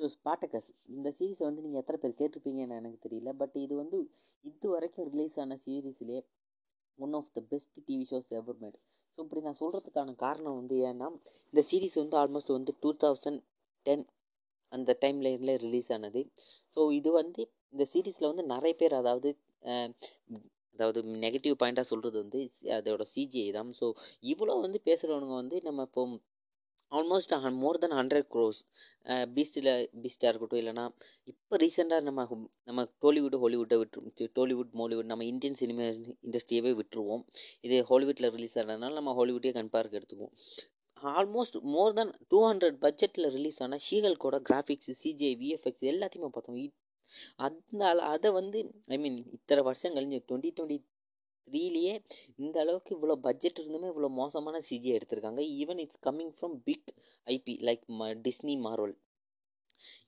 So Spartacus இந்த சீரீஸை வந்து நீங்கள் எத்தனை பேர் கேட்டிருப்பீங்கன்னு எனக்கு தெரியல. பட் இது வந்து இது வரைக்கும் ரிலீஸ் ஆன சீரீஸ்லேயே one of the best TV shows ever made so இப்படி நான் சொல்கிறதுக்கான காரணம் வந்து ஏன்னா இந்த சீரீஸ் வந்து ஆல்மோஸ்ட் வந்து டூ தௌசண்ட் டென் அந்த டைம்ல ரிலீஸ் ஆனது. ஸோ இது வந்து இந்த சீரீஸில் வந்து நிறைய பேர் அதாவது அதாவது நெகட்டிவ் பாயிண்ட்டாக சொல்கிறது வந்து அதோட சிஜிஐ தான். ஸோ இவ்வளோ வந்து பேசுகிறவனுங்க வந்து நம்ம இப்போ almost more than hundred crores பீஸ்டில் பீஸ்டாக இருக்கட்டும் இல்லைனா இப்போ ரீசெண்டாக நம்ம நம்ம டோலிவுட் ஹாலிவுட்டை விட்டு டோலிவுட் மாலிவுட் நம்ம இந்தியன் சினிமா இண்டஸ்ட்ரியவே விட்டுருவோம். இது ஹாலிவுட்டில் ரிலீஸ் ஆனதுனால நம்ம ஹாலிவுட்டே கன்பார்க் எடுத்துக்குவோம். Almost more than two hundred பட்ஜெட்டில் ரிலீஸ் ஆன ஷீகல்கோட கிராஃபிக்ஸ் சிஜே விஎஃப்எக்ஸ் எல்லாத்தையுமே பார்த்தோம். அதனால் அதை வந்து ஐ மீன் இத்தனை வருஷம் கழிஞ்சு டுவெண்ட்டி டுவெண்ட்டி த்ரீலேயே இந்த அளவுக்கு இவ்வளோ பட்ஜெட் இருந்துமே இவ்வளோ மோசமான சிஜி எடுத்திருக்காங்க. Even it's coming from big IP like Disney Marvel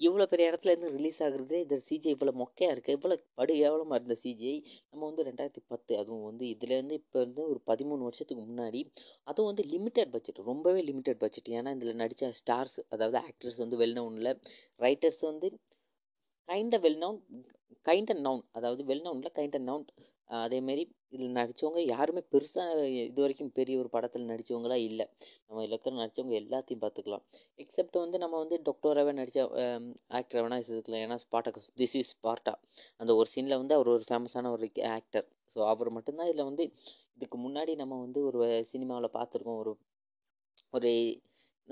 இவ்வளோ பெரிய இடத்துல இருந்து ரிலீஸ் ஆகுறதே இந்த சிஜி இவ்வளோ மொக்கையாக இருக்குது இவ்வளோ படு கேவலமாக இருந்த சிஜிஐ நம்ம வந்து ரெண்டாயிரத்தி பத்து அதுவும் வந்து இதுலேருந்து இப்போ வந்து ஒரு பதிமூணு வருஷத்துக்கு முன்னாடி அதுவும் வந்து லிமிட்டட் பட்ஜெட் ரொம்பவே லிமிட்டட் பட்ஜெட் ஏன்னா இதில் நடித்த ஸ்டார்ஸ் அதாவது ஆக்டர்ஸ் வந்து வெல் நவுனில் ரைட்டர்ஸ் வந்து kind well known kind and known அதாவது வெல் நவுனில் கைண்ட் அண்ட் நவுன் அதேமாரி இதில் நடித்தவங்க யாருமே பெருசாக இது வரைக்கும் பெரிய ஒரு படத்தில் நடித்தவங்களா இல்லை. நம்ம இதில் இருக்கிற நடித்தவங்க எல்லாத்தையும் பார்த்துக்கலாம். எக்ஸப்ட் வந்து நம்ம வந்து டாக்டராகவே நடித்த ஆக்டரை வேணால் எடுத்துக்கலாம் ஏன்னா ஸ்பாட்டகஸ் திஸ் இஸ் ஸ்பார்ட்டா அந்த ஒரு சீனில் வந்து அவர் ஒரு ஃபேமஸான ஒரு ஆக்டர் ஸோ அவர் மட்டும்தான் இதில் வந்து இதுக்கு முன்னாடி நம்ம வந்து ஒரு சினிமாவில் பார்த்துருக்கோம். ஒரு ஒரு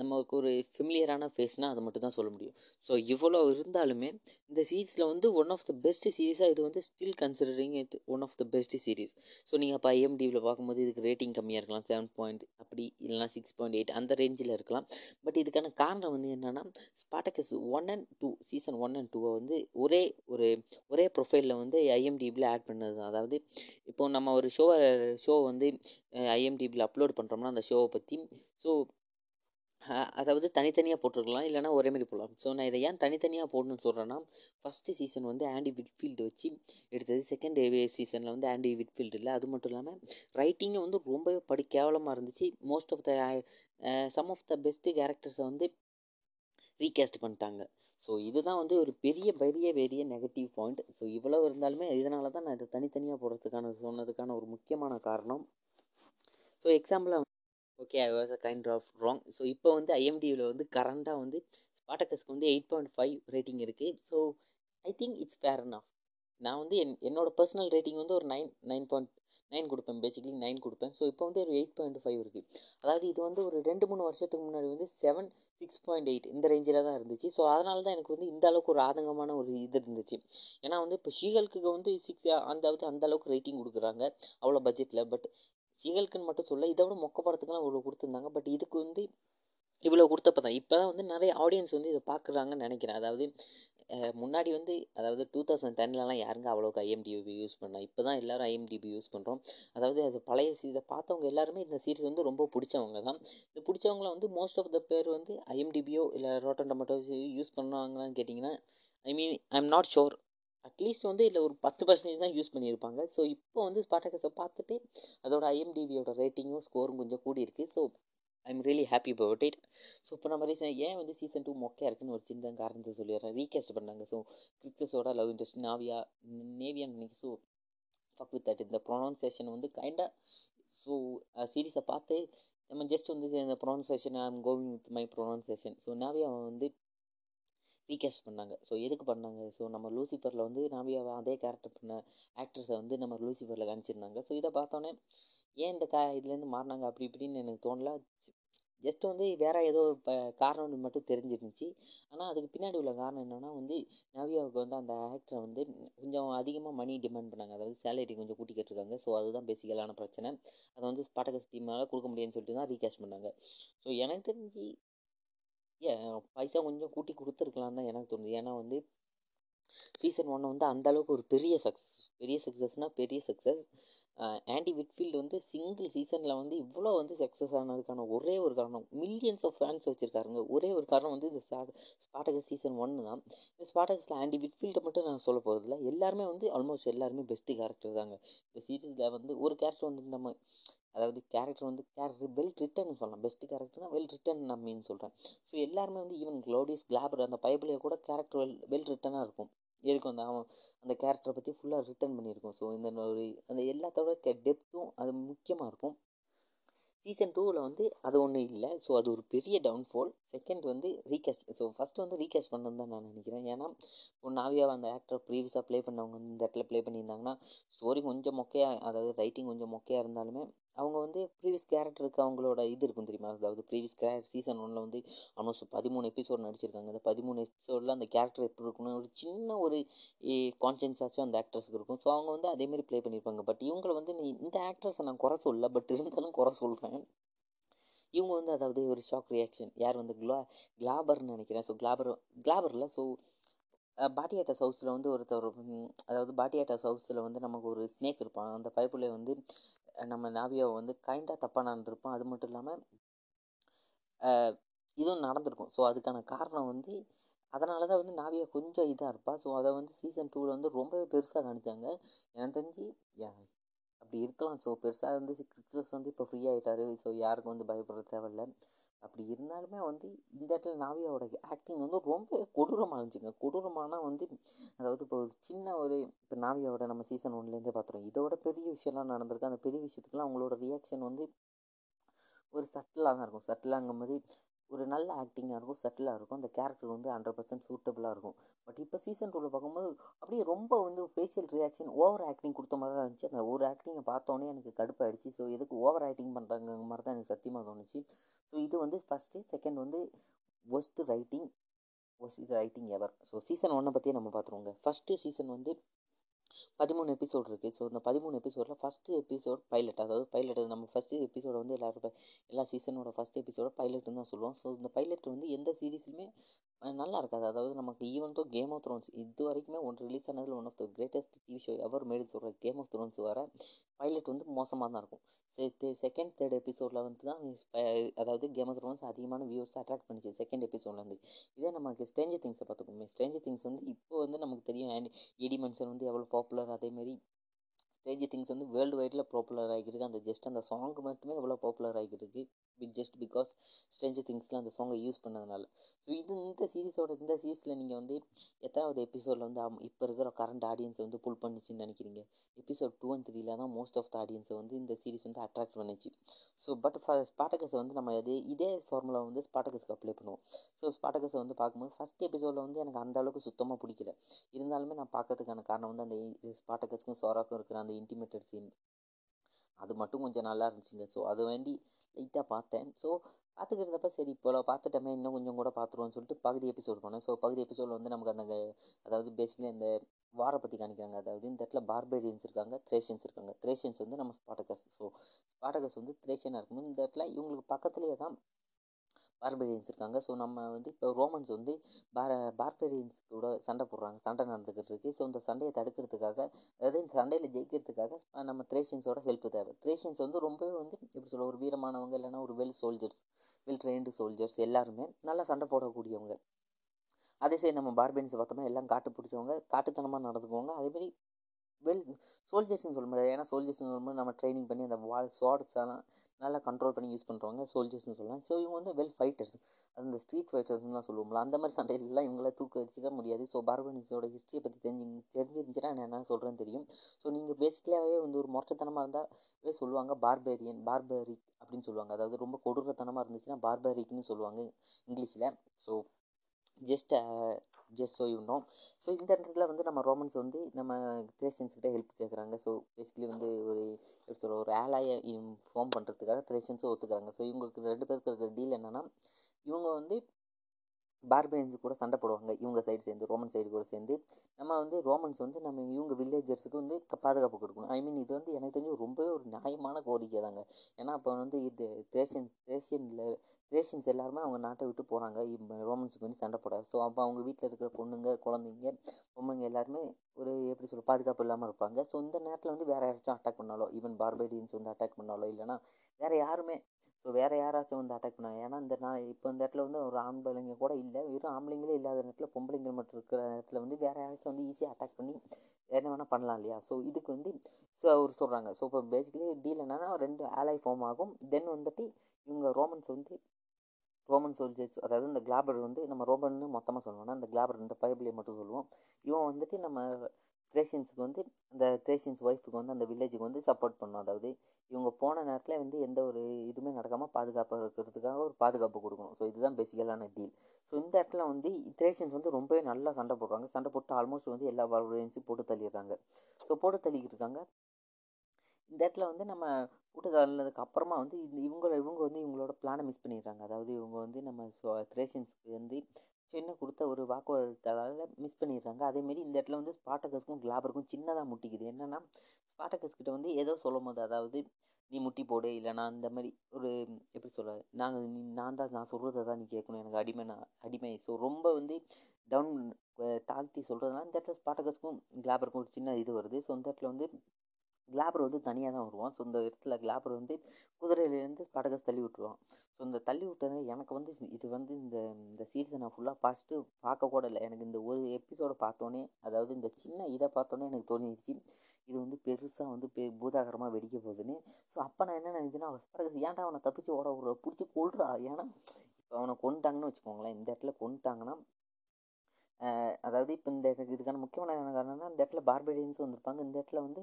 நமக்கு ஒரு ஃபெமிலியரான ஃபேஸ்னால் அதை மட்டும் தான் சொல்ல முடியும். ஸோ இவ்வளோ இருந்தாலுமே இந்த சீரீஸில் வந்து ஒன் ஆஃப் த பெஸ்ட் சீரீஸாக இது வந்து still considering it one of the best series so நீங்கள் இப்போ ஐஎம்டிவியில் பார்க்கும்போது இதுக்கு ரேட்டிங் கம்மியாக இருக்கலாம் செவன் பாயிண்ட் அப்படி இல்லைனா சிக்ஸ் பாயிண்ட் எயிட் அந்த ரேஞ்சில் இருக்கலாம். பட் இதுக்கான காரணம் வந்து என்னென்னா Spartacus one and two season one and டூவை வந்து ஒரே ஒரு ஒரே ப்ரொஃபைலில் வந்து ஐஎம்டிபியில் ஆட் பண்ணது தான். அதாவது இப்போ நம்ம ஒரு ஷோவை ஷோ வந்து ஐஎம்டிபியில் அப்லோட் பண்ணுறோம்னா அந்த ஷோவை பற்றி ஸோ அதாவது தனித்தனியாக போட்டிருக்கலாம் இல்லைனா ஒரே மாதிரி போடலாம். ஸோ நான் இதை ஏன் தனித்தனியாக போடணும்னு சொல்கிறேன்னா ஃபஸ்ட்டு சீசன் வந்து ஆண்டி விட்ஃபீல்டு வச்சு எடுத்தது. செகண்ட் சீசனில் வந்து ஆண்டி விட்ஃபீல்டு இல்லை. அது மட்டும் இல்லாமல் ரைட்டிங்கும் வந்து ரொம்பவே படி கேவலமாக இருந்துச்சு. Most of the some of the best கேரக்டர்ஸை வந்து ரீகேஸ்ட் பண்ணிட்டாங்க. ஸோ இதுதான் வந்து ஒரு பெரிய பெரிய பெரிய நெகட்டிவ் பாயிண்ட் ஸோ இவ்வளோ இருந்தாலுமே இதனால தான் நான் இதை தனித்தனியாக போடுறதுக்கான சொன்னதுக்கான ஒரு முக்கியமான காரணம். ஸோ எக்ஸாம்பிளாக okay I was a kind of wrong so இப்போ வந்து ஐஎம்டியில் வந்து கரண்டாக வந்து ஸ்பாட்டக்கஸ்க்கு வந்து எயிட் பாயிண்ட் ஃபைவ் ரேட்டிங் இருக்குது so I think it's fair of நான் வந்து என் என்னோட பர்சனல் ரேட்டிங் வந்து ஒரு நைன் நைன் பாயிண்ட் நைன் கொடுப்பேன். பேசிக்கலி நைன் கொடுப்பேன். ஸோ இப்போ வந்து ஒரு எயிட் பாயிண்ட் ஃபைவ் இருக்குது அதாவது இது வந்து ஒரு ரெண்டு மூணு வருஷத்துக்கு முன்னாடி வந்து செவன் சிக்ஸ் பாயிண்ட் எயிட் இந்த ரேஞ்சில் தான் இருந்துச்சு. ஸோ அதனால தான் எனக்கு வந்து இந்த அளவுக்கு ஒரு ஆதங்கமான ஒரு இது இருந்துச்சு. ஏன்னா வந்து இப்போ ஷீகல்க்கு வந்து சிக்ஸ் அந்த அந்த அளவுக்கு ரேட்டிங் கொடுக்குறாங்க. அவ்வளோ பட்ஜெட்டில் பட் சீகலுக்குன்னு மட்டும் சொல்ல இதை விட மொக்க படத்துக்குலாம் இவ்வளோ கொடுத்துருந்தாங்க. பட் இதுக்கு வந்து இவ்வளோ கொடுத்தப்ப தான் இப்போ தான் வந்து நிறைய ஆடியன்ஸ் வந்து இதை பார்க்குறாங்கன்னு நினைக்கிறேன். அதாவது முன்னாடி வந்து அதாவது டூ தௌசண்ட் டென்லலாம் யாருங்க அவ்வளோக்கு ஐஎம்டிபி யூஸ் பண்ணா? இப்போ தான் எல்லோரும் ஐஎம்டிபி யூஸ் பண்ணுறோம் அதாவது அது பழைய இதை பார்த்தவங்க எல்லாருமே இந்த சீரிஸ் வந்து ரொம்ப பிடிச்சவங்க தான். இந்த பிடிச்சவங்கள வந்து மோஸ்ட் ஆஃப் த பேர் வந்து ஐஎம்டிபியோ இல்லை ரோட்டன் டொமேட்டோஸ் யூஸ் பண்ணுவாங்களான்னு கேட்டிங்கன்னா I mean I am not sure at least வந்து இதில் ஒரு பத்து பர்சன்டேஜ் தான் யூஸ் பண்ணியிருப்பாங்க. ஸோ இப்போ வந்து ஸ்பாட்டகஸை பார்த்துட்டு அதோட ஐஎம்டிவியோட ரேட்டிங்கும் ஸ்கோரும் கொஞ்சம் கூடி so I am really happy about it so இப்போ நம்ம ரீசன் ஏன் வந்து சீசன் டூ மொக்கையாக இருக்குன்னு ஒரு சின்ன காரணத்தை சொல்லிடுறேன். ரீகேஸ்ட் பண்ணாங்க. ஸோ கிறிஸ்டஸோட லவ் இன்ட்ரெஸ்ட் நாவியா நேவியான்னு நினைக்க ஸோ ஃபக் வித் தட் இந்த ப்ரொனவுன்சேஷன் வந்து கைண்டாக ஸோ சீரீஸை பார்த்து நம்ம ஜஸ்ட் வந்து இந்த pronunciation I am going with my pronunciation so Naevia வந்து ரீகேஸ்ட் பண்ணாங்க. ஸோ எதுக்கு பண்ணாங்க? ஸோ நம்ம லூசிஃபரில் வந்து நாவியாவை அதே கேரக்டர் பண்ண ஆக்ட்ரஸை வந்து நம்ம லூசிஃபரில் காமிச்சிருந்தாங்க. ஸோ இதை பார்த்தோன்னே ஏன் இந்த கா இதுலேருந்து மாறினாங்க? அப்படி இப்படின்னு எனக்கு தோணல. ஜஸ்ட் வந்து வேறு ஏதோ இப்போ காரணம்னு மட்டும் தெரிஞ்சிருந்துச்சு. ஆனால் அதுக்கு பின்னாடி உள்ள காரணம் என்னென்னா வந்து நவியாவுக்கு வந்து அந்த ஆக்டரை வந்து கொஞ்சம் அதிகமாக மணி டிமாண்ட் பண்ணாங்க. அதாவது சேலரி கொஞ்சம் கூட்டி கேட்டிருக்காங்க. ஸோ அதுதான் பேசிக்கலான பிரச்சனை. அதை வந்து ஸ்பாட்டகஸ் டீமால் கொடுக்க முடியும்னு சொல்லிட்டு தான் ரீகேஷ் பண்ணாங்க. ஸோ எனக்கு தெரிஞ்சு பைசா கொஞ்சம் கூட்டி கொடுத்துருக்கலாம் தான் எனக்கு தோணுது. ஏன்னா வந்து சீசன் ஒன்று வந்து அந்தளவுக்கு ஒரு பெரிய சக்ஸஸ் பெரிய சக்ஸஸ்னால் பெரிய சக்ஸஸ் ஆண்டி விட்ஃபீல்டு வந்து சிங்கிள் சீசனில் வந்து இவ்வளோ வந்து சக்ஸஸ் ஆனதுக்கான ஒரே ஒரு காரணம் மில்லியன்ஸ் ஆஃப் ஃபேன்ஸ் வச்சுருக்காருங்க. ஒரே ஒரு காரணம் வந்து இந்த ஸ்பாட்டகஸ் சீசன் ஒன்று தான். இந்த ஸ்பாட்டகஸில் ஆண்டி விட்ஃபீல்டை மட்டும் நான் சொல்ல போகிறதில்ல எல்லாருமே வந்து ஆல்மோஸ்ட் எல்லாருமே பெஸ்ட்டு கேரக்டர் தாங்க. இந்த சீரீஸில் வந்து ஒரு கேரக்டர் வந்து நம்ம அதாவது கேரக்டர் வந்து கேரக்டர் வெல் ரிட்டர்ன் சொல்லலாம். பெஸ்ட்டு கேரக்டர்னா வெல் ரிட்டன் நான் மீன் சொல்கிறேன் ஸோ எல்லாருமே வந்து ஈவன் க்ளோடியஸ் கிளாபர் அந்த பைபிளே கூட கேரக்டர் வெல் வெல் ரிட்டனாக இருக்கும். எதுக்கு வந்து அவன் அந்த கேரக்டரை பற்றி ஃபுல்லாக ரிட்டன் பண்ணியிருக்கோம். ஸோ இந்த ஒரு அந்த எல்லாத்தோட டெப்த்தும் அது முக்கியமாக இருக்கும். சீசன் டூவில் வந்து அது ஒன்றும் இல்லை. ஸோ அது ஒரு பெரிய டவுன்ஃபால் செகண்ட் வந்து ரீகேஸ்ட் ஸோ ஃபஸ்ட்டு வந்து ரீகேஸ்ட் பண்ணது தான் நான் நினைக்கிறேன். ஏன்னா ஒரு நாவியாக அந்த ஆக்டர் ப்ரீவியஸாக ப்ளே பண்ணவங்க இந்த இடத்துல ப்ளே பண்ணியிருந்தாங்கன்னா ஸ்டோரி கொஞ்சம் மொக்கையாக அதாவது ரைட்டிங் கொஞ்சம் மொக்கையாக இருந்தாலுமே அவங்க வந்து ப்ரீவியஸ் கேரக்டருக்கு அவங்களோட இது இருக்கும் தெரியுமா? அதாவது ப்ரீவியஸ் கேரக்டர் சீசன் ஒன்றில் வந்து ஆல்மோஸ்ட் பதிமூணு எபிசோட் நடிச்சிருக்காங்க. அந்த பதிமூணு எபிசோடில் அந்த கேரக்டர் எப்படி இருக்கணும் ஒரு சின்ன ஒரு கான்சியன்ஸாச்சும் அந்த ஆக்டர்ஸ்க்கு இருக்கும். ஸோ அவங்க வந்து அதேமாரி ப்ளே பண்ணியிருப்பாங்க பட் இவங்களை வந்து நீ இந்த ஆக்ட்ரஸை நான் குறை சொல்லல. பட் இருந்தாலும் குறை சொல்கிறேன் இவங்க வந்து அதாவது ஒரு ஷாக் ரியாக்ஷன் யார் வந்து க்ளா கிளாபர்னு நினைக்கிறேன். ஸோ கிளாபர் கிளாபரில் ஸோ பாட்டியாட்டாஸ் ஹவுஸில் வந்து ஒருத்தர் அதாவது பாட்டியாட்டாஸ் ஹவுஸில் வந்து நமக்கு ஒரு ஸ்னேக் இருப்பான். அந்த பைப்பில் வந்து நம்ம நாவியாவை வந்து கைண்டாக தப்பாக நடந்திருப்போம். அது மட்டும் இல்லாமல் இதுவும் நடந்திருக்கும். ஸோ அதுக்கான காரணம் வந்து அதனால தான் வந்து நாவியா கொஞ்சம் இதாக இருப்பாள் ஸோ அதை வந்து சீசன் டூவில் வந்து ரொம்பவே பெருசாக காணிச்சாங்க எனக்கு தெரிஞ்சு அப்படி இருக்கலாம். ஸோ பெருசாக வந்து கிறிஸ்டஸ் வந்து இப்போ ஃப்ரீ ஆகிட்டாரு ஸோ யாருக்கும் வந்து பயப்பட தேவையில்ல. அப்படி இருந்தாலுமே வந்து இந்த இடத்துல நாவியாவோட ஆக்டிங் வந்து ரொம்ப கொடூரமாக இருந்துச்சுங்க. கொடூரமானா வந்து அதாவது இப்போ ஒரு சின்ன ஒரு இப்போ நாவியாவோட நம்ம சீசன் ஒன்லேருந்தே பார்த்துருவோம் இதோட பெரிய விஷயம்லாம் நடந்திருக்கு. அந்த பெரிய விஷயத்துக்குலாம் அவங்களோட ரியாக்ஷன் வந்து ஒரு சட்டிலாக தான் இருக்கும். சட்டிலாங்கும் போது ஒரு நல்ல ஆக்டிங்காக இருக்கும் செட்டிலாக இருக்கும். அந்த கேரக்டர் வந்து ஹண்ட்ரட் பர்சன்ட் சூட்டபுளாக இருக்கும். பட் இப்போ சீசன் டூவில் பார்க்கும்போது அப்படியே ரொம்ப வந்து ஃபேஷியல் ரியாக்ஷன் ஓவர் ஆக்டிங் கொடுத்த மாதிரி தான் இருந்துச்சு. அந்த ஒரு ஆக்டிங்கை பார்த்தோன்னே எனக்கு கடுப்பாயிடுச்சு. ஸோ எதுக்கு ஓவர் ஆக்டிங் பண்ணுறாங்க மாதிரி தான் எனக்கு சத்தியமாக தோணுச்சு. ஸோ இது வந்து ஃபஸ்ட்டு செகண்ட் வந்து worst writing worst writing ever so season ஒன்னை பற்றியே நம்ம பார்த்துருவோங்க. ஃபஸ்ட்டு சீசன் வந்து பதிமூணு எபிசோட் இருக்குது ஸோ இந்த பதிமூணு எபிசோடில் ஃபஸ்ட்டு எபிசோட் பைலட் அதாவது பைலட் நம்ம ஃபஸ்ட்டு எபிசோட வந்து எல்லாரும் எல்லா சீசனோட ஃபஸ்ட் எபிசோட பைலட்னு தான் சொல்லுவோம். ஸோ இந்த பைலட் வந்து எந்த சீரீஸ்லையுமே நல்லா இருக்காது. அதாவது நமக்கு even though game of Thrones இது வரைக்குமே ஒன்று release ஆனதில் one of the greatest TV show ever made சொல்கிற கேம் ஆஃப் த்ரோன்ஸ் வர பைலட் வந்து மோசமாக தான் இருக்கும். செகண்ட் தேர்ட் எபிசோடில் வந்து தான் அதாவது கேம் ஆஃப் த்ரோன்ஸ் அதிகமான வியூஸ் அட்ராக்ட் பண்ணிச்சு செகண்ட் எபிசோட்லேருந்து இதே நமக்கு ஸ்ட்ரேஞ்சர் திங்ஸை பார்த்துக்கோமே. ஸ்ட்ரேஞ்சர் திங்ஸ் வந்து இப்போ வந்து நமக்கு தெரியும். எடி மன்சன் வந்து எவ்வளோ பாப்புலர் அதேமாரி ஸ்ட்ரேஞ்சர் திங்ஸ் வந்து வேர்ல்டு வைடில் பாப்புலர் ஆகிருக்கு அந்த ஜஸ்ட் அந்த சாங் மட்டுமே எவ்வளோ பாப்புலர் ஆகிருக்கு பிக் ஜஸ்ட் பிகாஸ் ஸ்ட்ரெஞ்சு திங்ஸ்லாம் அந்த சாங்கை யூஸ் பண்ணதுனால. ஸோ இது இந்த சீரீஸோட இந்த சீரீஸில் நீங்கள் வந்து எத்தனாவது எபிசோடில் வந்து இப்போ இருக்கிற கரண்ட் ஆடியன்ஸை வந்து புல் பண்ணிச்சுன்னு நினைக்கிறீங்க? எபிசோட் டூ அண்ட் த்ரீல தான் மோஸ்ட் ஆஃப் த ஆடியன்ஸை வந்து இந்த சீரீஸ் வந்து அட்ராக்ட் பண்ணிச்சு. ஸோ பட் ஸ்பாட்டகஸை வந்து நம்ம அது இதே ஃபார்முலா வந்து ஸ்பாட்டகஸ்க்கு அப்ளை பண்ணுவோம். ஸோ ஸ்பாட்டகஸை வந்து பார்க்கும்போது ஃபஸ்ட் எபிசோடில் வந்து எனக்கு அந்த அளவுக்கு சுத்தமாக பிடிக்கல. இருந்தாலுமே நான் பார்க்கறதுக்கான காரணம் வந்து அந்த ஸ்பாட்டகஸ்க்கும் சோராக்கும் இருக்கிற அந்த இன்டிமேட்டட் சீன் அது மட்டும் கொஞ்சம் நல்லா இருந்துச்சுங்க. ஸோ அது வேண்டி லைட்டாக பார்த்தேன். ஸோ பார்த்துக்கிறதப்ப சரி இப்போ பார்த்துட்டோமே இன்னும் கொஞ்சம் கூட பார்த்துருவோம்னு சொல்லிட்டு பகுதி எபிசோட் போனேன். ஸோ பகுதி எபிசோடில் வந்து நமக்கு அந்த அதாவது பேசிக்கலி அந்த வாரை பற்றி காணிக்கிறாங்க அதாவது இந்த இடத்துல பார்பேரியன்ஸ் இருக்காங்க த்ரேஷியன்ஸ் இருக்காங்க. த்ரேஷியன்ஸ் வந்து நம்ம ஸ்பாட்டகஸ் ஸோ ஸ்பாட்டகஸ் வந்து த்ரேஷியனாக இருக்கும் இந்த இடத்துல இவங்களுக்கு பக்கத்துலேயே தான் பார்பேரியன்ஸ் இருக்காங்க. ஸோ நம்ம வந்து இப்போ ரோமன்ஸ் வந்து பார பார்பேரியன்ஸ் கூட சண்டை போடுறாங்க. சண்டை நடந்துக்கிட்டு இருக்கு. ஸோ இந்த சண்டையை தடுக்கிறதுக்காக அதாவது இந்த சண்டையில் ஜெயிக்கிறதுக்காக நம்ம த்ரேஷியன்ஸோட ஹெல்ப் தேவை. த்ரேஷியன்ஸ் வந்து ரொம்பவே வந்து எப்படி சொல்ல ஒரு வீரமானவங்க இல்லைன்னா ஒரு well soldiers well trained soldiers எல்லாருமே நல்லா சண்டை போடக்கூடியவங்க. அதே சரி நம்ம பார்பேரியன்ஸ் பார்த்தோம்னா எல்லாம் காட்டு பிடிச்சவங்க காட்டுத்தனமாக நடந்துக்குவாங்க. அதேமாரி வெல் சோல்ஜர்ஸ்னு சொல்ல முடியாது. ஏன்னா சோல்ஜர்ஸ்னு சொல்லும்போது நம்ம ட்ரைனிங் பண்ணி அந்த வால் ஸ்வாட்ஸ் எல்லாம் நல்லா கண்ட்ரோல் பண்ணி யூஸ் பண்ணுறவங்க சோல்ஜர்ஸ்னு சொல்லலாம். ஸோ இவங்க வந்து வெல் ஃபைட்டர்ஸ் அந்த ஸ்ட்ரீட் ஃபைட்டர்ஸ்லாம் சொல்லுவோம்ல அந்த மாதிரி சண்டையிலலாம் இவங்கள தூக்க வச்சுக்க முடியாது. ஸோ பார்பனிஸோட ஹிஸ்ட்ரியை பற்றி தெரிஞ்சு தெரிஞ்சிருந்துச்சுன்னா நான் என்ன சொல்கிறேன்னு தெரியும். ஸோ நீங்கள் பேசிக்கலாகவே வந்து ஒரு மொட்டத்தனமாக இருந்தால் சொல்லுவாங்க பார்பேரியன் பார்பரிக் அப்படின்னு சொல்லுவாங்க. அதாவது ரொம்ப கொடூரத்தனமாக இருந்துச்சுன்னா பார்பரிக்னு சொல்லுவாங்க இங்கிலீஷில். So just just so you know so இந்த இடத்துல வந்து நம்ம ரோமன்ஸ் வந்து நம்ம த்ரேஷியன்ஸ் கிட்டே ஹெல்ப் கேட்குறாங்க ஸோ பேசிக்கலி வந்து ஒரு எப்படி சொல்ல ஒரு ஆலாயை ஃபார்ம் பண்ணுறதுக்காக த்ரேஷியன்ஸும் ஒத்துக்கிறாங்க. ஸோ இவங்களுக்கு ரெண்டு பேருக்கு இருக்கிற டீல் என்னென்னா இவங்க வந்து பார்பேரியன்ஸ் கூட சண்டை போடுவாங்க. இவங்க சைடு சேர்ந்து ரோமன் சைடு கூட சேர்ந்து. நம்ம வந்து ரோமன்ஸ் வந்து நம்ம இவங்க வில்லேஜர்ஸுக்கு வந்து பாதுகாப்பு கொடுக்கணும். ஐ மீன் இது வந்து எனக்கு தெரிஞ்சு ரொம்பவே ஒரு நியாயமான கோரிக்கை தாங்க. ஏன்னா அப்போ வந்து இது தேஷியன் தேஷியனில் தேஷியன்ஸ் எல்லாருமே அவங்க நாட்டை விட்டு போகிறாங்க ரோமன்ஸுக்கு வந்து சண்டை போட ஸோ அப்போ அவங்க வீட்டில் இருக்கிற பொண்ணுங்க குழந்தைங்க பொம்மைங்க எல்லாருமே ஒரு எப்படி சொல்ல பாதுகாப்பு இல்லாமல் இருப்பாங்க. ஸோ இந்த நேரத்தில் வந்து வேறு யாராச்சும் அட்டாக் பண்ணாலோ ஈவன் பார்பேரியன்ஸ் வந்து அட்டாக் பண்ணாலோ இல்லைனா வேறு யாருமே ஸோ வேறு யாராச்சும் வந்து அட்டாக் பண்ணாங்க ஏன்னா இந்த நான் இப்போ இந்த இடத்துல வந்து ஒரு ஆம்பளைங்க கூட இல்லை வெறும் ஆம்பளைங்களே இல்லாத நேரத்தில் பொம்பளைங்கள் மட்டும் இருக்கிற நேரத்தில் வந்து வேறு யாராச்சும் வந்து ஈஸியாக அட்டாக் பண்ணி என்ன வேணால் பண்ணலாம் இல்லையா? ஸோ இதுக்கு வந்து ஸோ அவர் சொல்கிறாங்க ஸோ இப்போ பேசிக்கலி டீல் என்னன்னா ரெண்டு ஆலை ஃபார்ம் ஆகும். தென் வந்துட்டு இவங்க ரோமன்ஸ் வந்து ரோமன் சோல்ஜர்ஸ் அதாவது இந்த கிளாபர் வந்து நம்ம ரோமன்னு மொத்தமாக சொல்லுவோம்னா இந்த கிளாபர் இந்த பைபிளை மட்டும் சொல்லுவோம். இவன் வந்துட்டு நம்ம த்ரேஷியன்ஸுக்கு வந்து அந்த த்ரேஷியன்ஸ் ஒய்ஃபுக்கு வந்து அந்த வில்லேஜுக்கு வந்து சப்போர்ட் பண்ணும். அதாவது இவங்க போன நேரத்தில் வந்து எந்த ஒரு இதுவுமே நடக்காமல் பாதுகாப்பாக இருக்கிறதுக்காக ஒரு பாதுகாப்பு கொடுக்கணும். ஸோ இதுதான் பேசிக்கலான டீல் ஸோ இந்த இடத்துல வந்து த்ரேஷியன்ஸ் வந்து ரொம்பவே நல்லா சண்டை போடுறாங்க. சண்டை போட்டு ஆல்மோஸ்ட் வந்து எல்லா பார்பரியன்ஸும் போட்டு தள்ளிடுறாங்க. ஸோ போட்டு தள்ளிக்கிட்டு இருக்காங்க. இந்த இடத்துல வந்து நம்ம போட்டு அப்புறமா வந்து இந்த இவங்க இவங்க வந்து இவங்களோட பிளானை மிஸ் பண்ணிடுறாங்க. அதாவது இவங்க வந்து நம்ம த்ரேஷன்ஸ்க்கு வந்து சின்ன கொடுத்த ஒரு வாக்குவாதத்தால் மிஸ் பண்ணிடுறாங்க. அதேமாரி இந்த இடத்துல வந்து ஸ்பாட்டகஸ்க்கும் கிளாபருக்கும் சின்னதாக முட்டிக்குது. என்னென்னா ஸ்பாட்டகஸ் கிட்ட வந்து ஏதோ சொல்லும் போது அதாவது நீ முட்டி போடு இல்லைனா இந்த மாதிரி ஒரு எப்படி சொல்ல நாங்கள் நீ நான் தான் நான் சொல்கிறத தான் நீ கேட்கணும். எனக்கு அடிமை நான் அடிமை. ஸோ ரொம்ப வந்து டவுன் தாழ்த்தி சொல்கிறதுனால இந்த இடத்துல ஸ்பாட்டகஸ்க்கும் கிளாபருக்கும் ஒரு சின்ன இது வருது. ஸோ இந்த இடத்துல வந்து கிளாபர் வந்து தனியாக தான் வருவான். ஸோ இந்த இடத்துல கிளாபர் வந்து குதிரையிலேருந்து ஸ்பாட்டகஸ் தள்ளி விட்டுருவான். ஸோ இந்த தள்ளி விட்டது எனக்கு வந்து இது வந்து இந்த இந்த சீரிஸை நான் ஃபுல்லாக ஃபஸ்ட்டு பார்க்க கூட இல்லை. எனக்கு இந்த ஒரு எபிசோடை பார்த்தோன்னே அதாவது இந்த சின்ன இதை பார்த்தோன்னே எனக்கு தோணிடுச்சு இது வந்து பெருசாக வந்து பெ பூதாகரமாக வெடிக்க போகுதுன்னு. ஸோ அப்போ நான் என்ன நினச்சேன்னா ஸ்பாட்டகஸ் ஏன்டா அவனை தப்பிச்சு ஓட விட்ற? பிடிச்சி கொள்றா ஏன்னா இப்போ அவனை கொண்டுட்டாங்கன்னு வச்சுக்கோங்களேன். இந்த இடத்துல கொண்டுட்டாங்கன்னா அதாவது இப்போ இந்த இதுக்கான முக்கியமான காரணம்னா இந்த இடத்துல பார்பேரியன்ஸும் வந்திருப்பாங்க. இந்த இடத்துல வந்து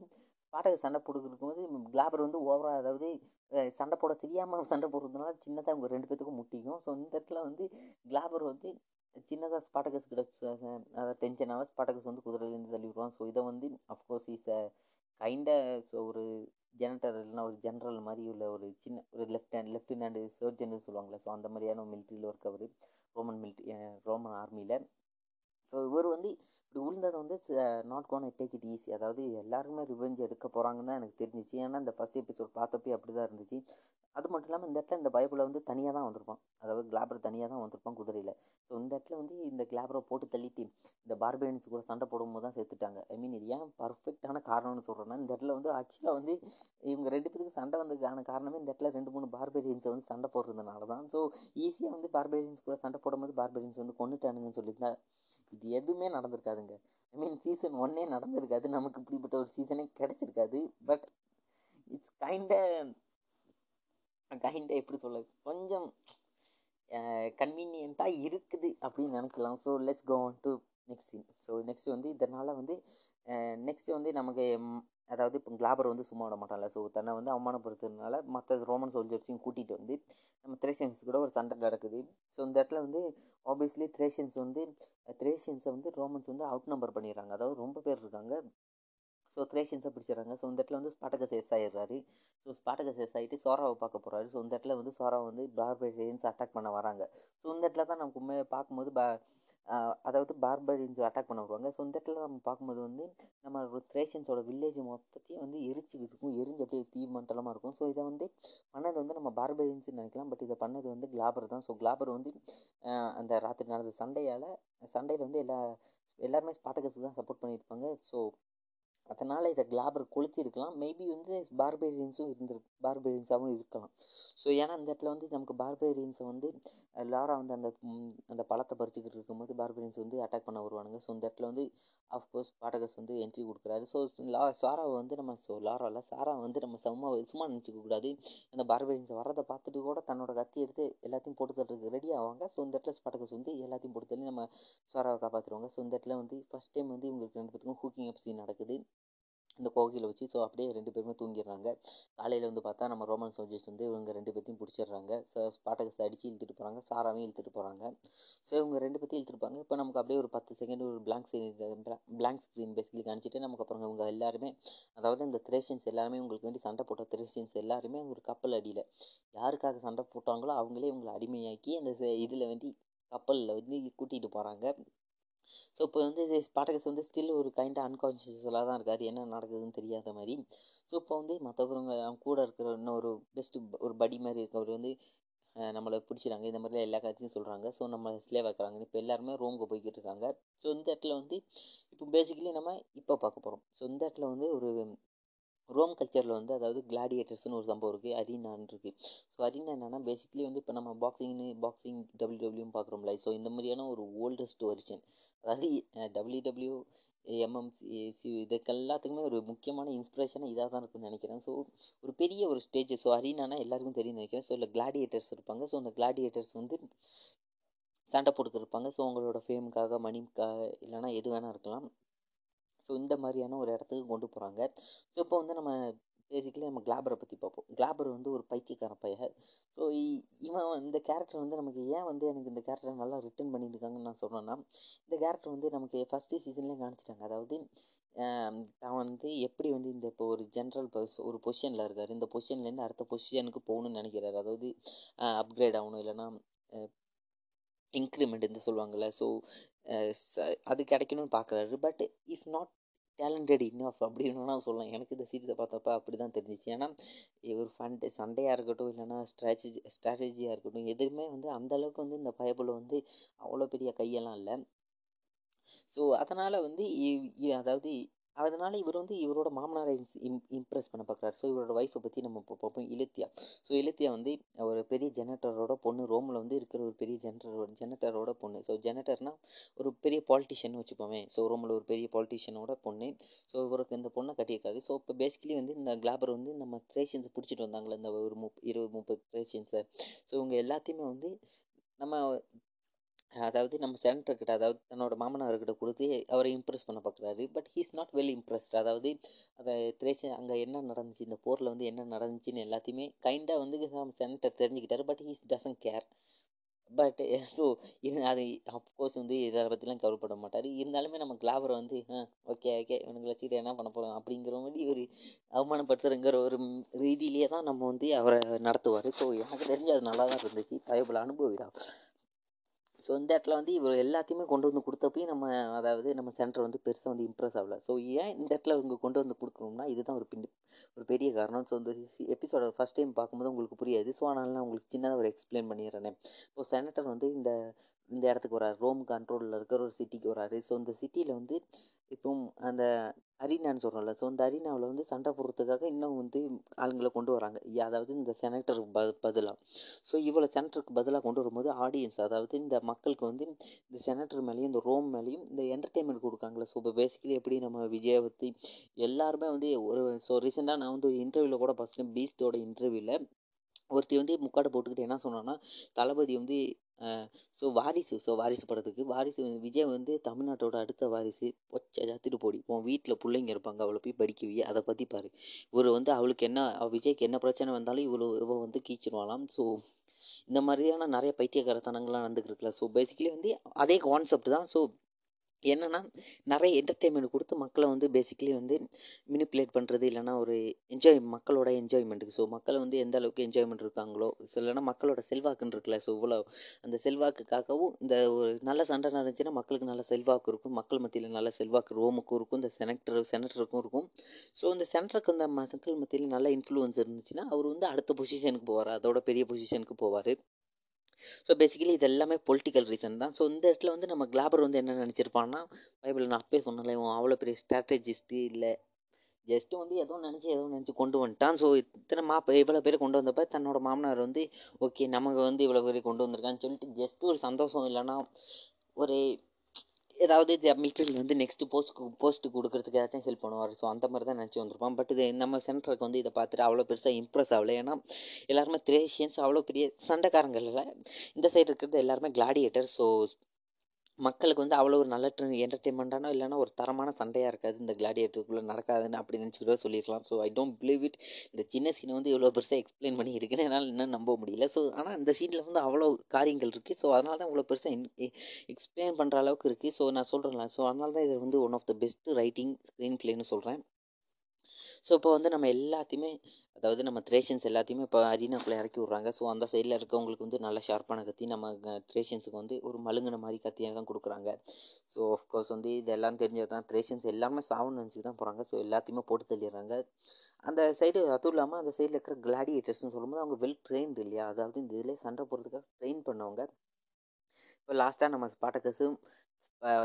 பாட்டக சண்டை போட்டுக்கிட்டு போது கிளாபர் வந்து ஓவராக அதாவது சண்டை போட தெரியாமல் சண்டை போடுறதுனால சின்னதாக அவங்க ரெண்டு பேத்துக்கும் முட்டிக்கும். ஸோ இந்த இடத்துல வந்து கிளாபர் வந்து சின்னதாக ஸ்பாட்டகஸ் கிட்ட அதாவது டென்ஷன் ஆக ஸ்பாட்டகஸ் வந்து குதிரையிலேருந்து தள்ளி விடுவான். ஸோ இதை வந்து of course is a kind so ஒரு ஜெனரல் இல்லைனா ஒரு ஜென்ரல் மாதிரி உள்ள ஒரு சின்ன ஒரு left hand left hand surgeon சொல்லுவாங்களே ஸோ அந்த மாதிரியான மிலிட்ரியில் ஒர்க் அவர். ரோமன் மிலிட்ரி ரோமன் ஆர்மியில் ஸோ இவர் வந்து இப்படி விழுந்தது வந்து not gonna take it easy அதாவது எல்லாருக்குமே ரிவெஞ்ச் எடுக்க போகிறாங்கன்னு தான் எனக்கு தெரிஞ்சிச்சு. ஏன்னா இந்த ஃபஸ்ட் எபிசோட் பார்த்தப்பே அப்படி தான் இருந்துச்சு. அது மட்டும் இல்லாமல் இந்த இடத்துல இந்த பைபிளை வந்து தனியாக தான் வந்திருப்பான். அதாவது கிளாபர் தனியாக தான் வந்திருப்பான் குதிரையில். ஸோ இந்த இடத்துல வந்து இந்த கிளாபரை போட்டு தள்ளிட்டு இந்த பார்பேரியன்ஸ் கூட சண்டை போடும்போது தான் செத்துட்டாங்க. ஐ மீன் இது ஏன் பர்ஃபெக்டான காரணம்னு சொல்கிறேன்னா இந்த இடத்துல வந்து ஆக்சுவலாக வந்து இவங்க ரெண்டு பேருக்கு சண்டை வந்ததுக்கான காரணமே இந்த இடத்துல ரெண்டு மூணு பார்பேரியன்ஸை வந்து சண்டை போடுறதுனால தான். ஸோ ஈஸியாக வந்து பார்பேரியன்ஸ் கூட சண்டை போடும்போது பார்பேரியன்ஸ் வந்து கொண்டுட்டானுங்கன்னு சொல்லியிருந்தேன் இது எதுவுமே நடந்திருக்காதுங்க. ஐ மீன் சீசன் ஒன்னே நடந்திருக்காது. நமக்கு இப்படிப்பட்ட ஒரு சீசனே கிடச்சிருக்காது. பட் இட்ஸ் கைண்ட கைண்ட எப்படி சொல்ல கொஞ்சம் கன்வீனியண்ட்டாக இருக்குது அப்படின்னு நினைக்கலாம். So let's go on to next scene so next வந்து இதனால் வந்து நெக்ஸ்ட் வந்து நமக்கு அதாவது இப்போ கிளாபர் வந்து சும்மா விட மாட்டான்ல. ஸோ தன்னை வந்து அவமானப்படுத்துறதுனால மற்ற ரோமன் சோல்ஜர்ஸையும் கூட்டிகிட்டு வந்து நம்ம த்ரேஷியன்ஸ் கூட ஒரு சண்டை நடக்குது. ஸோ இந்த இடத்துல வந்து ஆப்வியஸ்லி த்ரேஷியன்ஸ் வந்து த்ரேஷியன்ஸை வந்து ரோமன்ஸ் வந்து அவுட் நம்பர் பண்ணிடுறாங்க. அதாவது ரொம்ப பேர் இருக்காங்க. ஸோ த்ரேஷியன்ஸை பிடிச்சிடுறாங்க. ஸோ இந்த இடத்துல வந்து ஸ்பாட்டகஸ் எஸ் ஆயிடுறாரு. ஸோ ஸ்பாட்டகஸ் எஸ் ஆகிட்டு சோராவை பார்க்க போகிறாரு ஸோ இந்த இடத்துல வந்து சோராவை வந்து பார்பேரியன்ஸ் அட்டாக் பண்ண வராங்க. ஸோ இந்த இடத்துல தான் நமக்கு உண்மையை பார்க்கும்போது பா அதாவது பார்பரியன்ஸ் அட்டாக் பண்ண வருவாங்க ஸோ இந்த இடத்துல நம்ம பார்க்கும்போது வந்து நம்ம த்ரேஷன்ஸோட வில்லேஜ் மொத்தத்தையும் வந்து எரிச்சுக்கிட்டு இருக்கும். எரிஞ்சு அப்படியே தீ மண்டலமாக இருக்கும். ஸோ இதை வந்து பண்ணது வந்து நம்ம பார்பரியன்ஸ் நினைக்கலாம். பட் இதை பண்ணது வந்து கிளாபர் தான். ஸோ கிளாபர் வந்து அந்த ராத்திரி நடந்த சண்டையால் சண்டையில் வந்து எல்லா எல்லாருமே ஸ்பாட்டகஸுக்கு தான் சப்போர்ட் பண்ணியிருப்பாங்க. ஸோ அதனால் இதை கிளாபர் கொளுத்திருக்கலாம் மேபி வந்து பார்பேரியன்ஸும் இருந்திருக்கு பார்பேரியன்ஸாகவும் இருக்கலாம். ஸோ ஏன்னா இந்த இடத்துல வந்து நமக்கு பார்பேரியன்ஸை வந்து லாரா வந்து அந்த அந்த பழத்தை பறிச்சுக்கிட்டு இருக்கும்போது பார்பேரியன்ஸ் வந்து அட்டாக் பண்ண வருவானுங்க. ஸோ இந்த இடத்துல வந்து ஆஃப்கோர்ஸ் பாடகஸ் வந்து என்ட்ரி கொடுக்குறாரு. ஸோ லா சாராவை வந்து நம்ம ஸோ லாராவில் சாரா வந்து நம்ம சும்மா சும்மா நினச்சிக்க கூடாது. அந்த பார்பேரியன்ஸ் வரதை பார்த்துட்டு கூட தன்னோட கத்தி எடுத்து எல்லாத்தையும் போட்டு தட்டுறதுக்கு ரெடி ஆவாங்க. ஸோ இந்த இடத்துல ஸ்பாட்டகஸ் வந்து எல்லாத்தையும் போட்டு தள்ளி நம்ம சாராவை காப்பாற்றுருவாங்க ஸோ இந்த இடத்துல வந்து ஃபஸ்ட் டைம் வந்து இவங்களுக்கு ரெண்டு பேத்துக்கும் ஹூக்கிங் அப் சீன் நடக்குது. இந்த கோகையில் வச்சு ஸோ அப்படியே ரெண்டு பேருமே தூங்கிடுறாங்க. காலையில் வந்து பார்த்தா நம்ம ரோமன் சோல்ஜர்ஸ் வந்து இவங்க ரெண்டு பேர்த்தையும் பிடிச்சிடுறாங்க. ஸோ ஸ்பாட்டகஸ் அடித்து இழுத்துட்டு போகிறாங்க சாராவையும் இழுத்துட்டு போகிறாங்க ஸோ இவங்க ரெண்டு பேர்த்தையும் இழுத்துட்டு போகிறாங்க இப்போ நமக்கு அப்படியே ஒரு பத்து செகண்ட் ஒரு blank screen blank screen basically காணிச்சிட்டு நமக்கு அப்புறம் இவங்க எல்லாருமே அதாவது இந்த த்ரேஷியன்ஸ் எல்லாருமே உங்களுக்கு வேண்டி சண்டை போட்ட த்ரேஷியன்ஸ் எல்லாருமே ஒரு கப்பல் அடியில் யாருக்காக சண்டை போட்டாங்களோ அவங்களே இவங்களை அடிமையாக்கி அந்த இதில் வேண்டி கப்பலில் வந்து கூட்டிகிட்டு போகிறாங்க ஸோ இப்போ வந்து இது ஸ்பாட்டகஸ் வந்து ஸ்டில் ஒரு கைண்டாக அன்கான்ஷியஸில் தான் இருக்கார். என்ன நடக்குதுன்னு தெரியாத மாதிரி. ஸோ இப்போ வந்து மற்றவங்க அவங்க கூட இருக்கிற இன்னொரு பெஸ்ட்டு ஒரு படி மாதிரி இருக்கவர் வந்து நம்மளை பிடிச்சிறாங்க இந்த மாதிரிலாம் எல்லா காட்சியும் சொல்கிறாங்க ஸோ நம்ம ஸ்லேவ் ஆக்குறாங்க. இப்போ எல்லாருமே ரோமுக்கு போய்கிட்டு இருக்காங்க. ஸோ இந்த இடத்துல வந்து இப்போ பேசிக்கலி நம்ம இப்போ பார்க்க போகிறோம் ஸோ இந்த இடத்துல வந்து ஒரு ரோம் கல்ச்சரில் வந்து அதாவது கிளாடியேட்டர்ஸ்னு ஒரு சம்பவம் இருக்குது அரினான்னு இருக்குது ஸோ அரினா என்னென்னா பேசிக்கலி வந்து இப்போ நம்ம பாக்ஸிங்னு பாக்ஸிங் டபிள்யூ டபிள்யூன்னு பார்க்குறோம்ல ஸோ இந்த மாதிரியான ஒரு ஓல்டஸ்ட் ஒரிஜின் அதாவது டபிள்யூ டபிள்யூ எம்எம்சி இதுக்கு எல்லாத்துக்குமே ஒரு முக்கியமான இன்ஸ்பிரேஷனாக இதாக தான் இருக்குன்னு நினைக்கிறேன். ஸோ ஒரு பெரிய ஒரு ஸ்டேஜ் ஸோ அரினானா எல்லாருக்கும் தெரியும் நினைக்கிறேன். ஸோ இல்லை கிளாடியேட்டர்ஸ் இருப்பாங்க. ஸோ அந்த கிளாடியேட்டர்ஸ் வந்து சண்டை போட்டுக்கிருப்பாங்க ஸோ அவங்களோட ஃபேமுக்காக மணிக்காக இல்லைனா எது வேணால் இருக்கலாம். ஸோ இந்த மாதிரியான ஒரு இடத்துக்கு கொண்டு போகிறாங்க ஸோ இப்போ வந்து நம்ம பேசிக்கலி நம்ம கிளாபரை பற்றி பார்ப்போம். கிளாபர் வந்து ஒரு பைத்தியக்கார பையன். ஸோ இவன் இந்த கேரக்டர் வந்து நமக்கு ஏன் வந்து எனக்கு இந்த கேரக்டர் நல்லா ரிட்டர்ன் பண்ணியிருக்காங்கன்னு நான் சொல்கிறேன்னா இந்த கேரக்டர் வந்து நமக்கு ஃபஸ்ட்டு சீசன்லேயே காமிச்சிட்டாங்க. அதாவது தான் வந்து எப்படி வந்து இந்த இப்போ ஒரு ஜென்ரல் பர்ஸ் ஒரு பொசிஷனில் இருக்கார். இந்த பொசிஷன்லேருந்து அடுத்த பொசிஷனுக்கு போகணும்னு நினைக்கிறாரு. அதாவது அப்கிரேட் ஆகணும். இல்லைன்னா இன்க்ரிமெண்ட் சொல்லுவாங்கள்ல ஸோ அது கிடைக்கணும்னு பார்க்குறாரு. But is not talented enough அப்படின்னு நான் சொல்லலாம் எனக்கு இந்த சீரீஸை பார்த்தப்ப அப்படி தான் தெரிஞ்சிச்சு. ஏன்னா ஒரு ஃபண்ட் சண்டையாக இருக்கட்டும் இல்லைன்னா ஸ்ட்ராட்டஜி ஸ்ட்ராட்டஜியாக இருக்கட்டும் எதுவுமே வந்து அந்தளவுக்கு வந்து இந்த பயபுல வந்து அவ்வளோ பெரிய கையெல்லாம் இல்லை. ஸோ அதனால் வந்து அதாவது அதனால் இவர் வந்து இவரோட மாமனாரை இம் இம்ப்ரெஸ் பண்ண பார்க்குறாரு ஸோ இவரோட ஒய்ஃபை பற்றி நம்ம இப்போ பார்ப்போம். இலத்தியா. ஸோ இலத்தியா வந்து ஒரு பெரிய ஜெனரேட்டரோட பொண்ணு. ரோமில் வந்து இருக்கிற ஒரு பெரிய ஜெனரேட்டரோட ஜெனரேட்டரோட பொண்ணு. ஸோ ஜெனரேட்டர்னால் ஒரு பெரிய பாலிட்டிஷியன் வச்சுப்போமே ஸோ ரோமில் ஒரு பெரிய பாலிட்டிஷியனோட பொண்ணு. ஸோ இவருக்கு இந்த பொண்ணை கட்டியிருக்காரு ஸோ இப்போ பேசிக்கலி வந்து இந்த கிளாபர் வந்து நம்ம த்ரேஷியன்ஸை பிடிச்சிட்டு வந்தாங்களே இந்த ஒரு முப் இருபது முப்பது த்ரேஷியன்ஸை ஸோ இவங்க எல்லாத்தையுமே வந்து நம்ம அதாவது நம்ம சென்டர்கிட்ட அதாவது தன்னோட மாமனார்கிட்ட கொடுத்து அவரை இம்ப்ரெஸ் பண்ண பார்க்குறாரு but he's not well impressed அதாவது அதை திரேஷன் அங்கே என்ன நடந்துச்சு இந்த போரில் வந்து என்ன நடந்துச்சுன்னு எல்லாத்தையுமே கைண்டாக வந்து center தெரிஞ்சுக்கிட்டாரு but he's doesn't care but so இது அது அஃப்கோர்ஸ் வந்து இதை பற்றிலாம் கவலைப்பட மாட்டார். இருந்தாலுமே நம்ம கிளாவரை வந்து ஓகே ஓகே இவனுங்களை வச்சுக்கிட்டு என்ன பண்ண போகிறோம் அப்படிங்கிற மாதிரி ஒரு அவமானப்படுத்துறங்கிற ஒரு ரீதியிலேயே தான் நம்ம வந்து அவரை நடத்துவார். ஸோ எனக்கு தெரிஞ்சு அது நல்லா தான் இருந்துச்சு. பயபுல அனுபவிடா ஸோ இந்த இடத்துல வந்து இவர் எல்லாத்தையுமே கொண்டு வந்து கொடுத்தப்பையும் நம்ம அதாவது நம்ம சென்டர் வந்து பெருசாக வந்து இம்ப்ரெஸ் ஆகல. ஸோ ஏன் இந்த இடத்துல இவங்க கொண்டு வந்து கொடுக்கணும்னா இதுதான் ஒரு பின் ஒரு பெரிய காரணம். ஸோ இந்த எபிசோட ஃபஸ்ட் டைம் பார்க்கும்போது உங்களுக்கு புரியாது. ஸோ அதனால் நான் உங்களுக்கு சின்னதாக ஒரு எக்ஸ்பிளைன் பண்ணிடுறேன். இப்போ செனட்டர் வந்து இந்த இந்த இடத்துக்கு வராரு. ரோம் கண்ட்ரோலில் இருக்கிற ஒரு சிட்டிக்கு வராரு. ஸோ இந்த சிட்டியில் வந்து இப்போ அந்த அரினான்னு சொல்கிறோம்ல ஸோ அந்த அரினாவில் வந்து சண்டை போடுறதுக்காக இன்னும் வந்து ஆளுங்களை கொண்டு வராங்க. அதாவது இந்த செனட்டருக்கு ப பதிலாக ஸோ இவ்வளோ செனட்டருக்கு பதிலாக கொண்டு வரும்போது ஆடியன்ஸ் அதாவது இந்த மக்களுக்கு வந்து இந்த செனட்டர் மேலேயும் இந்த ரோம் மேலேயும் இந்த என்டர்டெயின்மெண்ட் கொடுக்காங்களே ஸோ இப்போ பேசிக்கலி எப்படி நம்ம விஜயை பற்றி எல்லாருமே வந்து ஒரு ஸோ ரீசெண்டாக நான் வந்து ஒரு இன்டர்வியூவில் கூட பார்த்தேன் பீஸ்டோட இன்டர்வியூவில் ஒருத்தி வந்து முக்காடை போட்டுக்கிட்டு என்ன சொன்னான்னா தளபதி வந்து ஸோ வாரிசு ஸோ வாரிசு படத்துக்கு. வாரிசு விஜய் வந்து தமிழ்நாட்டோட அடுத்த வாரிசு. பொச்சை ஜாத்திட்டு போடி. உன் வீட்டில் பிள்ளைங்க இருப்பாங்க அவளை போய் படிக்கவி அதை பற்றி பாரு. இவர் வந்து அவளுக்கு என்ன விஜய்க்கு என்ன பிரச்சனை வந்தாலும் இவ்வளோ இவ வந்து கீச்சிடுவாளாம். ஸோ இந்த மாதிரியான நிறைய பைத்தியக்காரத்தனங்கள்லாம் நடந்துக்கிட்டு ஸோ பேசிக்கலி வந்து அதே கான்செப்ட் தான். ஸோ என்னென்னா நிறைய என்டர்டெயின்மெண்ட் கொடுத்து மக்களை வந்து பேசிக்கலி வந்து மினிப்புலேட் பண்ணுறது இல்லைனா ஒரு என்ஜாய் மக்களோட என்ஜாய்மெண்ட்டுக்கு ஸோ மக்கள் வந்து எந்த அளவுக்கு என்ஜாய்மெண்ட் இருக்காங்களோ ஸோ இல்லைனா மக்களோட செல்வாக்குன்னு இருக்குல்ல ஸோ இவ்வளோ அந்த செல்வாக்குக்காகவும் இந்த ஒரு நல்ல சண்டை நடந்துச்சுன்னா மக்களுக்கு நல்ல செல்வாக்கு இருக்கும். மக்கள் மத்தியில் நல்ல செல்வாக்கு ரோமுக்கும் இருக்கும். இந்த செனக்டர் செனட்டருக்கும் இருக்கும். ஸோ இந்த செனட்டருக்கு அந்த மக்கள் மத்தியில் நல்ல இன்ஃப்ளூயன்ஸ் இருந்துச்சுன்னா அவர் வந்து அடுத்த பொசிஷனுக்கு போவார். அதோட பெரிய பொசிஷனுக்கு போவார். ஸோ பேசிக்கலி இது எல்லாமே பொலிட்டிக்கல் ரீசன் தான். ஸோ இந்த இடத்துல வந்து நம்ம கிளாபர் வந்து என்ன நினச்சிருப்பான்னா பைபிள் நான் அப்பயே சொன்னல இவன் அவ்வளோ பெரிய ஸ்ட்ராட்டஜிஸ்ட்டு இல்லை. ஜஸ்ட்டு வந்து ஏதோ நினச்சி ஏதோ நினச்சி கொண்டு வந்துட்டான். ஸோ இத்தனை மாப்ப இவ்வளோ பேர் கொண்டு வந்தப்போ தன்னோட மாமனார் வந்து ஓகே நமக்கு வந்து இவ்வளோ பேர் கொண்டு வந்திருக்கான்னு சொல்லிட்டு ஜஸ்ட்டு ஒரு சந்தோஷம் இல்லைன்னா ஒரு ஏதாவது இது மிலிட்ரியில் வந்து நெக்ஸ்ட்டு போஸ்ட் போஸ்ட்டு கொடுக்குறதுக்கு ஏதாச்சும் ஹெல்ப் பண்ணுவார். ஸோ அந்த மாதிரி தான் நினச்சி வந்திருப்பான். பட் இது நம்ம சென்டருக்கு வந்து இதை பார்த்துட்டு அவ்வளோ பெருசாக இம்ப்ரெஸ் ஆகலை. ஏன்னா எல்லாருமே த்ரேஷியன்ஸ் அவ்வளோ பெரிய சண்டைக்காரங்கள் இல்லை. இந்த சைடு இருக்கிறது எல்லாருமே கிளாடியேட்டர் ஸோ மக்களுக்கு வந்து அவ்வளோ ஒரு நல்ல என்டர்டெயின்மெண்ட்டானோ இல்லைனா ஒரு தரமான சண்டையாக இருக்காது. இந்த கிளாடியேட்டருக்குள்ளே நடக்காதுன்னு அப்படி நினச்சிக்கிட்டோ சொல்லியிருக்கலாம் so I don't believe it இந்த சின்ன சீனை வந்து இவ்வளோ பெருசாக எக்ஸ்பிளைன் பண்ணி இருக்குன்னு என்னால் இன்னும் நம்ப முடியல. ஸோ ஆனால் இந்த சீனில் வந்து அவ்வளோ காரியங்கள் இருக்குது ஸோ அதனால தான் இவ்வளோ பெருசாக எக்ஸ்பிளைன் பண்ணுற அளவுக்கு இருக்குது ஸோ நான் சொல்கிறேன் ஸோ அதனால தான் இது வந்து one of the best writing screen பிளேன்னு சொல்கிறேன் ஸோ இப்போ வந்து நம்ம எல்லாத்தையுமே அதாவது நம்ம த்ரேஷன்ஸ் எல்லாத்தையுமே இப்போ அரினாக்குள்ளே இறக்கி விட்றாங்க. ஸோ அந்த சைடில் இருக்கவங்களுக்கு வந்து நல்ல ஷார்ப்பான கத்தி நம்ம த்ரேஷன்ஸுக்கு வந்து ஒரு மழுங்கின மாதிரி கத்தியாக தான் கொடுக்குறாங்க. ஸோ ஆஃப்கோர்ஸ் வந்து இதெல்லாம் தெரிஞ்சது தான் த்ரேஷன்ஸ் எல்லாமே சாவுன்னு நினச்சி தான் போகிறாங்க ஸோ எல்லாத்தையுமே போட்டு தள்ளிடுறாங்க. அந்த சைடு அதுவும் இல்லாமல் அந்த சைடில் இருக்கிற கிளாடியேட்டர்ஸ்னு சொல்லும்போது அவங்க வெல் ட்ரெயின்டு இல்லையா? அதாவது இந்த இதில் சண்டை போடுறதுக்காக ட்ரெயின் பண்ணவங்க. இப்போ லாஸ்ட்டாக நம்ம ஸ்பாட்டக்கஸும்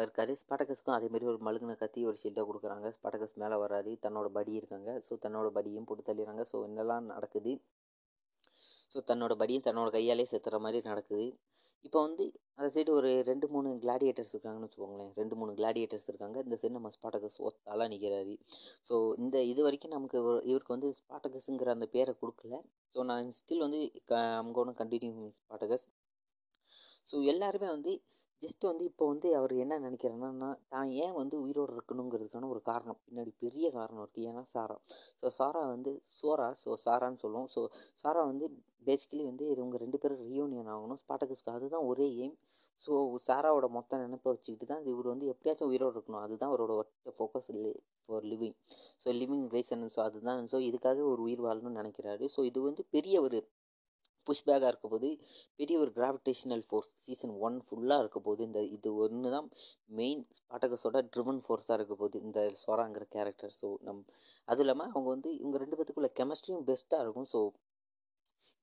இருக்காரு ஸ்பாட்டகஸ்க்கும் அதேமாரி ஒரு மழுங்கின கத்தி ஒரு ஷீல்டாக கொடுக்குறாங்க. ஸ்பாட்டகஸ் மேலே வராது தன்னோட படி இருக்காங்க. ஸோ தன்னோட படியும் போட்டு தள்ளிடுறாங்க ஸோ என்னெல்லாம் நடக்குது? ஸோ தன்னோட படியும் தன்னோட கையாலே செத்துற மாதிரி நடக்குது. இப்போ வந்து அந்த சைடு ஒரு ரெண்டு மூணு கிளாடியேட்டர்ஸ் இருக்காங்கன்னு வச்சுக்கோங்களேன். ரெண்டு மூணு கிளாடியேட்டர்ஸ் இருக்காங்க. இந்த சைடு நம்ம ஸ்பாட்டகஸ் ஒத்தாலாக நிற்கிறாரு ஸோ இந்த இது வரைக்கும் நமக்கு ஒரு இவருக்கு வந்து ஸ்பாட்டகஸுங்கிற அந்த பேரை கொடுக்கல. ஸோ நான் ஸ்டில் வந்து க அங்கோன கண்டினியூ ஸ்பாட்டகஸ் ஸோ எல்லாருமே வந்து ஜஸ்ட் வந்து இப்போ வந்து அவர் என்ன நினைக்கிறாருன்னா தான் ஏன் வந்து உயிரோடு இருக்கணுங்கிறதுக்கான ஒரு காரணம். பின்னாடி பெரிய காரணம் இருக்குது ஏன்னா சாரா. ஸோ சாரா வந்து சோரா. ஸோ சாரான்னு சொல்லுவோம். ஸோ சாரா வந்து பேசிக்கலி வந்து இவங்க ரெண்டு பேரும் ரியூனியன் ஆகணும். ஸ்பாட்டகஸ்க்கு அதுதான் ஒரே எய்ம் ஸோ சாராவோட மொத்த நினைப்பை வச்சுக்கிட்டு தான் இவர் வந்து எப்படியாச்சும் உயிரோடு இருக்கணும். அதுதான் அவரோட ஒர்க் ஃபோக்கஸ் இல்லை for living so living reason so அதுதான். ஸோ இதுக்காக ஒரு உயிர் வாழணும்னு நினைக்கிறாரு. ஸோ இது வந்து பெரிய ஒரு புஷ்பேக்காக இருக்க போது பெரிய ஒரு கிராவிடேஷனல் ஃபோர்ஸ் சீசன் ஒன் ஃபுல்லாக இருக்க போது இந்த இது ஒன்று தான் மெயின் ஸ்பாட்டகஸோட ட்ரிவன் ஃபோர்ஸாக இருக்க போது இந்த சொராங்கிற கேரக்டர் ஸோ நம் அதுவும் இல்லாமல் அவங்க வந்து இவங்க ரெண்டு பேத்துக்குள்ள கெமிஸ்ட்ரியும் பெஸ்ட்டாக இருக்கும் ஸோ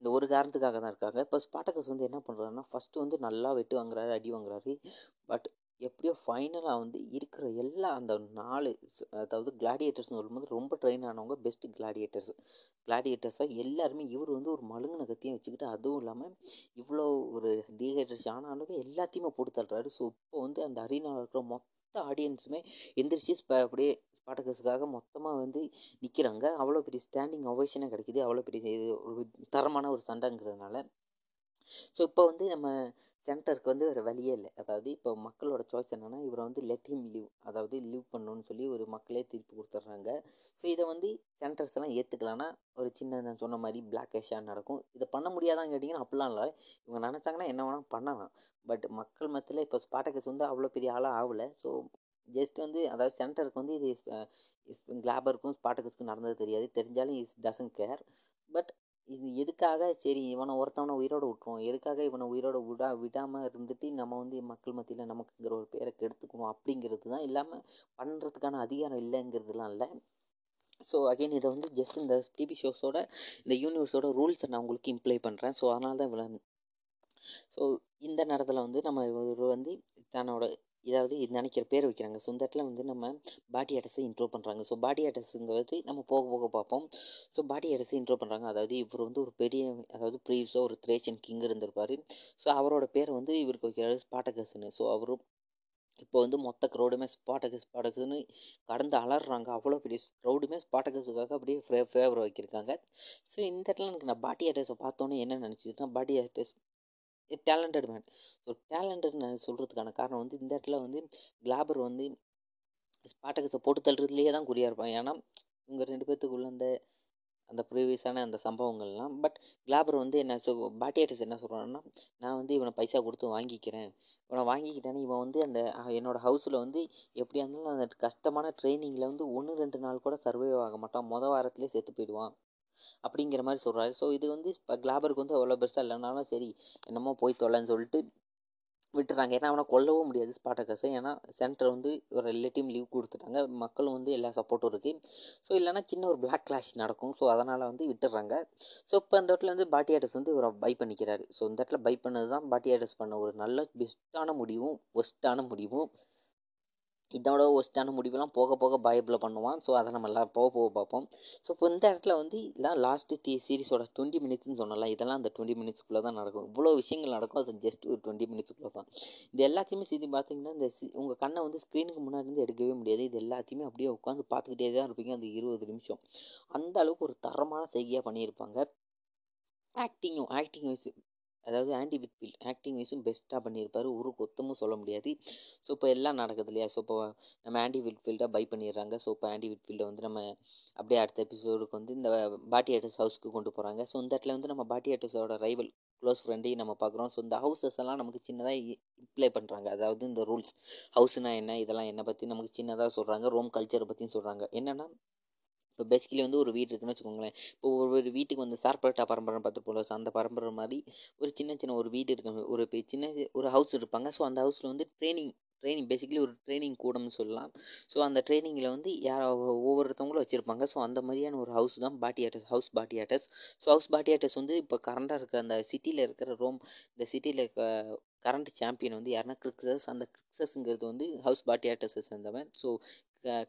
இந்த ஒரு காரணத்துக்காக தான் இருக்காங்க. இப்போ ஸ்பாட்டகஸ் வந்து என்ன பண்ணுறாருன்னா ஃபஸ்ட்டு வந்து நல்லா வெட்டு வாங்குறாரு அடி வாங்குறாரு பட் எப்படியோ ஃபைனலாக வந்து இருக்கிற எல்லா அந்த நாலு அதாவது கிளாடியேட்டர்ஸ்னு வரும்போது ரொம்ப ட்ரெயின் ஆனவங்க பெஸ்ட்டு கிளாடியேட்டர்ஸ் கிளாடியேட்டர்ஸாக எல்லாருமே இவர் வந்து ஒரு மழுங்கின கத்தியும் வச்சுக்கிட்டு அதுவும் இல்லாமல் இவ்வளோ ஒரு டீஹைட்ரேஷன் ஆனாலுமே எல்லாத்தையுமே போட்டு தள்ளுறாரு. ஸோ இப்போ வந்து அந்த அரினாவில் இருக்கிற மொத்த ஆடியன்ஸுமே எந்திரிச்சு அப்படியே ஸ்பாட்டகஸுக்காக மொத்தமாக வந்து நிற்கிறாங்க அவ்வளோ பெரிய ஸ்டாண்டிங் அவேஷனே கிடைக்கிது. அவ்வளோ பெரிய இது ஒரு தரமான ஒரு சண்டைங்கிறதுனால ஸோ இப்போ வந்து நம்ம சென்டருக்கு வந்து வேறு வழியே இல்லை. அதாவது இப்போ மக்களோட சாய்ஸ் என்னென்னா இவரை வந்து லெட் ஹிம் லீவ் அதாவது லீவ் பண்ணணும்னு சொல்லி ஒரு மக்களே தீர்ப்பு கொடுத்துட்றாங்க ஸோ இதை வந்து சென்டர்ஸ் எல்லாம் ஏற்றுக்கலான்னா ஒரு சின்ன நான் சொன்ன மாதிரி பிளாக் கேஷாக நடக்கும். இதை பண்ண முடியாதான்னு கேட்டிங்கன்னா அப்படிலாம் இல்லை. இவங்க நினச்சாங்கன்னா என்ன வேணால் பண்ணலாம். பட் மக்கள் மத்தியில் இப்போ ஸ்பாட்டகஸ் வந்து அவ்வளோ பெரிய ஆளாக ஆகலை. ஸோ ஜஸ்ட் வந்து அதாவது சென்டருக்கு வந்து இது கிளாபருக்கும் ஸ்பாட்டகஸ்க்கும் நடந்தது தெரியாது. தெரிஞ்சாலும் இஸ் டசன் கேர் பட் இது எதுக்காக? சரி இவனை ஒருத்தவனை உயிரோடு விட்டுருவோம். எதுக்காக இவனை உயிரோட விடா விடாமல் இருந்துட்டு நம்ம வந்து மக்கள் மத்தியில் நமக்குங்கிற ஒரு பேரை கெடுத்துக்கணும் அப்படிங்கிறது தான். இல்லாமல் பண்ணுறதுக்கான அதிகாரம் இல்லைங்கிறதுலாம் இல்லை. ஸோ அகைன் இதை வந்து ஜஸ்ட் இந்த டிவி ஷோஸோட இந்த யூனிவர்ஸோட ரூல்ஸை நான் உங்களுக்கு இம்ப்ளை பண்ணுறேன் ஸோ அதனால தான் இவ்வளோ ஸோ இந்த நேரத்தில் வந்து நம்ம இவர் வந்து தன்னோட இதாவது நினைக்கிற பேர் வைக்கிறாங்க. ஸோ இந்த இடத்துல வந்து நம்ம பாடி அட்ரஸை இன்ட்ரோ பண்ணுறாங்க ஸோ பாடி அட்ரஸுங்கிறது நம்ம போக போக பார்ப்போம். ஸோ பாடி அட்ரஸை இன்ட்ரோ பண்ணுறாங்க அதாவது இவர் வந்து ஒரு பெரிய அதாவது ப்ரீவ்ஸாக ஒரு த்ரேஷன் கிங் இருந்திருப்பார். ஸோ அவரோட பேர் வந்து இவருக்கு வைக்கிறாரு ஸ்பாட்டகஸ்னு ஸோ அவரும் இப்போ வந்து மொத்த க்ரௌடுமே ஸ்பாட்டகஸ் ஸ்பாட்டகஸ்னு கடந்து அலறாங்க. அவ்வளோ பெரிய க்ரௌடுமே ஸ்பாட்டகஸுக்காக அப்படியே ஃபே ஃபேவர் வைக்கிருக்காங்க. ஸோ இந்த இடத்துல எனக்கு நான் பாட்டி அட்ரஸை பார்த்தோன்னே என்ன நினச்சிதுன்னா Batiatus talented man. So talented நான் சொல்கிறதுக்கான காரணம் வந்து இந்த இடத்துல வந்து கிளாபர் வந்து ஸ்பாட்டகஸை போட்டு தள்ளுறதுலேயே தான் குறியாக இருப்பான். ஏன்னா இவங்க ரெண்டு பேர்த்துக்குள்ள அந்த அந்த ப்ரீவியஸான அந்த சம்பவங்கள்லாம் பட் கிளாபர் வந்து என்ன சொ பாட்டியாட்டிஸ் என்ன சொல்கிறான்னா நான் வந்து இவனை பைசா கொடுத்து வாங்கிக்கிறேன். இவனை வாங்கிக்கிட்டேன்னு இவன் வந்து அந்த என்னோடய ஹவுஸில் வந்து எப்படியா இருந்தாலும் அந்த கஷ்டமான ட்ரைனிங்கில் வந்து ஒன்று ரெண்டு நாள் கூட சர்வைவ் ஆக மாட்டான். மொதல் வாரத்துலேயே செத்து போயிடுவான். அப்படிங்கிற மாதிரி சொல்கிறாரு ஸோ இது வந்து இப்போ கிளாபருக்கு வந்து அவ்வளோ பெருசாக இல்லைனாலும் சரி என்னமோ போய் தொலைன்னு சொல்லிட்டு விட்டுறாங்க. ஏன்னா அவனை கொல்லவும் முடியாது ஸ்பாட்டக்கஸை ஏன்னா சென்டர் வந்து ஒரு ரிலேட்டிவ் லீவ் கொடுத்துட்டாங்க. மக்களும் வந்து எல்லா சப்போர்ட்டும் இருக்குது ஸோ இல்லைனா சின்ன ஒரு பிளாக் கிளாஷ் நடக்கும். ஸோ அதனால் வந்து விட்டுறாங்க. ஸோ இப்போ அந்த இடத்துல வந்து பாட்டி வந்து இவரை பை பண்ணிக்கிறாரு. ஸோ இந்த இடத்துல பை பண்ணது தான் பாட்டி பண்ண ஒரு நல்ல பெஸ்ட்டான முடிவும் ஒஸ்ட்டான முடிவும். இதோட ஒஸ்ட்டான முடிவெல்லாம் போக போக பயபில் பண்ணுவான். ஸோ அதை நம்ம எல்லாம் போக போக பார்ப்போம். ஸோ இப்போ இந்த இடத்துல வந்து இதான் லாஸ்ட்டு டி சீரிஸோட டுவெண்ட்டி மினிட்ஸ்னு சொன்னலாம் இதெல்லாம் அந்த டுவெண்ட்டி மினிட்ஸ்க்குள்ளே தான் நடக்கும். இவ்வளோ விஷயங்கள் நடக்கும் அது ஜஸ்ட் ஒரு டுவெண்ட்டி மினிட்ஸ்க்குள்ளே தான். இது எல்லாத்தையுமே செய்து பார்த்தீங்கன்னா இந்த சி உங்கள் கண்ணை வந்து ஸ்க்ரீனுக்கு முன்னாடி இருந்து எடுக்கவே முடியாது. இது எல்லாத்தையுமே அப்படியே உட்காந்து பார்த்துக்கிட்டே தான் இருப்பீங்க அந்த இருபது நிமிஷம். அந்த அளவுக்கு ஒரு தரமான செய்கையாக பண்ணியிருப்பாங்க. ஆக்டிங்கும் ஆக்டிங் வைஸ் அதாவது ஆண்டி விட்ஃபீல்ட் ஆக்டிங் வைஸும் பெஸ்ட்டாக பண்ணியிருப்பார். ஒரு கொத்தமும் சொல்ல முடியாது. ஸோ இப்போ எல்லாம் நடக்குது இல்லையா? ஸோ இப்போ நம்ம ஆண்டி விட்ஃபீல்டாக பை பண்ணிடுறாங்க. ஸோ இப்போ ஆண்டி விட்ஃபீல்டை வந்து நம்ம அப்படியே அடுத்த எபிசோடுக்கு வந்து இந்த பாட்டி ஆர்டர்ஸ் ஹவுஸ்க்கு கொண்டு போகிறாங்க ஸோ இந்த இடத்துல வந்து நம்ம பாட்டி ஆர்டர்ஸோட ரைவல் க்ளோஸ் ஃப்ரெண்டையும் நம்ம பார்க்குறோம். ஸோ இந்த ஹவுசஸ் எல்லாம் நமக்கு சின்னதாக இப்ளை பண்ணுறாங்க அதாவது இந்த ரூல்ஸ் ஹவுஸ்னால் என்ன இதெல்லாம் என்னை பற்றி நமக்கு சின்னதாக சொல்கிறாங்க ரோம் கல்ச்சரை பற்றியும் சொல்கிறாங்க என்னென்னா இப்போ பேசிக்கலி வந்து ஒரு வீடு இருக்குன்னு வச்சுக்கோங்களேன். இப்போ ஒரு வீட்டுக்கு வந்து சார்பட்டா பரம்பரை பார்த்து போல அந்த பரம்பரை மாதிரி ஒரு சின்ன சின்ன ஒரு வீடு இருக்கு. ஒரு சின்ன ஒரு ஹவுஸ் இருப்பாங்க. ஸோ அந்த ஹவுஸில் வந்து ட்ரைனிங் ட்ரைனிங் பேசிக்கலி ஒரு ட்ரைனிங் கூடம்னு சொல்லலாம். ஸோ அந்த ட்ரைனிங்கில் வந்து யார் ஒவ்வொருத்தவங்களும் வச்சுருப்பாங்க. ஸோ அந்த மாதிரியான ஒரு ஹவுஸ் தான் Batiatus house Batiatus. So house Batiatus வந்து இப்போ கரண்டாக இருக்கிற அந்த சிட்டியில் இருக்கிற ரோம் இந்த சிட்டியில் இருக்க கரண்ட் சாம்பியன் வந்து யாருன்னா கிரிக்ஸஸ். அந்த கிரிக்ஸஸ்ங்கிறது வந்து ஹவுஸ் பாட்டியாட்டஸை சேர்ந்தவன். ஸோ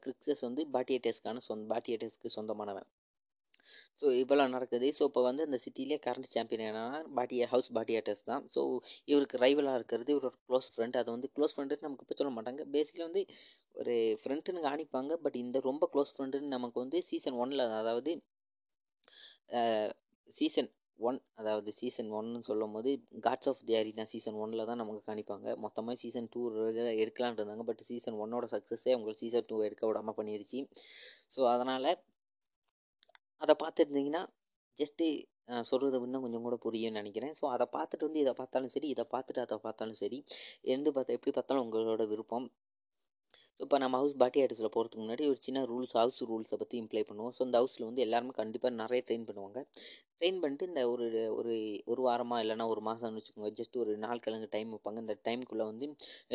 கிரிக்ஸஸ் வந்து பாட்டியேட்டஸ்க்கான சொந்த பாட்டியேட்டஸ்க்கு சொந்தமானவன். ஸோ இவ்வளோ நடக்குது. ஸோ இப்போ வந்து அந்த சிட்டிலே கரண்ட் சாம்பியன் என்னன்னா பாட்டி ஹவுஸ் பாட்டியாட்டஸ் தான். ஸோ இவருக்கு ரைவலாக இருக்கிறது. இவரோட க்ளோஸ் ஃப்ரெண்ட் அது வந்து க்ளோஸ் ஃப்ரெண்டுன்னு நமக்கு இப்போ சொல்ல மாட்டாங்க. பேசிக்கலி வந்து ஒரு ஃப்ரெண்டுன்னு காணிப்பாங்க. பட் இந்த ரொம்ப க்ளோஸ் ஃப்ரெண்டுன்னு நமக்கு வந்து சீசன் ஒன்ல அதாவது சீசன் ஒன் அதாவது சீசன் ஒன்னு சொல்லும் போது Gods of the Arena season ஒன்னில் தான் நமக்கு காணிப்பாங்க மொத்தமாக சீசன் டூ எடுக்கலான் இருந்தாங்க. பட் சீசன் ஒன்னோட சக்ஸஸே அவங்களுக்கு சீசன் டூ எடுக்க விடாமல் பண்ணிருச்சு. ஸோ அதனால் அதை பார்த்துருந்தீங்கன்னா ஜஸ்ட்டு சொல்கிறது இன்னும் கொஞ்சம் கூட புரியும்னு நினைக்கிறேன். ஸோ அதை பார்த்துட்டு வந்து இதை பார்த்தாலும் சரி இதை பார்த்துட்டு அதை பார்த்தாலும் சரி எந்த பார்த்தா எப்படி பார்த்தாலும் உங்களோட விருப்பம். ஸோ இப்போ நம்ம ஹவுஸ் பாட்டி ஆர்டிஸில் போகிறதுக்கு முன்னாடி ஒரு சின்ன ரூல்ஸ் ஹவுஸ் ரூல்ஸை பற்றி இம்ப்ளை பண்ணுவோம். ஸோ அந்த ஹவுஸில் வந்து எல்லாருமே கண்டிப்பாக நிறைய ட்ரெயின் பண்ணுவாங்க. ட்ரெயின் பண்ணிட்டு இந்த ஒரு ஒரு ஒரு வாரமாக இல்லைன்னா ஒரு மாதம்னு வச்சுக்கோங்க. ஜஸ்ட் ஒரு நாள் கிழங்கு டைம் வைப்பாங்க. இந்த டைமுக்குள்ளே வந்து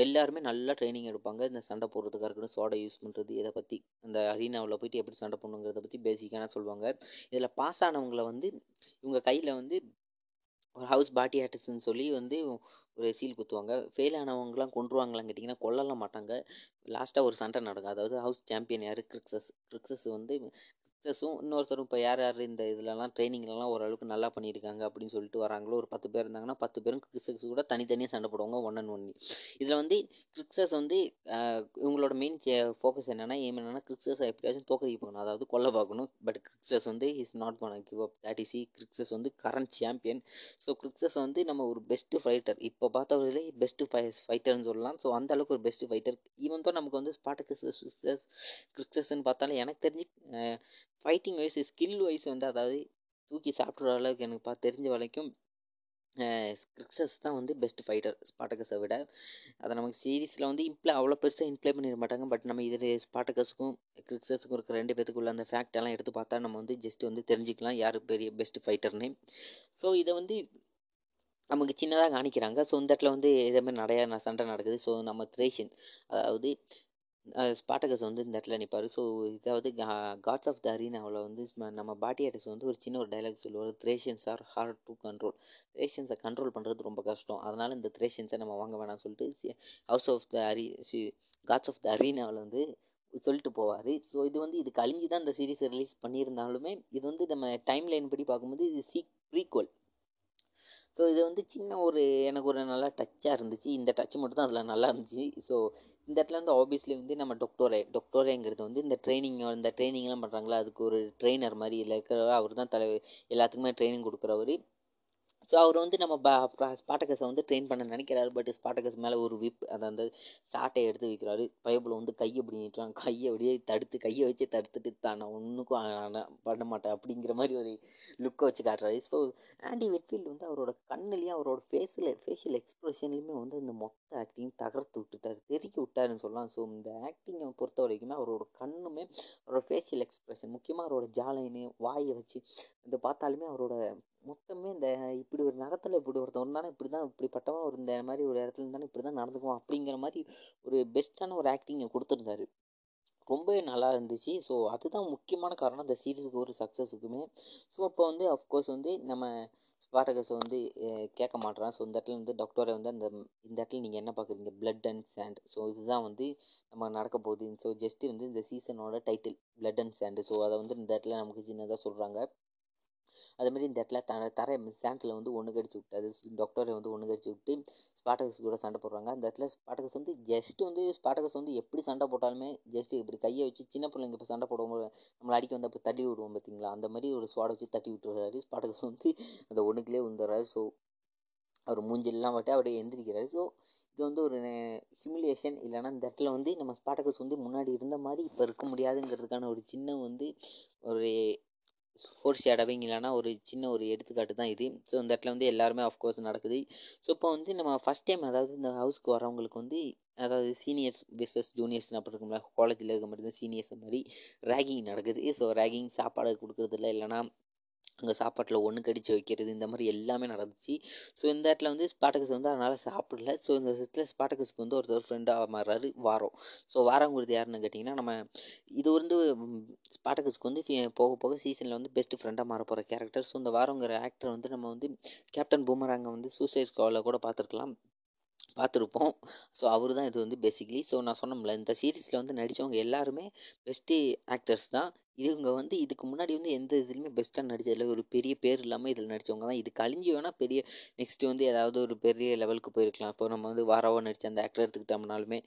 எல்லாருமே நல்லா ட்ரைனிங் எடுப்பாங்க. இந்த சண்டை போடுறதுக்காக இருக்கட்டும் சோடை யூஸ் பண்ணுறது இதை பற்றி அந்த அரீனாவில் போயிட்டு எப்படி சண்டை பண்ணுங்கிறத பற்றி பேசிக்கான சொல்லுவாங்க. இதில் பாஸ் ஆனவங்களை வந்து இவங்க கையில் வந்து ஒரு ஹவுஸ் பாட்டி ஆர்டிஸ்ட்னு சொல்லி வந்து ஒரு சீல் குத்துவாங்க. ஃபெயில் ஆனவங்களாம் கொண்டுருவாங்களான்னு கேட்டிங்கன்னா கொல்லலாம் மாட்டாங்க. லாஸ்ட்டாக ஒரு சண்டை நடக்கும். அதாவது ஹவுஸ் சாம்பியன் யார்? கிரிக்ஸஸ் கிரிக்ஸஸ் வந்து கிரிக்ஸஸும் இன்னொருத்தரும் இப்போ யார் யார் இந்த இதுலலாம் ட்ரைனிங்லலாம் ஓரளவுக்கு நல்லா பண்ணியிருக்காங்க அப்படின்னு சொல்லிட்டு வராங்களோ ஒரு பத்து பேர் இருந்தாங்கன்னா பத்து பேரும் கிரிக்ஸஸ் கூட தனித்தனியாக சண்டை போடுவாங்க ஒன் அண்ட் ஒன்லி இதில் வந்து கிரிக்ஸஸ் வந்து இவங்களோட மெயின் ஃபோக்கஸ் என்னென்னா எய்ம் என்னென்னா கிரிக்ஸஸ் எப்படியாச்சும் தோக்கடிக்க போகணும். அதாவது கொல்ல பார்க்கணும். பட் கிரிக்ஸஸ் வந்து is not gonna give up that is Crixus வந்து கரண்ட் சாம்பியன் ஸோ கிரிக்ஸஸ் வந்து நம்ம ஒரு பெஸ்ட்டு ஃபைட்டர் இப்போ பார்த்தவர்களே பெஸ்ட்டு ஃபை ஃபைட்டர்னு சொல்லலாம். ஸோ அந்த அளவுக்கு ஒரு பெஸ்ட்டு ஃபைட்டர் ஈவன் தான் நமக்கு வந்து ஸ்பாட்டக்கஸ் கிரிக்ஸஸ்ன்னு பார்த்தாலும் எனக்கு தெரிஞ்சு ஃபைட்டிங் வைஸ் ஸ்கில் வைஸ் வந்து அதாவது தூக்கி சாப்பிட்ற அளவுக்கு எனக்கு பார்த்து தெரிஞ்ச வரைக்கும் கிரிக்ஸஸ் தான் வந்து பெஸ்ட் ஃபைட்டர் ஸ்பாட்டகஸை விட. அதை நமக்கு சீரீஸில் வந்து இம்ப்ளை அவ்வளோ பெருசாக இம்ப்ளை பண்ணிட மாட்டாங்க. பட் நம்ம இதில் ஸ்பாட்டகஸுக்கும் கிரிக்ஸஸுக்கும் இருக்கிற ரெண்டு பேத்துக்குள்ள அந்த ஃபேக்ட் எல்லாம் எடுத்து பார்த்தா நம்ம வந்து ஜஸ்ட் வந்து தெரிஞ்சுக்கலாம். யார் பெரிய பெஸ்ட் ஃபைட்டர்னு ஸோ இதை வந்து நமக்கு சின்னதாக காணிக்கிறாங்க. ஸோ இந்த இடத்துல வந்து இதே மாதிரி நிறையா சண்டை நடக்குது. ஸோ நம்ம த்ரேஷன் அதாவது ஸ்பாட்டகஸ் வந்து இந்த இடத்துல நிற்பார் ஸோ இதாவது காட்ஸ் ஆஃப் த அரீனாவில் வந்து நம்ம பாட்டியாட்டஸ் வந்து ஒரு சின்ன ஒரு டைலாக் சொல்லுவார். Thracians are hard to control த்ரேஷன்ஸை control பண்ணுறது ரொம்ப கஷ்டம். அதனால் இந்த த்ரேஷன்ஸை நம்ம வாங்க வேணாம்னு சொல்லிட்டு ஹவுஸ் ஆஃப் த அரி காட்ஸ் ஆஃப் த அரீனாவில் வந்து சொல்லிட்டு போவார். ஸோ இது வந்து இது கழிஞ்சு தான் இந்த சீரிஸ் ரிலீஸ் பண்ணியிருந்தாலுமே இது வந்து நம்ம டைம் லைன் படி பார்க்கும்போது இது சீக் ப்ரீக்வல் ஸோ இது வந்து சின்ன ஒரு எனக்கு ஒரு நல்லா டச்சாக இருந்துச்சு. இந்த டச் மட்டும் தான் அதில் நல்லா இருந்துச்சு. ஸோ இந்த இடத்துல வந்து ஆப்வியஸ்லி வந்து நம்ம டொக்டோரே டொக்டோரேங்கிறது வந்து இந்த ட்ரைனிங் இந்த ட்ரைனிங்லாம் பண்ணுறாங்களா அதுக்கு ஒரு ட்ரெயினர் மாதிரி இதில் இருக்கிற அவர் தான் தலை எல்லாத்துக்குமே ட்ரைனிங் கொடுக்குறவர். ஸோ அவர் வந்து நம்ம பா ஸ்பாட்டகஸை வந்து ட்ரெயின் பண்ண நினைக்கிறாரு. பட் ஸ்பாட்டகஸ் மேலே ஒரு விப் அதை அந்த சாட்டை எடுத்து வைக்கிறாரு. பைபிள் வந்து கையை அப்படி நீட்டுறான். கையை அப்படியே தடுத்து கையை வச்சு தடுத்துட்டு தான் நான் ஒன்றுக்கும் பண்ண மாட்டேன் அப்படிங்கிற மாதிரி ஒரு லுக்கை வச்சு காட்டுறாரு. ஸோ ஆண்டி வெட்ஃபீல்டு வந்து அவரோட கண்ணுலேயும் அவரோட ஃபேஸில் ஃபேஷியல் எக்ஸ்ப்ரெஷன்லையுமே வந்து இந்த மொத்த ஆக்டிங் தகர்த்து விட்டுட்டார். தெருக்கி விட்டாருன்னு சொல்லலாம். ஸோ இந்த ஆக்டிங்கை பொறுத்த வரைக்குமே அவரோட கண்ணுமே அவரோட ஃபேஷியல் எக்ஸ்ப்ரெஷன் முக்கியமாக அவரோட ஜாலைனு வாயை வச்சு இதை பார்த்தாலுமே அவரோட மொத்தமே இந்த இப்படி ஒரு நடத்தில் இப்படி ஒருத்தன் இருந்தாலும் இப்படி தான் இப்படிப்பட்டவன் ஒரு இந்த மாதிரி ஒரு இடத்துல இருந்தாலும் இப்படி தான் நடந்துக்குவான் அப்படிங்கிற மாதிரி ஒரு பெஸ்ட்டான ஒரு ஆக்டிங்கை கொடுத்துருந்தாரு. ரொம்பவே நல்லா இருந்துச்சு. ஸோ அதுதான் முக்கியமான காரணம். இந்த சீரீஸுக்கு ஒரு சக்ஸஸுக்குமே ஸோ அப்போ வந்து அஃப்கோர்ஸ் வந்து நம்ம ஸ்பாட்டகஸை வந்து கேட்க மாட்றான். ஸோ இந்த இடத்துல வந்து டாக்டரை வந்து அந்த இந்த இடத்துல நீங்கள் என்ன பார்க்குறீங்க பிளட் அண்ட் சாண்ட் ஸோ இதுதான் வந்து நம்ம நடக்க போகுது ஸோ ஜஸ்ட்டு வந்து இந்த சீசனோட title Blood and Sand so அதை வந்து இந்த இடத்துல நமக்கு சின்னதாக சொல்கிறாங்க அதுமாரி இந்த இடத்துல த தர சாண்டில் வந்து ஒன்று கடிச்சு விட்டு அது டாக்டரை வந்து ஒன்று கடிச்சு விட்டு ஸ்பாட்டகஸ் கூட சண்டை போடுறாங்க. அந்த இடத்துல ஸ்பாட்டகஸ் வந்து ஜஸ்ட் வந்து ஸ்பாட்டகஸ் வந்து எப்படி சண்டை போட்டாலுமே ஜஸ்ட் இப்படி கையை வச்சு சின்ன பிள்ளைங்க இப்போ சண்டை போடும்போது நம்மளை அடிக்க வந்து அப்போ தட்டி விடுவோம் பார்த்தீங்களா அந்த மாதிரி ஒரு ஸ்வாடை வச்சு தட்டி விட்டுறாரு. ஸ்பாட்டகஸ் வந்து அந்த ஒன்றுக்குள்ளே வந்துடுறாரு ஸோ அவர் மூஞ்செல்லாம் விட்டு அப்படியே எந்திரிக்கிறாரு. ஸோ இது வந்து ஒரு ஹியூமிலியேஷன் இல்லைன்னா இந்த இடத்துல வந்து நம்ம ஸ்பாட்டகஸ் வந்து முன்னாடி இருந்த மாதிரி இப்போ இருக்க முடியாதுங்கிறதுக்கான ஒரு சின்ன வந்து ஒரு ஃபோர் ஷேடவிங் இல்லைனா ஒரு சின்ன ஒரு எடுத்துக்காட்டு தான் இது. ஸோ இந்த இடத்துல வந்து எல்லாருமே ஆஃப்கோர்ஸ் நடக்குது. ஸோ இப்போ வந்து நம்ம ஃபஸ்ட் டைம் அதாவது இந்த ஹவுஸ்க்கு வரவங்களுக்கு வந்து அதாவது சீனியர்ஸ் விசஸ் ஜூனியர்ஸ் அப்படி இருக்கும்ல காலேஜில் இருக்க மாதிரி தான் சீனியர்ஸ் மாதிரி ரேகிங் நடக்குது. ஸோ ரேகிங் சாப்பாடு கொடுக்குறதில்ல இல்லைனா அங்கே சாப்பாட்டில் ஒன்று கடிச்சு வைக்கிறது இந்த மாதிரி எல்லாமே நடந்துச்சு. ஸோ இந்த இடத்துல வந்து ஸ்பாட்டகஸ் வந்து அதனால் சாப்பிடல. ஸோ இந்த இடத்துல ஸ்பாட்டகஸ்க்கு வந்து ஒருத்தர் ஃப்ரெண்டாக மாறுறாரு வாரம். ஸோ வாரங்கிறது யாருன்னு கேட்டிங்கன்னா நம்ம இது வந்து ஸ்பாட்டகஸ்க்கு வந்து போக போக சீசனில் வந்து பெஸ்ட் ஃப்ரெண்டாக மாற போகிற கேரக்டர் ஸோ இந்த வாரங்கிற ஆக்டர் வந்து நம்ம வந்து கேப்டன் பூமராங்கை வந்து சூசைட் ஸ்குவாடில் கூட பார்த்துருக்கலாம். பார்த்துருப்போம். ஸோ அவர் தான் இது வந்து பேசிக்கலி ஸோ நான் சொன்னோம்ல இந்த சீரீஸில் வந்து நடித்தவங்க எல்லாருமே பெஸ்ட்டு ஆக்டர்ஸ் தான். இவங்க வந்து இதுக்கு முன்னாடி வந்து எந்த இதுலையுமே பெஸ்ட்டாக நடித்ததில்ல ஒரு பெரிய பேர் இல்லாமல் இதில் நடித்தவங்க தான். இது கழிஞ்சு வேணால் பெரிய நெக்ஸ்ட் வந்து ஏதாவது ஒரு பெரிய லெவலுக்கு போயிருக்கலாம். இப்போ நம்ம வந்து வாராவோ நடித்த அந்த ஆக்டர் எடுத்துக்கிட்டோம்னாலுமே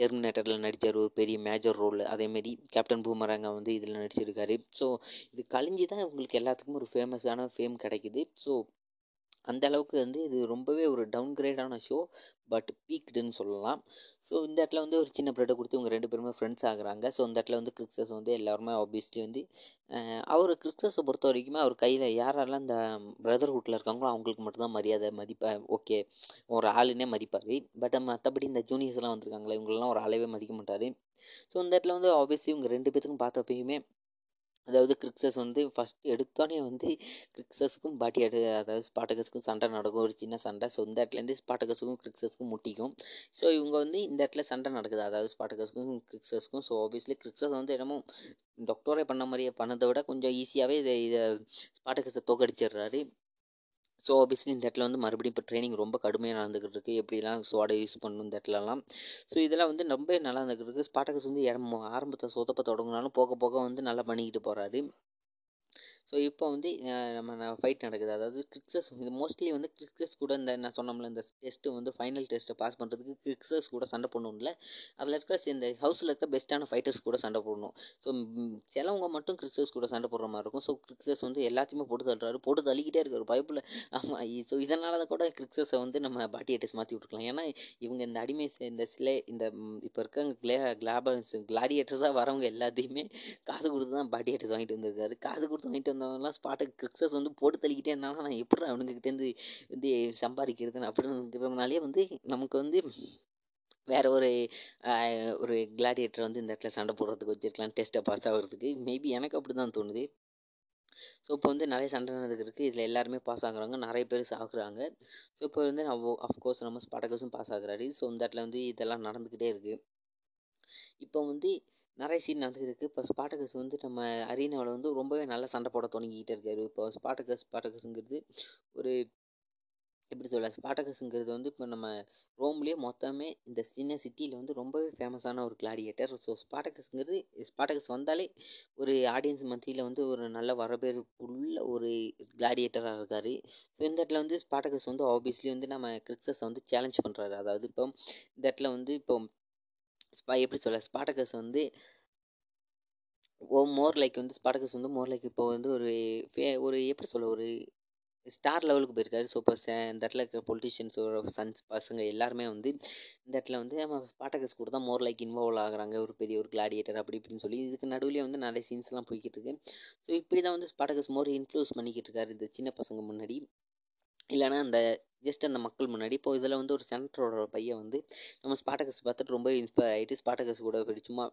டெர்மினேட்டரில் நடித்தார் ஒரு பெரிய மேஜர் ரோல் அதேமாரி கேப்டன் பூமராங்க வந்து இதில் நடிச்சிருக்காரு. ஸோ இது கழிஞ்சு தான் உங்களுக்கு எல்லாத்துக்கும் ஒரு ஃபேமஸான ஃபேம் கிடைக்குது. ஸோ அந்த அளவுக்கு வந்து இது ரொம்பவே ஒரு டவுன் கிரேடான ஷோ பட் பீக்டுன்னு சொல்லலாம். ஸோ இந்த இடத்துல வந்து ஒரு சின்ன ப்ரெட்டை கொடுத்து இவங்க ரெண்டு பேருமே ஃப்ரெண்ட்ஸ் ஆகுறாங்க. ஸோ இந்த இடத்துல வந்து கிரிக்ஸஸ் வந்து எல்லாருமே ஆப்வியஸ்லி வந்து அவர் கிரிக்ஸஸை பொறுத்த வரைக்குமே அவர் கையில் யாரெல்லாம் இந்த பிரதர்ஹுட்டில் இருக்காங்களோ அவங்களுக்கு மட்டும்தான் மரியாதை மதிப்பாக ஓகே ஒரு ஆளுனே மதிப்பார். பட் மற்றபடி இந்த ஜூனியர்ஸ்லாம் வந்திருக்காங்களே இவங்களெலாம் ஒரு ஆளவே மதிக்க மாட்டார். ஸோ இந்த இடத்துல வந்து ஆப்வியஸ்லி இவங்க ரெண்டு பேத்துக்கும் பார்த்தப்பயுமே அதாவது கிரிக்ஸஸ் வந்து ஃபஸ்ட் எடுத்தோடனே வந்து கிரிக்ஸஸுக்கும் பாட்டி அடு அதாவது ஸ்பாட்டகஸுக்கும் சண்டை நடக்கும். ஒரு சின்ன சண்டை. ஸோ இந்த இடத்துலேருந்து ஸ்பாட்டகஸுக்கும் கிரிக்ஸஸுக்கும் முட்டிக்கும். ஸோ இவங்க வந்து இந்த இடத்துல சண்டை நடக்குது. அதாவது ஸ்பாட்டகஸுக்கும் கிரிக்ஸஸுக்கும். ஸோ ஆப்வியஸ்லி கிரிக்ஸஸ் வந்து என்னமோ டாக்டரே பண்ண மாதிரியே பண்ணதை விட கொஞ்சம் ஈஸியாகவே இதை இதை ஸ்பாட்டகஸை தோக்கடிச்சிடுறாரு. ஸோ ஆப்வியஸ்லி இந்த இடத்துல வந்து மறுபடியும் இப்போ ட்ரைனிங் ரொம்ப கடுமையாக நடந்துக்கிட்டு இருக்குது எப்படிலாம் சோடை யூஸ் பண்ணணும் இந்த இடத்துலலாம். ஸோ இதெல்லாம் வந்து ரொம்ப நல்லா இருந்துக்கிட்டு இருக்குது ஸ்பாட்டகஸ் வந்து இடம் ஆரம்பத்தை சொதப்ப தொடங்கினாலும் போக போக வந்து நல்லா பண்ணிக்கிட்டு போகிறாரு ஸோ இப்போ வந்து நம்ம ஃபைட் நடக்குது. அதாவது கிரிக்ஸஸ் இது மோஸ்ட்லி வந்து கிரிக்ஸஸ் கூட இந்த நான் சொன்னோம்ல இந்த டெஸ்ட்டு வந்து ஃபைனல் டெஸ்ட்டை பாஸ் பண்ணுறதுக்கு கிரிக்ஸஸ் கூட சண்டை போடணும்ல. அதில் இருக்கிற இந்த ஹவுஸில் இருக்க பெஸ்ட்டான ஃபைட்டர்ஸ் கூட சண்டை போடணும். ஸோ சிலவங்க மட்டும் கிரிக்ஸஸ் கூட சண்டை போடுற மாதிரி இருக்கும். ஸோ கிரிக்ஸஸ் வந்து எல்லாத்தையுமே போட்டு தள்ளுறாரு. போட்டு தள்ளிக்கிட்டே இருக்காரு. பைப்பில் ஆமாம் ஸோ இதனால தான் கூட கிரிக்ஸஸை வந்து நம்ம பாட்டியேட்டர்ஸ் மாற்றி விட்டுருக்கலாம் ஏன்னா இவங்க இந்த அடிமை இந்த சிலை இந்த இப்போ இருக்க கிளே கிளாபல்ஸ் கிளாடியேட்டர்ஸாக வரவங்க எல்லாத்தையுமே காசு கொடுத்து தான் பாட்டியேட்டர்ஸ் வாங்கிட்டு வந்திருக்காரு. காசு கொடுத்து வாங்கிட்டு இருந்தவங்கலாம் ஸ்பாட்டுக்கு கிரிக்ஸஸ் வந்து போட்டு தள்ளிக்கிட்டே இருந்தாலும் நான் எப்படி அவனுங்ககிட்டேருந்து வந்து சம்பாதிக்கிறதுன்னு அப்படிங்கிறதுனாலே வந்து நமக்கு வந்து வேறு ஒரு ஒரு கிளாடியேட்டர் வந்து இந்த இடத்துல சண்டை போடுறதுக்கு வச்சுருக்கலாம் டெஸ்ட்டை பாஸ் ஆகிறதுக்கு. மேபி எனக்கு அப்படி தான் தோணுது. ஸோ இப்போ வந்து நிறைய சண்டை நடந்துருக்கு இதில் எல்லாருமே பாஸ் ஆகுறாங்க நிறைய பேர் சாகுறாங்க. ஸோ இப்போ வந்து நம்ம அஃப்கோர்ஸ் நம்ம ஸ்பாட்டகஸும் பாஸ் ஆகுறாரு. ஸோ இந்த இடத்துல வந்து இதெல்லாம் நடந்துக்கிட்டே இருக்குது இப்போ வந்து நிறைய சீன் நடந்துருக்கு இப்போ ஸ்பாட்டகஸ் வந்து நம்ம அரீனாவில் வந்து ரொம்பவே நல்லா சண்டை போட தொடங்கிக்கிட்டே இருக்காரு. இப்போ ஸ்பாட்டகஸ் ஸ்பாட்டகஸுங்கிறது ஒரு எப்படி சொல்ல ஸ்பாட்டகஸுங்கிறது வந்து இப்போ நம்ம ரோம்லேயே மொத்தமே இந்த சின்ன சிட்டியில் வந்து ரொம்பவே ஃபேமஸான ஒரு கிளாடியேட்டர் ஸோ ஸ்பாட்டகஸுங்கிறது ஸ்பாட்டகஸ் வந்தாலே ஒரு ஆடியன்ஸ் மத்தியில் வந்து ஒரு நல்ல வரவேற்புள்ள ஒரு கிளாடியேட்டராக இருக்கார். ஸோ இந்த இடத்துல வந்து ஸ்பாட்டகஸ் வந்து ஆப்வியஸ்லி வந்து நம்ம கிரிக்ஸஸை வந்து சேலஞ்ச் பண்ணுறாரு அதாவது இப்போ இந்த இடத்துல வந்து இப்போ எப்படி சொல்ல ஸ்பாட்டகஸ் வந்து ஓ மோர் லைக் வந்து ஸ்பாட்டகஸ் வந்து மோர் லைக் இப்போ வந்து ஒரு ஃபே ஒரு எப்படி சொல்ல ஒரு ஸ்டார் லெவலுக்கு போயிருக்காரு ஸோ இப்போ இந்த இடத்துல இருக்கிற பொலிட்டிஷியன்ஸோட சன்ஸ் பசங்க எல்லாருமே வந்து இந்த இடத்துல வந்து நம்ம ஸ்பாட்டகஸ் கூட தான் மோர் லைக் இன்வால்வ் ஆகுறாங்க ஒரு பெரிய ஒரு கிளாடியேட்டர் அப்படி இப்படின்னு சொல்லி இதுக்கு நடுவிலேயே வந்து நிறைய சீன்ஸ்லாம் போய்கிட்டு இருக்கு. ஸோ இப்படி தான் வந்து ஸ்பாட்டகஸ் மோர் இன்ஃப்ளூஸ் பண்ணிக்கிட்டு இருக்காரு இந்த சின்ன பசங்க முன்னாடி. இல்லைன்னா அந்த ஜஸ்ட் அந்த மக்கள் முன்னாடி. இப்போ இதில் வந்து ஒரு சென்டரோட பையன் வந்து நம்ம ஸ்பாட்டகஸ் பார்த்துட்டு ரொம்ப இன்ஸ்பயர் ஆகிட்டு ஸ்பாட்டகஸ் கூட இப்படி சும்மா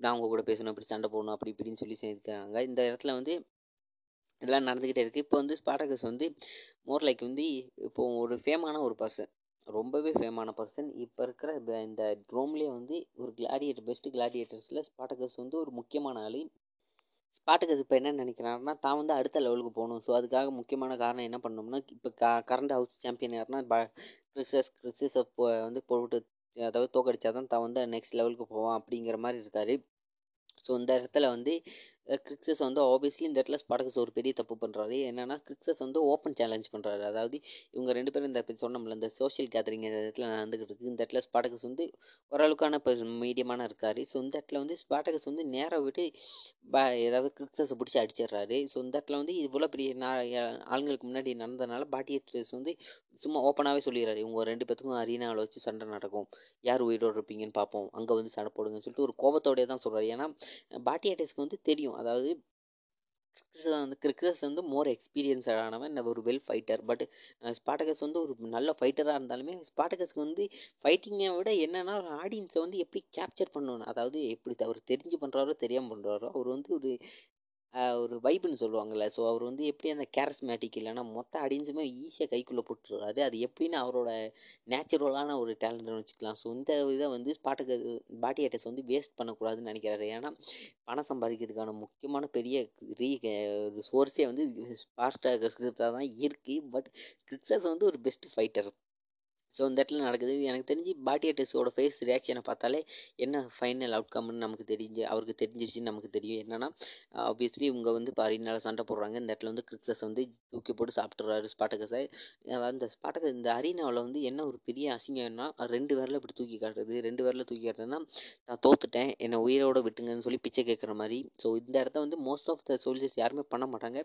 நான் அவங்க கூட பேசணும் இப்படி சண்டை போடணும் அப்படி இப்படின்னு சொல்லி செஞ்சுருக்காங்க இந்த இடத்துல வந்து இதெல்லாம் நடந்துக்கிட்டே இருக்குது இப்போ வந்து ஸ்பாட்டகஸ் வந்து மோர் லைக் வந்து இப்போது ஒரு ஃபேமான ஒரு பர்சன் ரொம்பவே ஃபேமான பர்சன் இப்போ இருக்கிற இந்த ரோம்லேயே வந்து ஒரு கிளாடியேட்டர் பெஸ்ட்டு கிளாடியேட்டர்ஸில் ஸ்பாட்டகஸ் வந்து ஒரு முக்கியமான ஆள். ஸ்பாட்டுக்கு இப்போ என்ன நினைக்கிறாருன்னா தான் வந்து அடுத்த லெவலுக்கு போகணும். ஸோ அதுக்காக முக்கியமான காரணம் என்ன பண்ணோம்னா இப்போ க கரண்ட் ஹவுஸ் சாம்பியன் யாருன்னா ப கிறிஸ்டஸ் கிறிஸ்டஸை வந்து போட்டு அதாவது தோக்கடிச்சா தான் தான் வந்து நெக்ஸ்ட் லெவலுக்கு போவான் அப்படிங்கிற மாதிரி இருக்கார். ஸோ இந்த இடத்துல வந்து கிரிக்ஸஸ் வந்து ஆப்வியஸ்லி இந்த இடத்துல ஸ்பாடகஸ் ஒரு பெரிய தப்பு பண்ணுறாரு என்னென்னா கிரிக்ஸஸ் வந்து ஓப்பன் சேலஞ்ச் பண்ணுறாரு அதாவது இவங்க ரெண்டு பேரும் இந்த சொன்னோம்ல இந்த சோஷியல் கேதரிங் இந்த இடத்துல நடந்துக்கிட்டு இருக்குது இந்த இடத்துல ஸ்பாடகஸ் வந்து ஓரளவுக்கான இப்போ மீடியமான இருக்கார். ஸோ இந்த இடத்துல வந்து ஸ்பாடகஸ் வந்து நேராக விட்டு பா ஏதாவது கிரிக்ஸஸை பிடிச்சி அடிச்சிடுறாரு. ஸோ இந்த இடத்துல வந்து இவ்வளோ பெரிய ஆளுங்களுக்கு முன்னாடி நடந்ததுனால பாட்டியஸ் வந்து சும்மா ஓப்பனாகவே சொல்லிடுறாரு. இவங்க ரெண்டு பேத்துக்கும் அரீனாவில் வச்சு சண்டை நடக்கும். யார் உயிரோடு இருப்பீங்கன்னு பார்ப்போம் அங்கே வந்து சண்டை போடுங்கன்னு சொல்லிட்டு ஒரு கோபத்தோடய தான் சொல்கிறாரு ஏன்னா பாட்டியாட்டிஸ்க்கு வந்து தெரியும். அதாவது கிறிக்ஸஸ் வந்து கிறிக்ஸஸ் வந்து மோர் எக்ஸ்பீரியன்ஸட் ஆனவன் ஒரு வெல் ஃபைட்டர் பட் ஸ்பாட்டகஸ் வந்து ஒரு நல்ல ஃபைட்டராக இருந்தாலுமே ஸ்பாட்டகஸ்க்கு வந்து ஃபைட்டிங்கை விட என்னென்னா ஒரு ஆடியன்ஸை வந்து எப்படி கேப்சர் பண்ணணும்? அதாவது எப்படி அவர் தெரிஞ்சு பண்ணுறாரோ தெரியாமல் பண்ணுறாரோ அவர் வந்து ஒரு ஒரு வைப்புன்னு சொல்லுவாங்கள்ல ஸோ அவர் வந்து எப்படி அந்த கேரஸ்மேட்டிக் இல்லைன்னா மொத்த அடிஞ்சுமே ஈஸியாக கைக்குள்ளே போட்டுருவாரு. அது எப்படின்னு அவரோட நேச்சுரலான ஒரு டேலண்ட்னு வச்சுக்கலாம். ஸோ இந்த இதை வந்து ஸ்பாட்டுக்கு பாட்டி ஆர்டிஸ்ட் வந்து வேஸ்ட் பண்ணக்கூடாதுன்னு நினைக்கிறாரு. ஏன்னா பணம் சம்பாதிக்கிறதுக்கான முக்கியமான பெரிய ரீ ஒரு சோர்ஸே வந்து ஸ்பார்ட்டாக தான் இருக்குது பட் கிரிக்ஸஸ் வந்து ஒரு பெஸ்ட் ஃபைட்டர் ஸோ இந்த இடத்துல நடக்குது. எனக்கு தெரிஞ்சு பாட்டி ஆர்டிஸ்டோட ஃபேஸ் ரியாக்ஷனை பார்த்தாலே என்ன ஃபைனல் அவுட்கம்னு நமக்கு தெரிஞ்சு அவருக்கு தெரிஞ்சிச்சுன்னு நமக்கு தெரியும். என்னன்னா ஆப்வியஸ்லி இவங்க வந்து பாரினால் சண்டை போடுறாங்க. இந்த இடத்துல வந்து கிறிக்ஸஸ் வந்து தூக்கி போட்டு சாப்பிட்றாரு ஸ்பாட்டகஸை. அதாவது இந்த ஸ்பாட்டக இந்த அரினாவில் வந்து என்ன ஒரு பெரிய அசிங்கம்னா ரெண்டு பேரில் இப்படி தூக்கி காட்டுறது. ரெண்டு பேரில் தூக்கி காட்டுறதுன்னா நான் தோத்துட்டேன். என்னை உயிரோட விட்டுங்கன்னு சொல்லி பிச்சை கேட்குற மாதிரி. ஸோ இந்த இடத்த வந்து மோஸ்ட் ஆஃப் த சோல்ஜர்ஸ் யாருமே பண்ண மாட்டாங்க.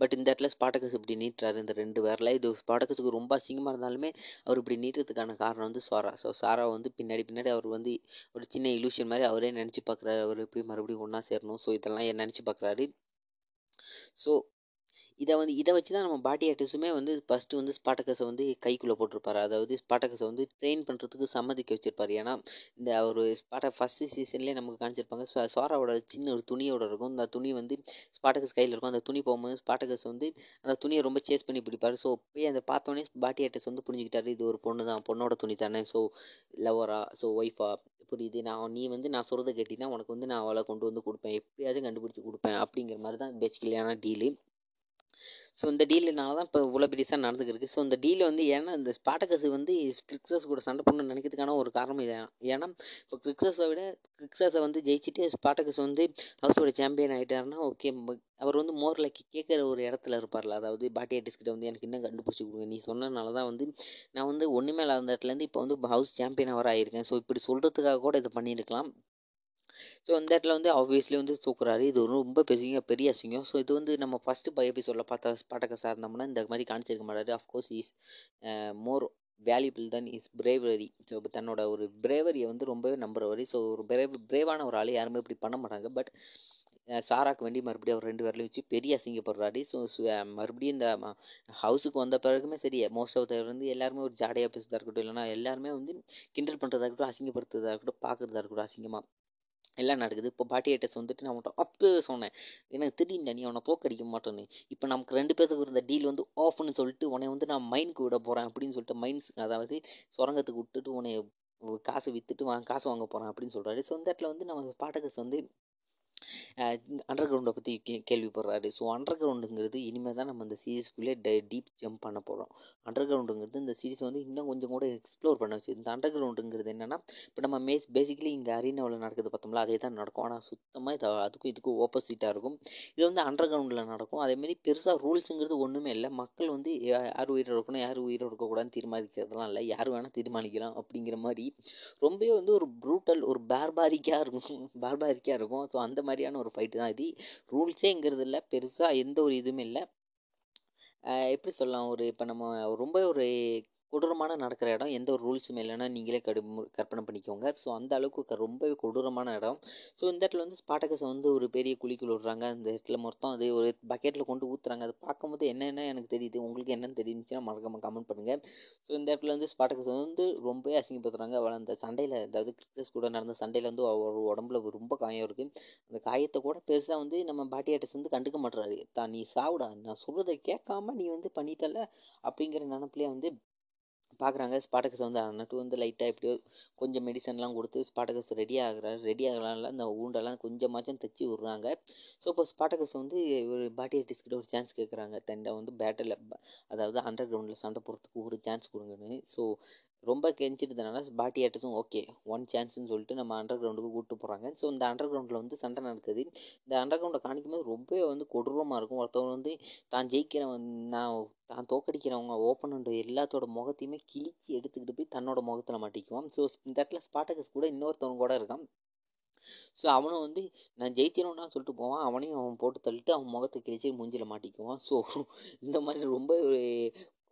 பட் இந்த இடத்துல ஸ்பாட்டகஸ் இப்படி நீட்டுறாரு. இந்த ரெண்டு பேரில் இது ஸ்பாட்டகஸுக்கு ரொம்ப அசிங்கமாக இருந்தாலுமே அவர் இப்படி நீட்டுறதுக்கான காரணம் வந்து சாரா ஸோ சாரா வந்து பின்னாடி பின்னாடி அவர் வந்து ஒரு சின்ன இலூஷன் மாதிரி அவரே நினச்சி பார்க்குறாரு அவர் எப்படி மறுபடியும் ஒன்றா சேரணும். ஸோ இதெல்லாம் நினச்சி பார்க்குறாரு ஸோ இதை வந்து இதை வச்சு தான் நம்ம பாட்டி ஆர்டிஸ்ட்டுமே வந்து ஃபஸ்ட்டு வந்து ஸ்பாட்டகஸை வந்து கைக்குள்ளே போட்டிருப்பார். அதாவது ஸ்பாட்டகஸை வந்து ட்ரெயின் பண்ணுறதுக்கு சம்மதிக்க வச்சுருப்பார். ஏன்னா இந்த ஒரு ஸ்பாட்ட ஃபஸ்ட்டு சீசன்லேயே நமக்கு காமிச்சிருப்பாங்க. ஸோ சோராவோட சின்ன ஒரு துணியோட இருக்கும். அந்த துணி வந்து ஸ்பாட்டகஸ் கையில் இருக்கும். அந்த துணி போகும்போது ஸ்பாட்டகஸ் வந்து அந்த துணியை ரொம்ப சேஸ் பண்ணி பிடிப்பார். ஸோ போய் அதை பார்த்தோன்னே பாட்டி ஆர்டிஸ்ட் வந்து புரிஞ்சுக்கிட்டாரு. இது ஒரு பொண்ணு தான். பொண்ணோட துணி தானே. ஸோ லவரா ஸோ ஒய்ஃபா புரியுது. நான் நீ வந்து நான் சொல்கிறத கேட்டினா உனக்கு வந்து நான் அவளை கொண்டு வந்து கொடுப்பேன். எப்படியாவது கண்டுபிடிச்சி கொடுப்பேன். அப்படிங்கிற மாதிரி தான் பேசிக்கலியான டீலு ஸோ இந்த டீலுனால தான் இப்போ இவ்வளோ பெருசாக நடந்துக்கிருக்கு ஸோ இந்த டீல் வந்து ஏன்னா இந்த ஸ்பாட்டகஸ் வந்து கிரிக்ஸஸ் கூட சண்டை பண்ணணும்னு நினைக்கிறதுக்கான ஒரு காரணம் இது. ஏன்னா இப்போ கிரிக்ஸஸை விட கிரிக்ஸஸை வந்து ஜெயிச்சுட்டு ஸ்பாட்டகஸ் வந்து ஹவுஸோட சாம்பியன் ஆகிட்டாருன்னா ஓகே அவர் வந்து மோர் லைக் கேட்குற ஒரு இடத்துல இருப்பார்ல. அதாவது பாட்டி ஆர்டிஸ்ட் வந்து எனக்கு இன்னும் கண்டுபிடிச்சி கொடுங்க. நீ சொன்னதுனால தான் வந்து நான் வந்து ஒன்றுமே இல்லாத இடத்துலேருந்து இப்போ வந்து ஹவுஸ் சாம்பியன் அவர் ஆகியிருக்கேன் ஸோ இப்படி சொல்கிறதுக்காக கூட இதை பண்ணியிருக்கலாம். ஸோ அந்த இடத்துல வந்து ஆப்வியஸ்லி வந்து தூக்குறாரு. இது ரொம்ப பெரிய பெரிய அசிங்கம். ஸோ இது வந்து நம்ம ஃபஸ்ட்டு பை எபிசோடில் பார்த்தா ஸ்பாட்டகஸாக இருந்தோம்னா இந்த மாதிரி காமிச்சிருக்க மாட்டாரு. Of course is more valuable than is bravery so தன்னோட ஒரு பிரேவரியை வந்து ரொம்பவே நம்புறவரி. ஸோ ஒரு பிரேவ் பிரேவான ஒரு ஆள். யாருமே இப்படி பண்ண மாட்டாங்க. பட் uh, சாராக்கு வேண்டி மறுபடியும் அவர் ரெண்டு பேர்லையும் வச்சு பெரிய அசிங்கப்படுறாரு. ஸோ uh, மறுபடியும் இந்த ஹவுஸுக்கு வந்த பிறகுமே சரி மோஸ்ட் ஆஃப் தர் வந்து எல்லாருமே ஒரு ஜாடையாக பேசுறதா இருக்கட்டும் இல்லைனா எல்லாருமே வந்து கிண்டல் பண்ணுறதா இருக்கட்டும் அசிங்கப்படுத்துறதா இருக்கட்டும் பார்க்குறதா இருக்கட்டும் அசிங்கமாக எல்லாம் நடக்குது? இப்போ பாட்டியாட்டஸ் வந்துட்டு நான் உன்ட்ட அப்பவே சொன்னேன். எனக்கு திடீர்னு நீ அவனை போக்கடிக்க மாட்டேன்னு. இப்போ நமக்கு ரெண்டு பேருக்கு இருந்த டீல் வந்து ஆஃப்னு சொல்லிட்டு உன்னை வந்து நான் மைனுக்கு விட போகிறேன் அப்படின்னு சொல்லிட்டு மைன்ஸ் அதாவது சுரங்கத்துக்கு விட்டுட்டு உன்னை காசு விற்றுட்டு வாங்க காசு வாங்க போகிறேன் அப்படின்னு சொல்கிறாரு ஸோ இந்த இடத்துல வந்து நம்ம பாட்டகஸ் வந்து அண்டர் கிரவுண்டை பற்றி கே கேள்விப்படுறாரு. ஸோ அண்டர் கிரவுண்டுங்கிறது இனிமேல் தான் நம்ம இந்த சீரீஸ்க்குள்ளே ட டீப் ஜம்ப் பண்ண போகிறோம் அண்டர் கிரவுண்டுங்கிறது இந்த சீரீஸ் வந்து இன்னும் கொஞ்சம் கூட எக்ஸ்ப்ளோர் பண்ண வச்சு இந்த அண்டர் கிரவுண்டுங்கிறது என்னென்னா இப்போ நம்ம மேஸ் பேசிக்கலி இங்கே அரீனாவில் நடக்குது பார்த்தோம்ல அதே தான் நடக்கும். ஆனால் சுத்தமாக இது அதுக்கும் இதுக்கும் ஓப்போசிட்டாக இருக்கும். இது வந்து அண்டர் கிரவுண்டில் நடக்கும் அதேமாரி பெருசாக ரூல்ஸுங்கிறது ஒன்றுமே இல்லை. மக்கள் வந்து யார் உயிரோடு இருக்கணும் யார் உயிரோடு இருக்கக்கூடாதுன்னு தீர்மானிக்கிறதுலாம் இல்லை. யார் வேணால் தீர்மானிக்கலாம் அப்படிங்கிற மாதிரி ரொம்பவே வந்து ஒரு ப்ரூட்டல் ஒரு பார்பாரிக்காக இருக்கும். பார்பாரிக்காக இருக்கும். ஸோ அந்த மாதிரி மாதிரியான ஒரு ஃபைட்டு தான் இது. ரூல்ஸேங்கிறது இல்லை பெருசாக எந்த ஒரு இதுவுமே இல்லை. எப்படி சொல்லலாம் ஒரு இப்போ நம்ம ரொம்ப ஒரு கொடூரமான நடக்கிற இடம் எந்த ஒரு ரூல்ஸுமே இல்லைன்னா நீங்களே கடு கற்பனை பண்ணிக்கோங்க. ஸோ அந்த அளவுக்கு ரொம்பவே கொடூரமான இடம். ஸோ இந்த இடத்துல வந்து ஸ்பாட்டகஸை வந்து ஒரு பெரிய குழிக்குள் விடுறாங்க. அந்த இடத்துல மொத்தம் அது ஒரு பக்கெட்டில் கொண்டு ஊற்றுறாங்க அது பார்க்கும்போது என்னென்ன எனக்கு தெரியுது? உங்களுக்கு என்னென்னு தெரிஞ்சுன்னா மறக்காமல் கமெண்ட் பண்ணுங்கள் ஸோ இந்த இடத்துல வந்து ஸ்பாட்டகஸ் வந்து ரொம்பவே அசிங்கப்படுத்துறாங்க. அவள் அந்த சண்டையில் அதாவது கிறிஸ்டஸ் கூட நடந்த சண்டையில் வந்து அவர் உடம்புல ரொம்ப காயம் இருக்குது அந்த காயத்தை கூட பெருசாக வந்து நம்ம பாட்டியாட்டஸ் வந்து கண்டுக்க மாட்டுறாரு தான் நீ சாவுடா. நான் சொல்கிறத கேட்காம நீ வந்து பண்ணிட்டல அப்படிங்கிற நினப்புலேயே வந்து பார்க்குறாங்க ஸ்பாட்டகஸ் வந்து நட்டு வந்து லைட்டாக எப்படியோ கொஞ்சம் மெடிசன்லாம் கொடுத்து ஸ்பாட்டகஸ் ரெடி ஆகிறாரு. ரெடி ஆகலாம்ல அந்த ஊண்டெல்லாம் கொஞ்சமாச்சும் தைச்சி விட்றாங்க. ஸோ இப்போ ஸ்பாட்டகஸ் வந்து ஒரு பாட்டி டிஸ்கிட்ட ஒரு சான்ஸ் கேட்குறாங்க தண்டை வந்து பேட்டில் அதாவது அண்டர் கிரவுண்டில் சண்டை போடுறதுக்கு ஒரு சான்ஸ் கொடுங்கன்னு. ஸோ ரொம்ப கெஞ்சிட்டதுனால பாட்டி ஆர்டிஸும் ஓகே ஒன் சான்ஸ்னு சொல்லிட்டு நம்ம அண்டர் கிரவுண்டுக்கு கூப்பிட்டு போகிறாங்க ஸோ இந்த அண்டர் கிரவுண்டில் வந்து சண்டை நடக்குது. இந்த அண்டர் கிரவுண்டை காணிக்கும் போது ரொம்பவே வந்து கொடூரமாக இருக்கும். ஒருத்தவங்க வந்து தான் ஜெயிக்கிறவன் நான் தான் தோக்கடிக்கிறவங்க ஓப்பனண்ட் எல்லாத்தோட முகத்தையுமே கிழிச்சி எடுத்துக்கிட்டு போய் தன்னோட முகத்தில் மாட்டிக்குவான். ஸோ இந்த இடத்துல ஸ்பாட்டகஸ் கூட இன்னொருத்தவங்க கூட இருக்கான். ஸோ அவனும் வந்து நான் ஜெயிச்சிடணும்னா சொல்லிட்டு போவான். அவனையும் அவன் போட்டு தள்ளிட்டு அவன் முகத்தை கிழிச்சு மூஞ்சில் மாட்டிக்குவான். ஸோ இந்த மாதிரி ரொம்ப ஒரு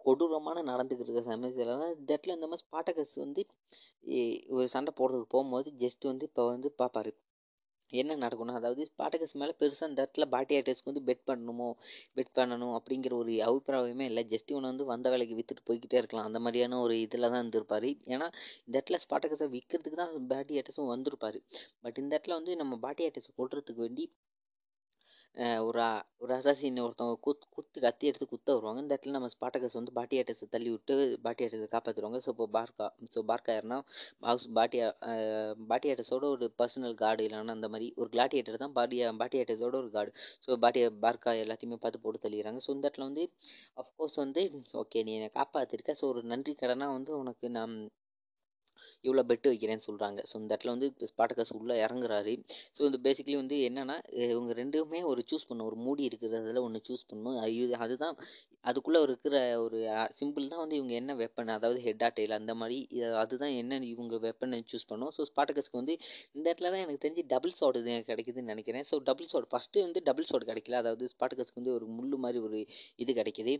கொடூரமான நடந்துக்கிட்டு இருக்க சமயத்தில் தான் இந்த இடத்துல இந்த மாதிரி ஸ்பாட்டகஸ் வந்து ஒரு சண்டை போடுறதுக்கு போகும்போது ஜஸ்ட் வந்து இப்போ வந்து பார்ப்பாரு என்ன நடக்கும்னா அதாவது ஸ்பாட்டகஸ் மேலே பெருசாக இந்த இடத்துல பாட்டி ஆர்டிஸ்ட்க்கு வந்து பெட் பண்ணணுமோ பெட் பண்ணணும் அப்படிங்கிற ஒரு அபிப்பிராயமே இல்லை. ஜஸ்ட் இவனை வந்து வந்த வேலைக்கு விற்றுட்டு போய்கிட்டே இருக்கலாம். அந்த மாதிரியான ஒரு இதில் தான் இருந்திருப்பார். ஏன்னா இந்த இடத்துல ஸ்பாட்டகஸை விற்கிறதுக்கு தான் பாட்டி ஆர்டிஸ்டும் வந்திருப்பார். பட் இந்த இடத்துல வந்து நம்ம பாட்டி ஆர்டிஸ்ட் கொள்றதுக்கு வேண்டி ஒரு ஒரு அசாசின் ஒருத்தவங்க குத் குத்து கத்தி எடுத்து குத்த வருவாங்க. இந்த இடத்துல நம்ம ஸ்பாட்டகஸ் வந்து பாட்டி ஆட்டஸை தள்ளி விட்டு பாட்டி ஆட்டஸை காப்பாற்றுவாங்க ஸோ இப்போ பார்க்கா ஸோ பார்க்கா யாருன்னா பாக்ஸ் பாட்டியா பாட்டி ஆட்டஸோட ஒரு பர்சனல் கார்டு இல்லைன்னா அந்த மாதிரி ஒரு கிளாட்டியேட்டர் தான் பாட்டியா பாட்டி ஆட்டஸோட ஒரு கார்டு ஸோ பாட்டியா பார்க்கா எல்லாத்தையுமே பார்த்து போட்டு தள்ளிடுறாங்க. ஸோ இந்த இடத்துல வந்து அஃப்கோர்ஸ் வந்து ஓகே நீ என்னை காப்பாற்றிருக்க ஸோ ஒரு நன்றி கடனாக வந்து உனக்கு நான் இவ்வளோ பெட்டு வைக்கிறேன்னு சொல்கிறாங்க ஸோ இந்த இடத்துல வந்து ஸ்பாட்டகஸ் உள்ளே இறங்குறாரு. ஸோ இந்த பேசிக்கலி வந்து என்னென்னா இவங்க ரெண்டுமே ஒரு சூஸ் பண்ணும் ஒரு மூடி இருக்கிறதுல ஒன்று சூஸ் பண்ணும் அது அதுதான் அதுக்குள்ளே இருக்கிற ஒரு சிம்பிள் தான் வந்து இவங்க என்ன வெப்பன் அதாவது ஹெட்டா டெயில் அந்த மாதிரி அதுதான் என்ன இவங்க வெப்பனை சூஸ் பண்ணும் ஸோ ஸ்பாட்டகஸ்க்கு வந்து இந்த இடத்துல தான் எனக்கு தெரிஞ்சு டபுள் ஷாட் இது கிடைக்குதுன்னு நினைக்கிறேன். ஸோ டபுள் ஷாட் ஃபஸ்ட்டு வந்து டபுள் ஷாட் கிடைக்கல. அதாவது ஸ்பாட்டகஸ்க்கு வந்து ஒரு முள்ளு மாதிரி ஒரு இது கிடைக்கிது.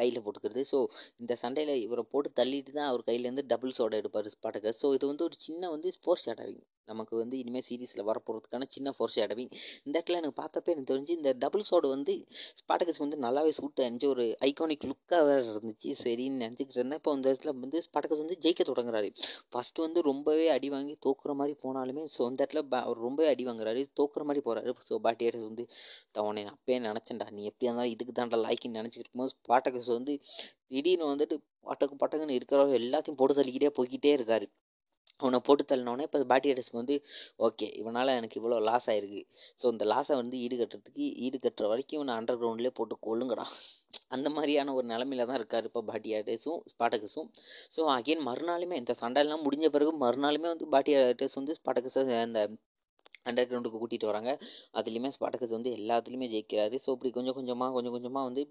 கையில் போட்டுக்கிறது. ஸோ இந்த சண்டையில் இவரை போட்டு தள்ளிட்டு தான் அவர் கையிலேருந்து டபுள் சோடா எடுப்பார் ஸ்பாட்டகஸ் ஸோ இது வந்து ஒரு சின்ன வந்து ஸ்போர்ட்ஸ் ஷாட் ஆகிங்க நமக்கு வந்து இனிமேல் சீரீஸில் வரப்போகிறதுக்கான சின்ன ஃபோர்ஸ் அடவிங் இந்த இடத்துல எனக்கு பார்த்தப்ப எனக்கு தெரிஞ்சு இந்த டபுள் சோடு வந்து ஸ்பாட்டகஸ் வந்து நல்லாவே சூட் அணிஞ்சு ஒரு ஐகானிக் லுக்காக வேறு இருந்துச்சு. சரின்னு நினச்சிக்கிட்டு இருந்தேன். இப்போ இந்த இடத்துல வந்து ஸ்பாட்டகஸ் வந்து ஜெயிக்க தொடங்குறாரு. ஃபஸ்ட்டு வந்து ரொம்பவே அடி வாங்கி தோக்குற மாதிரி போனாலுமே ஸோ இந்த இடத்துல அவர் ரொம்பவே அடி வாங்குறாரு. தோக்குற மாதிரி போகிறாரு ஸோ பாட்டியாட்டஸ் வந்து தவணை நான் அப்பயே நினச்சேன்டா. நீ எப்படியா இருந்தாலும் இதுக்கு தாண்டா லாய்க்குன்னு நினச்சிக்கிட்டு இருக்கும்போது ஸ்பாட்டகஸ் வந்து திடீர்னு வந்துட்டு பட்டக்கு பட்டக்குன்னு இருக்கிறவங்க எல்லாத்தையும் போட்டு தள்ளிக்கிட்டே போய்கிட்டே இருக்காரு. அவனை போட்டு தள்ளினோடனே இப்போ பாட்டியடஸ்க்கு வந்து ஓகே இவனால் எனக்கு இவ்வளோ லாஸ் ஆயிருக்கு. ஸோ இந்த லாஸை வந்து ஈடு கட்டுறதுக்கு ஈடு கட்டுற வரைக்கும் இவனை அண்டர் கிரவுண்ட்லேயே போட்டு கொள்ளுங்கடா அந்த மாதிரியான ஒரு நிலமையில தான் இருக்கார் இப்போ பாட்டியாட்டஸும் ஸ்பாட்டகஸும் ஸோ அகெயின் மறுநாளுமே இந்த சண்டையெல்லாம் முடிஞ்ச பிறகு மறுநாளுமே வந்து பாட்டியாட்டஸ் வந்து ஸ்பாட்டகஸை அந்த அண்டர் கிரவுண்டுக்கு கூட்டிகிட்டு வராங்க. அதுலேயுமே ஸ்பாட்டக்கஸ் வந்து எல்லாத்துலேயுமே ஜெயிக்கிறாரு. ஸோ இப்படி கொஞ்சம் கொஞ்சமாக கொஞ்சம் கொஞ்சமாக வந்து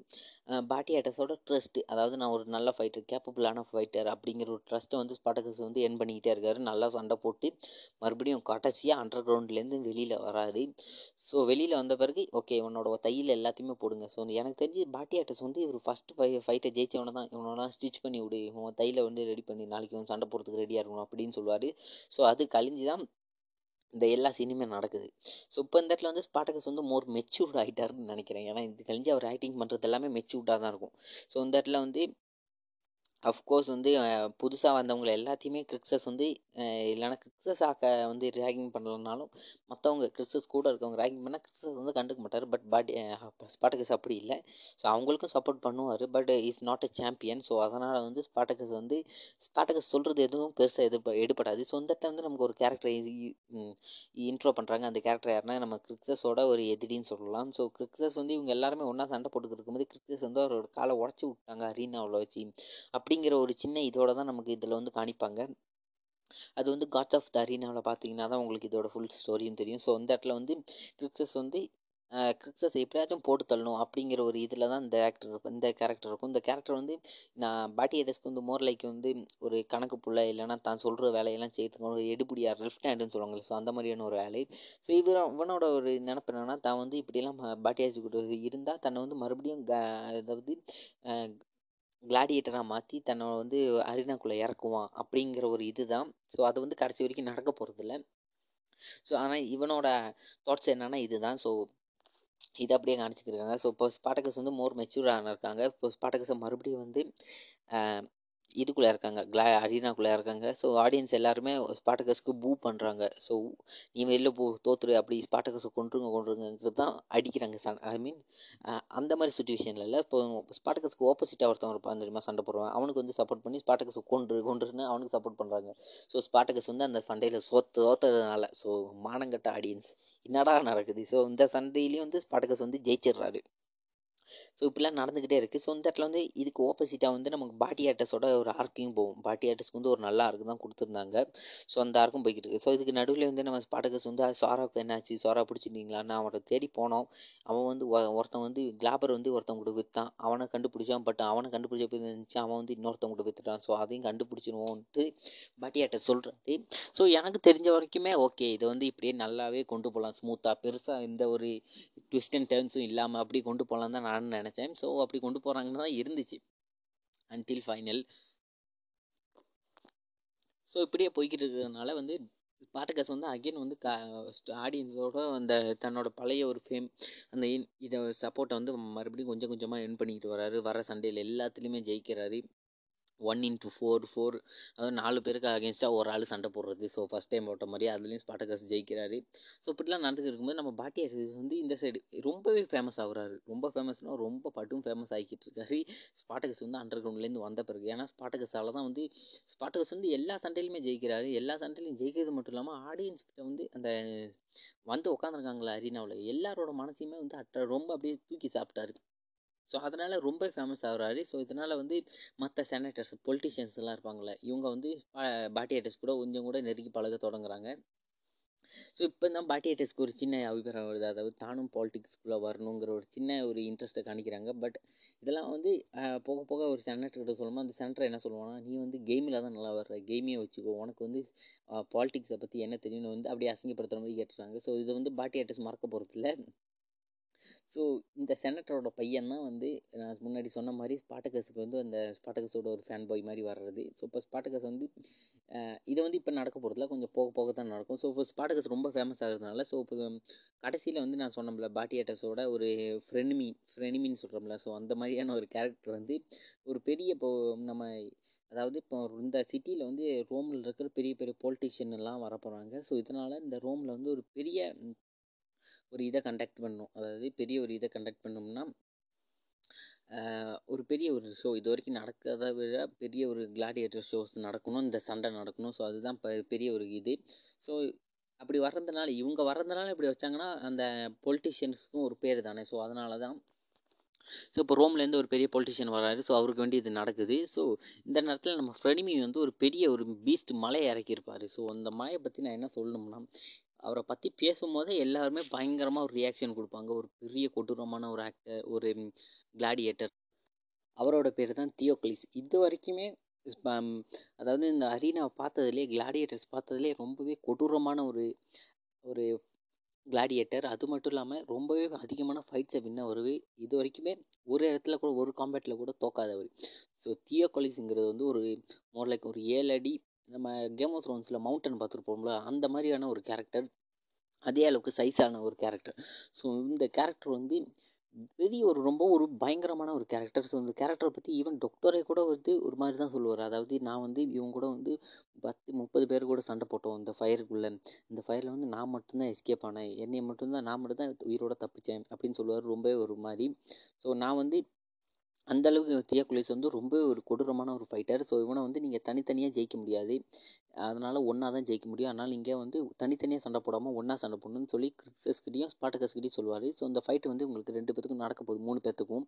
பாட்டி அட்டஸோட ட்ரஸ்ட்டு அதாவது நான் ஒரு நல்ல ஃபைட்டர் கேப்பபிளான ஃபைட்டர் அப்படிங்கிற ஒரு ட்ரஸ்ட்டை வந்து ஸ்பாட்டக்கஸ் வந்து என் பண்ணிக்கிட்டே இருக்காரு. நல்லா சண்டை போட்டு மறுபடியும் கடைசியாக அண்டர் கிரவுண்ட்லேருந்து வெளியில் வராரு. ஸோ வெளியில் வந்த பிறகு ஓகே இவனோட தையில் எல்லாத்தையுமே போடுங்க. ஸோ எனக்கு தெரிஞ்சு பாட்டி அட்டஸ் வந்து இவர் ஃபஸ்ட்டு ஃபை ஃபைட்டை ஜெயிச்சவனை தான் இவனெல்லாம் ஸ்டிச் பண்ணி விடு. இவன் தையில் வந்து ரெடி பண்ணி நாளைக்கு இவன் சண்டை போகிறதுக்கு ரெடியாக இருக்கணும் அப்படின்னு சொல்லுவார். ஸோ அது கழிஞ்சு தான் இந்த எல்லா சீனுமே நடக்குது. ஸோ இப்போ இந்த இடத்துல வந்து ஸ்பாட்டகஸ் வந்து மோர் மெச்சூர்ட் ஆகிட்டாருன்னு நினைக்கிறேன். ஏன்னா இது கழிஞ்சு அவர் ஆக்டிங் பண்ணுறது எல்லாமே மெச்சூர்டாக தான் இருக்கும். ஸோ இந்த இடத்துல வந்து அஃப்கோர்ஸ் வந்து புதுசாக வந்தவங்களை எல்லாத்தையுமே கிரிக்ஸஸ் வந்து இல்லைனா கிரிக்ஸஸ் ஆக்க வந்து ரேகிங் பண்ணலனாலும் மற்றவங்க கிரிக்ஸஸ் கூட இருக்கவங்க ரேகிங் பண்ணால் கிரிக்ஸஸ் வந்து கண்டுக்க மாட்டார். பட் பாடி ஸ்பாட்டகஸ் அப்படி இல்லை. ஸோ அவங்களுக்கும் சப்போர்ட் பண்ணுவார். But is not a champion so அதனால் வந்து ஸ்பாட்டகஸ் வந்து ஸ்பாட்டகஸ் சொல்கிறது எதுவும் பெருசாக எது எடுப்படாது ஸோ இந்த டைம் வந்து நமக்கு ஒரு கேரக்டர் இன்ட்ரோ பண்ணுறாங்க அந்த கேரக்டர் யாருன்னா நம்ம கிரிக்ஸஸோட ஒரு எதிரின்னு சொல்லலாம். ஸோ கிரிக்ஸஸ் வந்து இவங்க எல்லாருமே ஒன்றா சண்டை போட்டுக்கிட்டு இருக்கும்போது கிரிக்ஸஸ் வந்து அவரோட காலை உடச்சி விட்டாங்க. அரீனாவில் வச்சு. அப்படிங்கிற ஒரு சின்ன இதோட தான் நமக்கு இதில் வந்து காணிப்பாங்க. அது வந்து காட்ஸ் ஆஃப் தரீனாவில் பார்த்தீங்கன்னா தான் உங்களுக்கு இதோட ஃபுல் ஸ்டோரியும் தெரியும். ஸோ அந்த இடத்துல வந்து கிரிக்ஸஸ் வந்து கிரிக்ஸஸ் எப்படியாச்சும் போட்டு தள்ளணும் அப்படிங்கிற ஒரு இதில் தான் இந்த ஆக்டர் இந்த கேரக்டர் இருக்கும். இந்த கேரக்டர் வந்து நான் பாட்டி ஏடஸ்க்கு வந்து மோர்லைக்கு வந்து ஒரு கணக்கு புள்ள இல்லைனா தான் சொல்கிற வேலையெல்லாம் செய்யறதுக்கு ஒரு எடுபடியார் லெஃப்ட் ஹேண்டுன்னு சொல்லுவாங்க ஸோ அந்த மாதிரியான ஒரு வேலை. ஸோ இவர் இவனோட ஒரு நினப்பு என்னன்னா தான் வந்து இப்படியெல்லாம் பாட்டி ஆச்சு கூட இருந்தால் தன்னை வந்து மறுபடியும் அதாவது கிளாடியேட்டராக மாற்றி தன்னை வந்து அரினாக்குள்ளே இறக்குவான் அப்படிங்கிற ஒரு இது தான் ஸோ அது வந்து கடைசி வரைக்கும் நடக்க போகிறதில்ல ஸோ ஆனால் இவனோட தாட்ஸ் என்னென்னா இதுதான். ஸோ இதை அப்படியே காமிச்சிக்கிருக்காங்க ஸோ இப்போ ஸ்பாட்டகஸ் வந்து மோர் மெச்சூரான இருக்காங்க இப்போ ஸ்பாட்டகஸை மறுபடியும் வந்து இதுக்குள்ளே இருக்காங்க கிளா அரீனாக்குள்ளே இருக்காங்க. ஸோ ஆடியன்ஸ் எல்லாருமே ஸ்பாட்டகஸ்க்கு பூ பண்ணுறாங்க ஸோ நீ வெளில போ தோத்துரு அப்படி ஸ்பாட்டகஸை கொண்டுருங்க கொண்டுருங்கிறது தான் அடிக்கிறாங்க சன் ஐ மீன் அந்த மாதிரி சுச்சுவேஷனில் இல்லை. இப்போ ஸ்பாட்டகஸ்க்கு ஆப்போசிட்டாக ஒருத்தவங்க இருப்பான் தெரியுமா? சண்டை போடுவான். அவனுக்கு வந்து சப்போர்ட் பண்ணி ஸ்பாட்டகஸை கொண்டு கொண்டுருன்னு அவனுக்கு சப்போர்ட் பண்ணுறாங்க ஸோ ஸ்பாட்டகஸ் வந்து அந்த சண்டையில் சோத்து தோத்துறதுனால ஸோ மானங்கட்ட ஆடியன்ஸ் என்னடா நடக்குது? ஸோ இந்த சண்டையிலையும் வந்து ஸ்பாட்டகஸ் வந்து ஜெயிச்சிடுறாரு. ஸோ இப்படிலாம் நடந்துக்கிட்டே இருக்குது ஸோ இந்த இடத்துல வந்து இதுக்கு ஆப்போசிட்டாக வந்து நமக்கு பாட்டி ஆர்டஸோட ஒரு ஆர்க்கையும் போகும். பாட்டி ஆர்டஸ்க்கு வந்து ஒரு நல்ல ஆர்க்கு தான் கொடுத்துருந்தாங்க. ஸோ அந்த ஆர்க்கும் போய்கிட்டு இருக்குது ஸோ இதுக்கு நடுவில் வந்து நம்ம ஸ்பாட்டகஸ் வந்து சாராவுக்கு என்னாச்சு சோரா பிடிச்சிருந்தீங்களான்னு அவனை தேடி போனோம். அவன் வந்து ஒருத்தன் வந்து கிளாபர் வந்து ஒருத்தன் கூட விற்றான் அவனை கண்டுபிடிச்சான். பட் அவனை கண்டுபிடிச்ச இருந்துச்சு? அவன் வந்து இன்னொருத்தன் கூட விற்றுட்டான் ஸோ அதையும் கண்டுபிடிச்சிடுவோன்ட்டு பாட்டி ஆர்டஸ் சொல்கிறது ஸோ எனக்கு தெரிஞ்ச வரைக்குமே ஓகே இதை வந்து இப்படியே நல்லாவே கொண்டு போகலாம். ஸ்மூத்தாக பெருசாக எந்த ஒரு ட்விஸ்ட் அண்ட் டேர்ன்ஸும் இல்லாமல் அப்படி கொண்டு போகலாம் தான் நான் நினச்சேன். ஸோ அப்படி கொண்டு போகிறாங்கன்னு தான் இருந்துச்சு. அன்டில் ஃபைனல் ஸோ இப்படியே போய்கிட்டு இருக்கிறதுனால வந்து ஸ்பாட்டகஸ் வந்து அகைன் வந்து கா ஆடியன்ஸோட அந்த தன்னோட பழைய ஒரு ஃபேம் அந்த இன் இதை சப்போர்ட்டை வந்து மறுபடியும் கொஞ்சம் கொஞ்சமாக என் பண்ணிக்கிட்டு வராரு. வர சண்டையில் எல்லாத்துலேயுமே ஜெயிக்கிறாரு. ஒன் இன்ட்டு ஃபோர் ஃபோர் அதாவது நாலு பேருக்கு அகேன்ஸ்டாக ஒரு ஆள் சண்டை போடுறது. ஸோ ஃபஸ்ட் டைம் போட்ட மாதிரி அதுலேயும் ஸ்பாட்டகஸ் ஜெயிக்கிறாரு. ஸோ இப்படிலாம் நடந்துட்டு இருக்கும்போது நம்ம பாட்டி அசீஸ் வந்து இந்த சைடு ரொம்பவே ஃபேமஸ் ஆகுறாரு. ரொம்ப ஃபேமஸ்னால் ரொம்ப பட்டும் ஃபேமஸ் ஆகிக்கிட்டு இருக்காரு. ஸ்பாட்டகஸ் வந்து அண்டர் கிரவுண்ட்லேருந்து வந்த பிறகு ஏன்னா ஸ்பாட்டகஸால் தான் வந்து ஸ்பாட்டகஸ் வந்து எல்லா சண்டையிலுமே ஜெயிக்கிறாரு. எல்லா சண்டையிலையும் ஜெயிக்கிறது மட்டும் இல்லாமல் ஆடியன்ஸ் கிட்ட வந்து அந்த வந்து உட்காந்துருக்காங்களா அரினாவில் எல்லாரோட மனசையுமே வந்து அட்ட ரொம்ப அப்படியே தூக்கி சாப்பிட்டாரு. ஸோ அதனால் ரொம்ப ஃபேமஸ் ஆகுறாரு. ஸோ இதனால் வந்து மற்ற செனட்டர்ஸ் பொலிட்டிஷியன்ஸ்லாம் இருப்பாங்கள்ல இவங்க வந்து பாட்டியேட்டர்ஸ் கூட கொஞ்சம் கூட நெருங்கி பழக தொடங்குறாங்க. ஸோ இப்போ தான் பாட்டியேட்டர்ஸ்க்கு ஒரு சின்ன அபிப்பிராயம் வருது. அதாவது தானும் பாலிட்டிக்ஸ்குள்ளே வரணுங்கிற ஒரு சின்ன ஒரு இன்ட்ரெஸ்ட்டை காணிக்கிறாங்க பட் இதெல்லாம் வந்து போக போக ஒரு செனட்டர்கிட்ட சொல்லும்போது அந்த செனட்டர் என்ன சொல்லுவாங்கன்னா நீ வந்து கேமில் தான் நல்லா வர்ற. கேமையே வச்சுக்கோ. உனக்கு வந்து பாலிட்டிக்ஸை பற்றி என்ன தெரியும்னு வந்து அப்படியே அசிங்கப்படுத்துகிற மாதிரி கேட்டுறாங்க. ஸோ இதை வந்து பாட்டியேட்டர்ஸ் மறக்க போகிறதில்ல ஸோ இந்த செனட்டரோட பையன் தான் வந்து நான் முன்னாடி சொன்ன மாதிரி ஸ்பாட்டகஸுக்கு வந்து அந்த ஸ்பாட்டகஸோட ஒரு ஃபேன் பாய் மாதிரி வர்றது. ஸோ இப்போ ஸ்பாட்டகஸ் வந்து இதை வந்து இப்போ நடக்க போகிறதுல கொஞ்சம் போக போக தான் நடக்கும். ஸோ இப்போ ஸ்பாட்டகஸ் ரொம்ப ஃபேமஸ் ஆகிறதுனால ஸோ இப்போ கடைசியில் வந்து நான் சொன்னோம்ல பாட்டியாட்டஸோட ஒரு ஃப்ரெனிமி ஃப்ரெனிமின்னு சொல்கிறோம்ல ஸோ அந்த மாதிரியான ஒரு கேரக்டர் வந்து ஒரு பெரிய இப்போ நம்ம அதாவது இப்போ இந்த சிட்டியில் வந்து ரோமில் இருக்கிற பெரிய பெரிய பொலிட்டிஷியன் எல்லாம் வர போகிறாங்க ஸோ இதனால் இந்த ரோமில் வந்து ஒரு பெரிய ஒரு இதை கண்டக்ட் பண்ணணும் அதாவது பெரிய ஒரு இதை கண்டக்ட் பண்ணோம்னா ஒரு பெரிய ஒரு ஷோ இது வரைக்கும் நடக்கிறத விட பெரிய ஒரு கிளாடியேட்டர் ஷோஸ் நடக்கணும். இந்த சண்டை நடக்கணும். ஸோ அதுதான் பெரிய ஒரு இது. ஸோ அப்படி வர்றதுனால இவங்க வர்றதுனால இப்படி வச்சாங்கன்னா அந்த பொலிட்டிஷியன்ஸுக்கும் ஒரு பேர் தானே. ஸோ அதனால தான் ஸோ இப்போ ரோம்லேருந்து ஒரு பெரிய பொலிட்டிஷியன் வராரு ஸோ அவருக்கு வேண்டி இது நடக்குது. ஸோ இந்த நேரத்தில் நம்ம ஃப்ரெனிமி வந்து ஒரு பெரிய ஒரு பீஸ்ட் மலையை இறக்கியிருப்பார். ஸோ அந்த மலையை பற்றி நான் என்ன சொல்லணும்னா அவரை பற்றி பேசும்போதே எல்லாருமே பயங்கரமாக ஒரு ரியாக்ஷன் கொடுப்பாங்க. ஒரு பெரிய கொடூரமான ஒரு ஆக்டர் ஒரு கிளாடியேட்டர் அவரோட பேர் தான் தியோக்லிஸ். இது வரைக்குமே அதாவது இந்த அரீனாவை பார்த்ததுலேயே கிளாடியேட்டர்ஸ் பார்த்ததுலேயே ரொம்பவே கொடூரமான ஒரு ஒரு கிளாடியேட்டர் அது மட்டும் இல்லாமல் ரொம்பவே அதிகமான ஃபைட்ஸை வின்ன வருவே இது வரைக்குமே ஒரு இடத்துல கூட ஒரு காம்பேட்டில் கூட தோக்காதவர். ஸோ தியோகொலிஸுங்கிறது வந்து ஒரு மோர் லைக் ஒரு ஏழு அடி நம்ம கேம் ஆஃப் த்ரோன்ஸில் மவுண்டன் பார்த்துருப்போம்ல அந்த மாதிரியான ஒரு கேரக்டர் அதே அளவுக்கு சைஸான ஒரு கேரக்டர் ஸோ இந்த கேரக்டர் வந்து பெரிய ஒரு ரொம்ப ஒரு பயங்கரமான ஒரு கேரக்டர் ஸோ இந்த கேரக்டரை பற்றி ஈவன் டாக்டரே கூட வந்து ஒரு மாதிரி தான் சொல்லுவார். அதாவது நான் வந்து இவங்க கூட வந்து பத்து முப்பது பேர் கூட சண்டை போட்டோம் இந்த ஃபயருக்குள்ளே இந்த ஃபயரில் வந்து நான் மட்டும்தான் எஸ்கேப் ஆனேன். என்னை மட்டும்தான் நான் மட்டும்தான் உயிரோட தப்பிச்சேன் அப்படின்னு சொல்லுவார். ரொம்பவே ஒரு மாதிரி. ஸோ நான் வந்து அந்தளவுக்கு தியாகுலேஸ் வந்து ரொம்ப ஒரு கொடூரமான ஒரு ஃபைட்டர் ஸோ இவனை வந்து நீங்கள் தனித்தனியாக ஜெயிக்க முடியாது. அதனால் ஒன்றா தான் ஜெயிக்க முடியும். அதனால் இங்கே வந்து தனித்தனியாக சண்டை போடாமல் ஒன்றா சண்டை போடணும்னு சொல்லி கிறிக்ஸஸ்கிட்டையும் ஸ்பாட்டகஸ்கிட்டையும் சொல்லுவார். ஸோ இந்த ஃபைட்டு வந்து உங்களுக்கு ரெண்டு பேத்துக்கும் நடக்க போகுது. மூணு பேத்துக்கும்.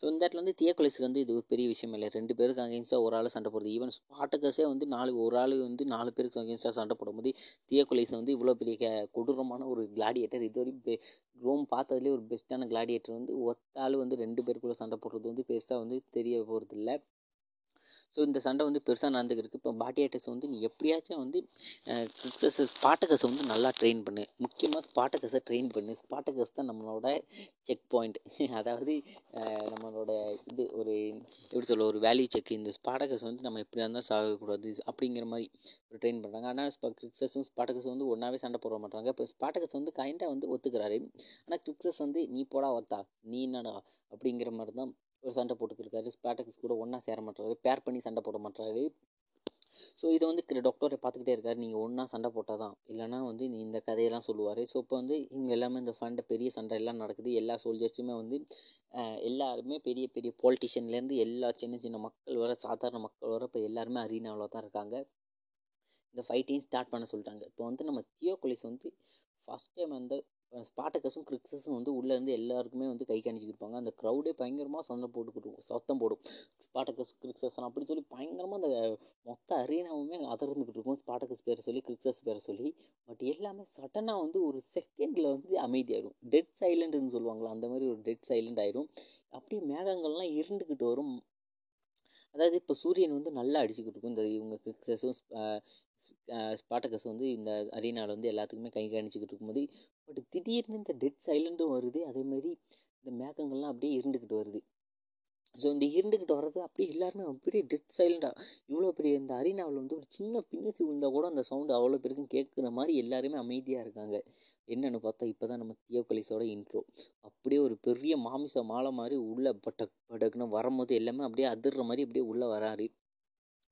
ஸோ இந்த இடத்துல வந்து தியாகுலேஸுக்கு வந்து இது ஒரு பெரிய விஷயம் இல்லை. ரெண்டு பேருக்கு அகேன்ஸ்டாக ஒரு ஆள் சண்டை போடுறது ஈவன் ஸ்பாட்டகஸே வந்து நாலு ஒரு ஆள் வந்து நாலு பேருக்கு அகேன்ஸ்டாக சண்டை போடும்போது தியாகுலேஸ் வந்து இவ்வளோ பெரிய கொடூரமான ஒரு கிளாடியேட்டர் இது வரைக்கும் ரோம் பார்த்ததுலேயே ஒரு பெஸ்ட்டான கிளாடியேட்டர் வந்து ஒத்த ஆள் வந்து ரெண்டு பேருக்குள்ளே சண்டை போடுறது வந்து பெருசாக வந்து தெரிய போகிறது இல்லை ஸோ இந்த சண்டை வந்து பெருசாக நடந்துக்கிருக்கு இப்போ பாட்டியாட்டஸ் வந்து நீ எப்படியாச்சும் வந்து கிரிக்ஸஸ் ஸ்பாட்டகஸை வந்து நல்லா ட்ரெயின் பண்ணு. முக்கியமாக ஸ்பாட்டகஸை ட்ரெயின் பண்ணு. ஸ்பாட்டகஸ் தான் நம்மளோட செக் பாயிண்ட் அதாவது நம்மளோட இது ஒரு எப்படி சொல்ல ஒரு வேல்யூ செக் இந்த ஸ்பாட்டகஸ் வந்து நம்ம எப்படியா இருந்தாலும் சாகக்கூடாது அப்படிங்கிற மாதிரி ஒரு ட்ரெயின் பண்ணுறாங்க ஆனால் இப்போ கிரிக்ஸஸும் ஸ்பாட்டகஸும் வந்து ஒன்றாவே சண்டை போட மாட்டாங்க. இப்போ ஸ்பாட்டகஸ் வந்து கைண்டாக வந்து ஒத்துக்கிறாரு. ஆனால் கிரிக்ஸஸ் வந்து நீ போடா ஒத்தா. நீ என்னடா அப்படிங்கிற மாதிரி தான் ஒரு சண்டை போட்டுக்கிருக்காரு. ஸ்பேட்டக்ஸ் கூட ஒன்றா சேர மாட்டாரு பேர் பண்ணி சண்டை போட மாட்டாரு ஸோ இதை வந்து டாக்டரை பார்த்துக்கிட்டே இருக்காரு. நீங்கள் ஒன்றா சண்டை போட்டால் தான். இல்லைனா வந்து நீ இந்த கதையெல்லாம் சொல்லுவார். ஸோ இப்போ வந்து இவங்க எல்லாமே இந்த ஃபண்டை பெரிய சண்டை எல்லாம் நடக்குது. எல்லா சோல்ஜர்ஸுமே வந்து எல்லாருமே பெரிய பெரிய பாலிட்டிஷியன்லேருந்து எல்லா சின்ன சின்ன மக்கள் வர சாதாரண மக்கள் வர இப்போ எல்லாருமே அரீனாவில் தான் இருக்காங்க. இந்த ஃபைட்டையும் ஸ்டார்ட் பண்ண சொல்லிட்டாங்க. இப்போ வந்து நம்ம தியோகொலிஸ் வந்து ஃபஸ்ட் டைம் வந்து ஸ்பாட்டக்கஸும் கிரிக்ஸஸும் வந்து உள்ளேருந்து எல்லாருக்குமே வந்து கை காணிச்சிருப்பாங்க அந்த க்ரௌடே பயங்கரமாக சண்டை போட்டுக்கிட்டு சத்தம் போடும். ஸ்பாட்டக்கஸ் கிரிக்ஸஸ் அப்படி சொல்லி பயங்கரமாக அந்த மொத்த அரீனாவுமே அதிர்ந்துக்கிட்டு இருக்கும். ஸ்பாட்டக்கஸ் பேரை சொல்லி கிரிக்ஸஸ் பேரை சொல்லி. பட் எல்லாமே சடனாக வந்து ஒரு செகண்டில் வந்து அமைதியாயிடும். டெட் சைலண்ட்னு சொல்லுவாங்களா அந்த மாதிரி ஒரு டெட் சைலண்ட் ஆயிடும். அப்படியே மேகங்கள்லாம் இருண்டுக்கிட்டு வரும். அதாவது இப்போ சூரியன் வந்து நல்லா அடிச்சுக்கிட்டு இருக்கும். இந்த இவங்க கிரிக்ஸஸும் ஸ்பாட்டக்கஸ் வந்து இந்த அரீனாவில் வந்து எல்லாத்துக்குமே கை காணிச்சிக்கிட்டு இருக்கும்போது பட் திடீர்னு இந்த டெட் சைலண்ட்டும் வருது. அதேமாதிரி இந்த மேகங்கள்லாம் அப்படியே இருண்டுக்கிட்டு வருது. ஸோ இந்த இருந்துக்கிட்டு வர்றது அப்படியே எல்லாருமே அப்படியே டெட் சைலண்டாக இவ்வளோ பெரிய இந்த அரினாவில் வந்து ஒரு சின்ன பின்னசி விழுந்தால் கூட அந்த சவுண்டு அவ்வளோ பேருக்கும் கேட்குற மாதிரி எல்லாருமே அமைதியாக இருக்காங்க. என்னென்னு பார்த்தா இப்போ தான் நம்ம தியோகலிஸோட இன்ட்ரோ அப்படியே ஒரு பெரிய மாமிச மாலை மாதிரி உள்ளே பட்டக் படக்குன்னு வரும்போது எல்லாமே அப்படியே அதிர்ற மாதிரி அப்படியே உள்ளே வராரு.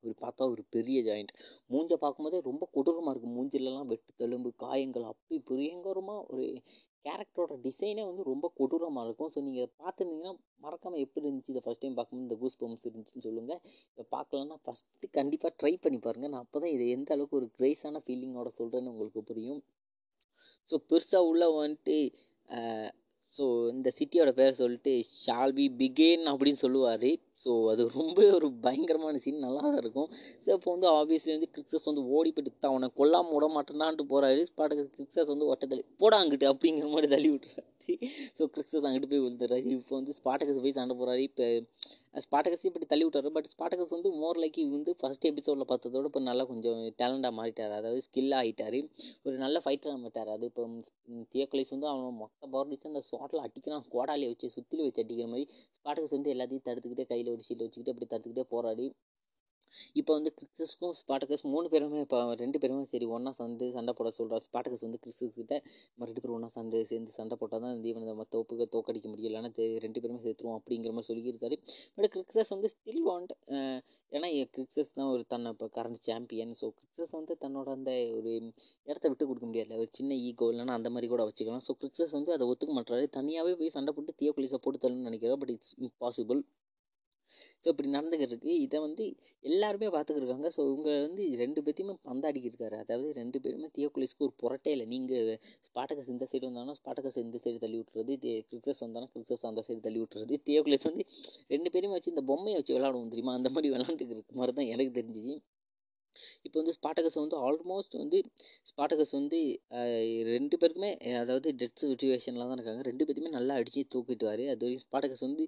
ஒரு பார்த்தா ஒரு பெரிய ஜாயிண்ட் மூஞ்சை பார்க்கும்போதே ரொம்ப கொடூரமாக இருக்குது மூஞ்சிலலாம் வெட்டு தழும்பு காயங்கள் அப்படி பிரியங்கரமாக ஒரு கேரக்டரோட டிசைனே வந்து ரொம்ப கொடூரமாக இருக்கும். ஸோ நீங்கள் பார்த்துருந்தீங்கன்னா மறக்காமல் எப்படி இருந்துச்சு இதை ஃபஸ்ட் டைம் பார்க்கும்போது? இந்த கூஸ் பம்ப்ஸ் இருந்துச்சுன்னு சொல்லுங்கள் இதை பார்க்கலன்னா ஃபஸ்ட்டு கண்டிப்பாக ட்ரை பண்ணி பாருங்கள் நான் அப்போ தான் இதை எந்த அளவுக்கு ஒரு கிரேஸான ஃபீலிங்கோட சொல்கிறேன்னு உங்களுக்கு புரியும். ஸோ பெருசாக உள்ள வந்துட்டு ஸோ இந்த சிட்டியோட பேரை சொல்லிட்டு ஷால் பி பிகேன் அப்படின்னு சொல்லுவார். ஸோ அது ரொம்ப ஒரு பயங்கரமான சீன் நல்லா தான் இருக்கும். ஸோ இப்போ வந்து ஆப்வியஸ்லி வந்து கிரிக்ஸஸ் வந்து ஓடி போயிட்டு அவனை கொல்லாமல் விட மாட்டேன்னான்ட்டு போகிறாரு ஸ்பாட்டுக்கு கிரிக்ஸஸ் வந்து ஒட்ட தள்ளி போடா அப்படிங்கிற மாதிரி தள்ளி விட்டுறாரு. ஸோ கிறிஸ்தஸ் அங்கிட்டு போய் விழுந்துறாரு இப்போ வந்து ஸ்பாட்டகஸ் போய் சண்டை போகிறாரு இப்போ ஸ்பாட்டகஸ் இப்படி தள்ளி விட்டாரு பட் ஸ்பாட்டகஸ் வந்து மோர் லைக் வந்து ஃபஸ்ட் எபிசோடில் பார்த்ததோட இப்போ நல்லா கொஞ்சம் டேலண்டாக மாறிட்டார். அதாவது ஸ்கில்லாக ஆகிட்டார் ஒரு நல்ல ஃபைட்டராக மாட்டார் அது இப்போ தியோக்கலைஸ் வந்து அவன் மொத்த பவர் வச்சு அந்த ஷாட்டில் அடிக்கிறான். கோடாலியை வச்சு சுற்றிலும் வச்சு அடிக்கிற மாதிரி ஸ்பாட்டகஸ் வந்து எல்லாத்தையும் தடுத்துக்கிட்டே கையில் ஒரு ஷீட் வச்சுக்கிட்டு அப்படி தடுத்துக்கிட்டே போராடி இப்போ வந்து கிறிஸ்டஸ்க்கும் ஸ்பாட்டகஸ் மூணு பேருமே இப்போ ரெண்டு பேருமே சரி ஒன்றா சேர்ந்து சண்டை போட சொல்கிறார் ஸ்பாட்டகஸ் வந்து கிறிஸ்டஸ் கிட்ட நம்ம ரெண்டு பேரும் ஒன்றா சண்டை சேர்ந்து சண்டை போட்டால் தான் இந்த நம்ம தோப்புக்கு தோக்கடிக்க முடியும். இல்லைன்னா ரெண்டு பேருமே சேர்த்துருவோம் அப்படிங்கிற மாதிரி சொல்லியிருக்காரு. பட் கிறிக்ஸஸ் வந்து ஸ்டில் வாண்ட் ஏன்னா கிறிக்ஸஸ் தான் ஒரு தன்னை இப்போ கரண்ட் சாம்பியன் ஸோ கிறிக்ஸஸ் வந்து தன்னோட அந்த ஒரு இடத்த விட்டு கொடுக்க முடியாது ஒரு சின்ன ஈகோ இல்லைன்னா அந்த மாதிரி கூட வச்சுக்கலாம். ஸோ கிறிக்ஸஸ் வந்து அதை ஒத்துக்க மாட்டாரு தனியாகவே போய் சண்டை போட்டு தியோக்குலிஸை போட்டு தரணும்னு நினைக்கிறேன் பட் இட்ஸ் இம்பாசிபிள் ஸோ இப்படி நடந்துக்கிட்டு இருக்கு இதை வந்து எல்லாருமே பார்த்துக்கிருக்காங்க. ஸோ இவங்க வந்து ரெண்டு பேர்த்தையுமே பந்தாடிக்கிருக்காரு. அதாவது ரெண்டு பேருமே தியோக்குலிஸ்க்கு ஒரு புரட்டே இல்லை. நீங்கள் ஸ்பாட்டகஸ் இந்த சைடு வந்தாலும் ஸ்பாட்டகஸ் இந்த சைடு தள்ளி விட்டுறது கிரிக்ஸஸ் வந்தாலும் கிரிக்ஸஸ் அந்த சைடு தள்ளி விட்டுறது. தியோக்குலிஸ் வந்து ரெண்டு பேருமே வச்சு இந்த பொம்மையை வச்சு விளாடுவோம் தெரியுமா? அந்த மாதிரி விளாண்டுக்கிற மாதிரி தான் எனக்கு தெரிஞ்சிச்சு. இப்போ வந்து ஸ்பாட்டகஸ் வந்து ஆல்மோஸ்ட் வந்து ஸ்பாட்டகஸ் வந்து ரெண்டு பேருக்குமே அதாவது டெத் சுச்சுவேஷனில் தான் இருக்காங்க. ரெண்டு பேருமே நல்லா அடித்து தூக்கிட்டுவார். அது வரைக்கும் ஸ்பாட்டகஸ் வந்து